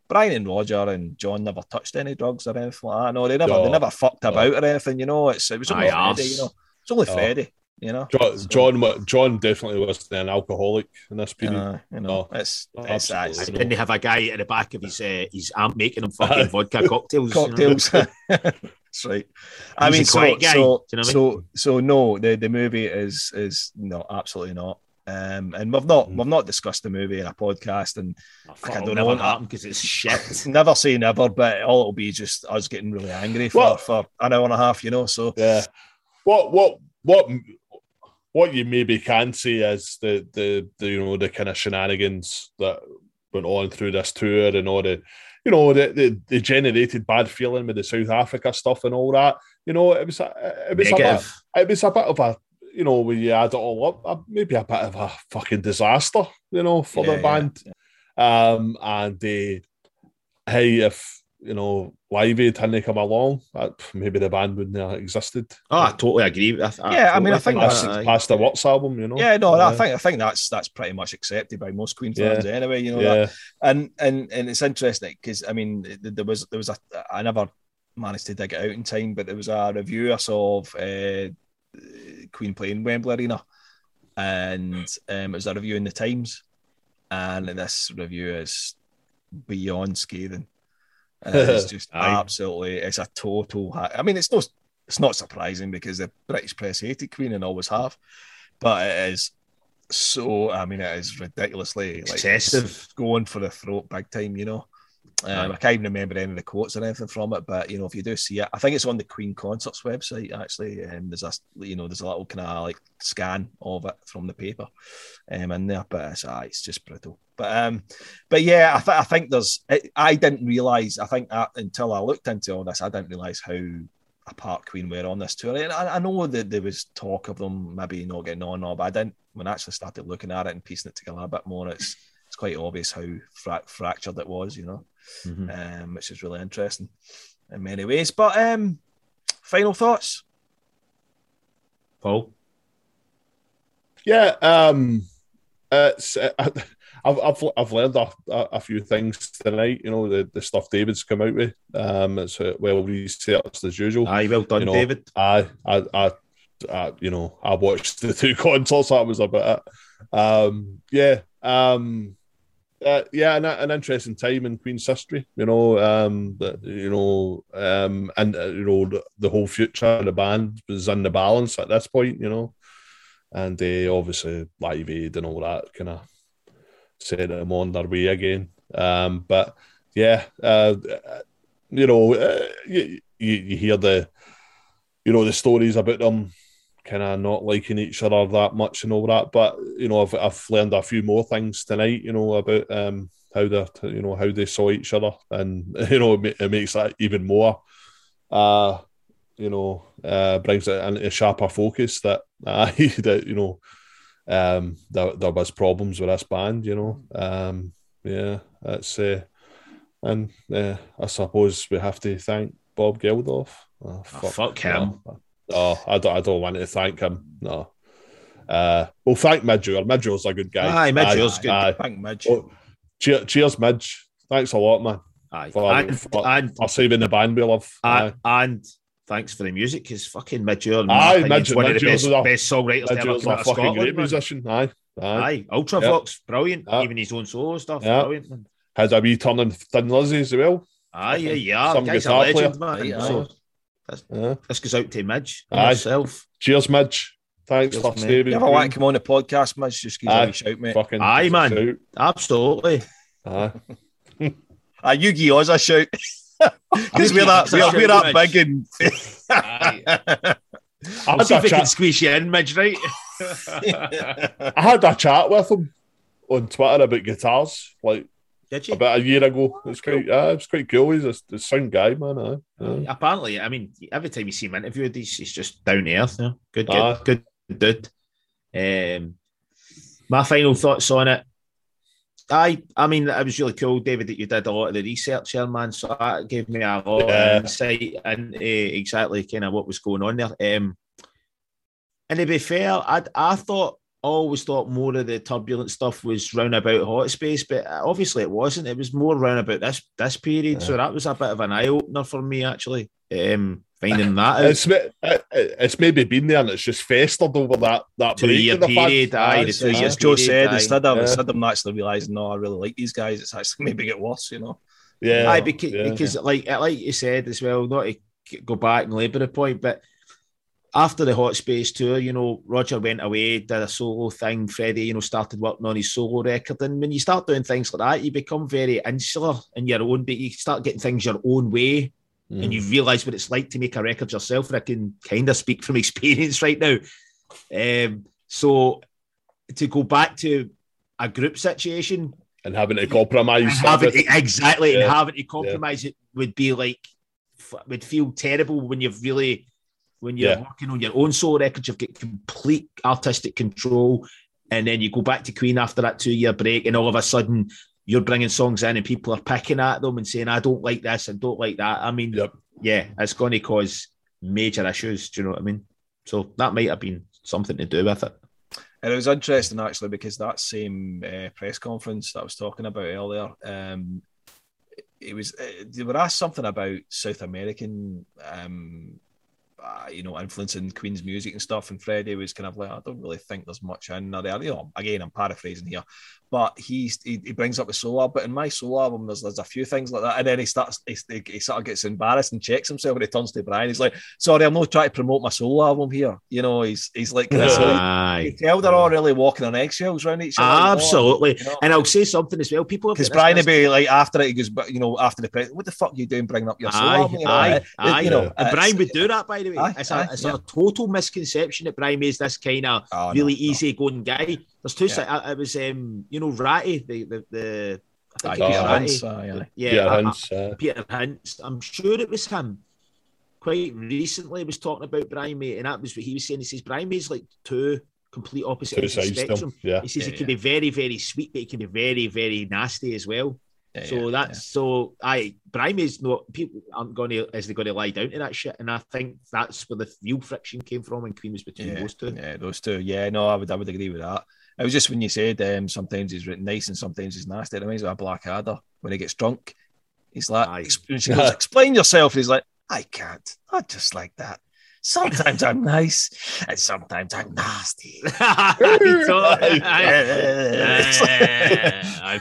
Brian and Roger and John never touched any drugs or anything like that. No, they never, No. they never fucked No. about or anything. You know, it's it was only Freddie. You know, it's only No. Freddie. You know, John, So, John, John definitely was an alcoholic in this period. uh, you know, No. it's it's, absolutely it's not. Didn't have a guy at the back of his uh, his amp making him fucking vodka cocktails? you know? cocktails. That's right. I He's a mean, so quiet guy, so you know what I so so no, the the movie is is no, absolutely not. Um, and we've not Mm. we've not discussed the movie in a podcast, and Oh, I don't it'll know. never happen because it's shit. never say never, but all it'll be just us getting really angry for, Well- for an hour and a half, you know. So Yeah. What what what what you maybe can see is the the, the you know the kind of shenanigans that went on through this tour and all the you know the, the, the generated bad feeling with the South Africa stuff and all that. You know, it was a, it was a bit, it was a bit of a you know when you add it all up, uh, maybe a bit of a fucking disaster. You know, for Yeah, the yeah, band. Um, and uh, hey, if you know Live Aid hadn't come along, maybe the band wouldn't have existed. Oh, I totally agree. with- Yeah, I mean, I think past, that's- past the Watts album, you know. yeah, no, I think I think that's that's pretty much accepted by most Queen Yeah. fans anyway. You know, that. yeah, and and and it's interesting because I mean there was there was a I never managed to dig it out in time, but there was a review I saw of uh, Queen playing Wembley Arena, and um, it was a review in the Times, and this review is beyond scathing. It's just absolutely it's a total. I mean, it's no it's not surprising because the British press hated Queen and always have, but it is so. I mean, it is ridiculously like, Excessive. going for the throat big time, you know. Um. I can't even remember any of the quotes or anything from it, but you know, if you do see it, I think it's on the Queen Concerts website actually. And there's a you know, there's a little kind of like scan of it from the paper, um, in there. But it's, ah, it's just brutal. But um, but yeah, I, th- I think there's. It, I didn't realize. I think that until I looked into all this, I didn't realize how apart Queen were on this tour. And I, I know that there was talk of them maybe not getting on, all, but I didn't. When I actually started looking at it and piecing it together a bit more, it's it's quite obvious how fra- fractured it was, you know, Mhm. um, which is really interesting in many ways. But um, final thoughts. Paul. yeah. Um, it's uh, I've I've I've learned a, a, a few things tonight. You know, the, the stuff David's come out with. Um, it's uh, well researched as usual. Aye, well done, You know, David. I, I, I, I, you know, I watched the two concerts. That was about it. Um, yeah, um, uh, yeah, an, an interesting time in Queen's history. You know, um, that you know, um, and uh, you know, the, the whole future of the band was in the balance at this point. You know, and uh, obviously Live Aid and all that kind of set them on their way again. Um, but yeah, uh, you know, uh, you, you you hear the you know the stories about them kind of not liking each other that much and all that. But you know, I've I've learned a few more things tonight. You know about um how they you know how they saw each other, and you know it, it makes that even more. Uh, you know, uh, brings it into sharper focus that uh, that you know, um, there, there was problems with this band. You know, um, yeah, that's uh, and uh, I suppose we have to thank Bob Geldof. Oh, fuck him. No, no, I don't. I don't want to thank him. No. Uh, well, thank Midge Ure. Midger's a good guy. Aye, Midge Ure's good. Aye. Thank Midge. Oh, cheer, cheers, Midge. Thanks a lot, man, Aye. for, and, for, and, for saving the band we love. and, Aye. and thanks for the music, because fucking Midge in my Aye, is Midge- one of the best, is a- best songwriters to ever come a out of Scotland. great man. musician. Aye, aye. Aye, Ultravox, brilliant. Yeah. Even his own solo stuff, Yeah. brilliant. Man. Has a wee turn in Thin Lizzy as well. Aye, yeah, yeah. Some guitar legend, player. man. Aye, So Yeah. this goes out to Midge Aye. himself. Cheers, Midge. Thanks Cheers, for saving. You ever want to come on the podcast, Midge? Just give me a shout, mate. Fucking Aye, man. Absolutely. Aye. Ah, you give us a shout. Because we're that, give us a we're, we're that big and. I had, see a if we can squeeze you in, Midge, right? I had a chat with him on Twitter about guitars. Like, Did you? about a year ago. It's quite, uh, it's quite cool. He's a, a sound guy, man. Uh, uh. Apparently, I mean, every time you see him interviewed, he's, he's just down to earth. Yeah. Good, good, Ah. good dude. Um, my final thoughts on it. I, I mean, it was really cool, David, that you did a lot of the research here, man. So that gave me a lot Yeah. of insight into exactly kind of what was going on there. Um, and to be fair, I, I thought, always thought more of the turbulent stuff was round about hot space, but obviously it wasn't. It was more round about this this period. So that was a bit of an eye opener for me, actually. Um, finding that out. It's, it- it's maybe been there and it's just festered over that that Two year in fact- period, aye, the As, two year as Joe period, said, aye. instead of Yeah. instead of them actually realizing, no, I really like these guys, it's actually maybe get worse, you know. Yeah, Aye, because, yeah. because like like you said as well, not to go back and labour the point, but after the Hot Space tour, you know, Roger went away, did a solo thing. Freddie, you know, started working on his solo record, and when you start doing things like that, you become very insular in your own. But you start getting things your own way, and you realise what it's like to make a record yourself. And I can kind of speak from experience right now. Um, so to go back to a group situation and having to compromise. having to, exactly and having to compromise it would be like would feel terrible when you've really when you're Yeah. working on your own solo records you've got complete artistic control and then you go back to queen after that two year break and all of a sudden you're bringing songs in and people are picking at them and saying i don't like this and don't like that i mean Yep. yeah it's going to cause major issues do you know what i mean so that might have been something to do with it And it was interesting actually because that same uh, press conference that I was talking about earlier, um, it was uh, they were asked something about South American, um, uh, you know, influencing Queen's music and stuff, and Freddie was kind of like, I don't really think there's much in there. You know, again, I'm paraphrasing here, but he's he, he brings up the solo album, but in my solo album, there's there's a few things like that, and then he starts he, he, he sort of gets embarrassed and checks himself, and he turns to Brian. He's like, "Sorry, I'm not trying to promote my solo album here." You know, he's he's like, kind of silly. Aye. You tell they're all really walking on eggshells around each other. Absolutely. You know? And I'll say something as well. People Because Brian would be like after it, he goes, but you know, after the press, what the fuck are you doing bringing up your solo Aye, album? You know, aye, aye. You know, And Brian would do that, by the way. Aye, it's aye, a, it's yeah. a total misconception that Brian is this kind of Oh, really no. easy-going guy. There's two. Yeah. si- uh, It was, um, you know, Ratty, the the, the I think it was Peter Ratty. Hince, aye, aye. Yeah, yeah, uh, Hince, uh, Peter Hince. I'm sure it was him. Quite recently, was talking about Brian May, and that was what he was saying. He says Brian May's like two complete opposite ends of the spectrum. Yeah, He says Yeah, he can be very, very sweet, but he can be very, very nasty as well. Yeah, so yeah, that's so I Brian is not people aren't going to is they going to lie down to that shit, and I think that's where the real friction came from when Queen was between yeah, those two. yeah, those two. Yeah, no, I would, I would agree with that. It was just when you said um, sometimes he's written nice and sometimes he's nasty. It reminds me of Blackadder when he gets drunk. He's like, Aye. "Exp- she explain yourself. And he's like, I can't. I just like that. Sometimes I'm nice and sometimes I'm nasty. I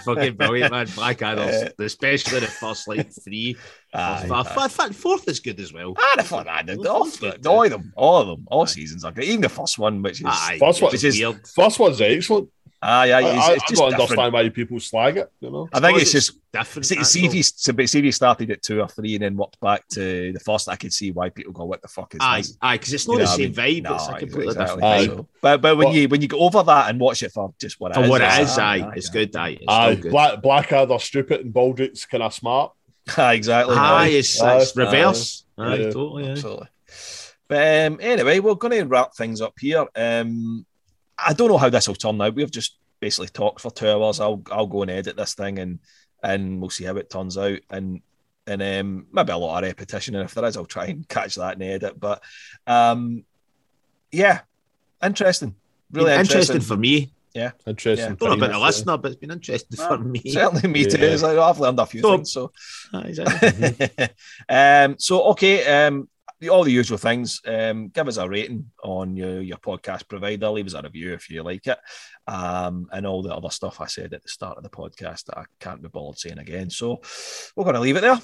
fucking brilliant man, Blackadder's, especially the first like three. Aye, Fourth- aye. fourth- fourth is good as well. Ah, the fun, ah, the, the, all, the, all of them, all of them, all seasons are good. Even the first one, which is Aye, First one- which is- weird. first one's excellent. Ah, yeah, I, it's, I, it's I don't different. understand why people slag it. You know, I think Because it's just different. see, see if all. he see if he started at two or three and then worked back to the first. I could see why people go, "What the fuck is Aye, this?" aye, because it's You not know the what I same mean? vibe. it's No, a completely exactly. different Aye. vibe. But but when But- you when you go over that and watch it for just what it For is, what it's- is, aye, it's good. Aye, it's aye, still good. Black, Blackadder stupid and Baldrick's kind of smart. Aye, exactly. Aye, it's, Aye, it's reverse. aye. Aye, Yeah. totally. Absolutely. But um, anyway, we're going to wrap things up here. Um, I don't know how this will turn out. We've just basically talked for two hours. I'll I'll go and edit this thing and and we'll see how it turns out. And and um, maybe a lot of repetition. And if there is, I'll try and catch that and edit. But um, yeah, interesting. Really Been interesting. interesting for me. Interesting. Yeah. Don't know about times, the listener, but it's been interesting for me. Certainly, me too. Yeah. It's like, I've learned a few So- things. So, exactly. um, so okay, um, the- all the usual things. Um, give us a rating on your, your podcast provider. Leave us a review if you like it, um, and all the other stuff I said at the start of the podcast that I can't be bothered saying again. So we're going to leave it there.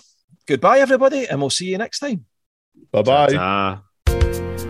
Goodbye, everybody, and we'll see you next time. Bye bye. Ta-ta.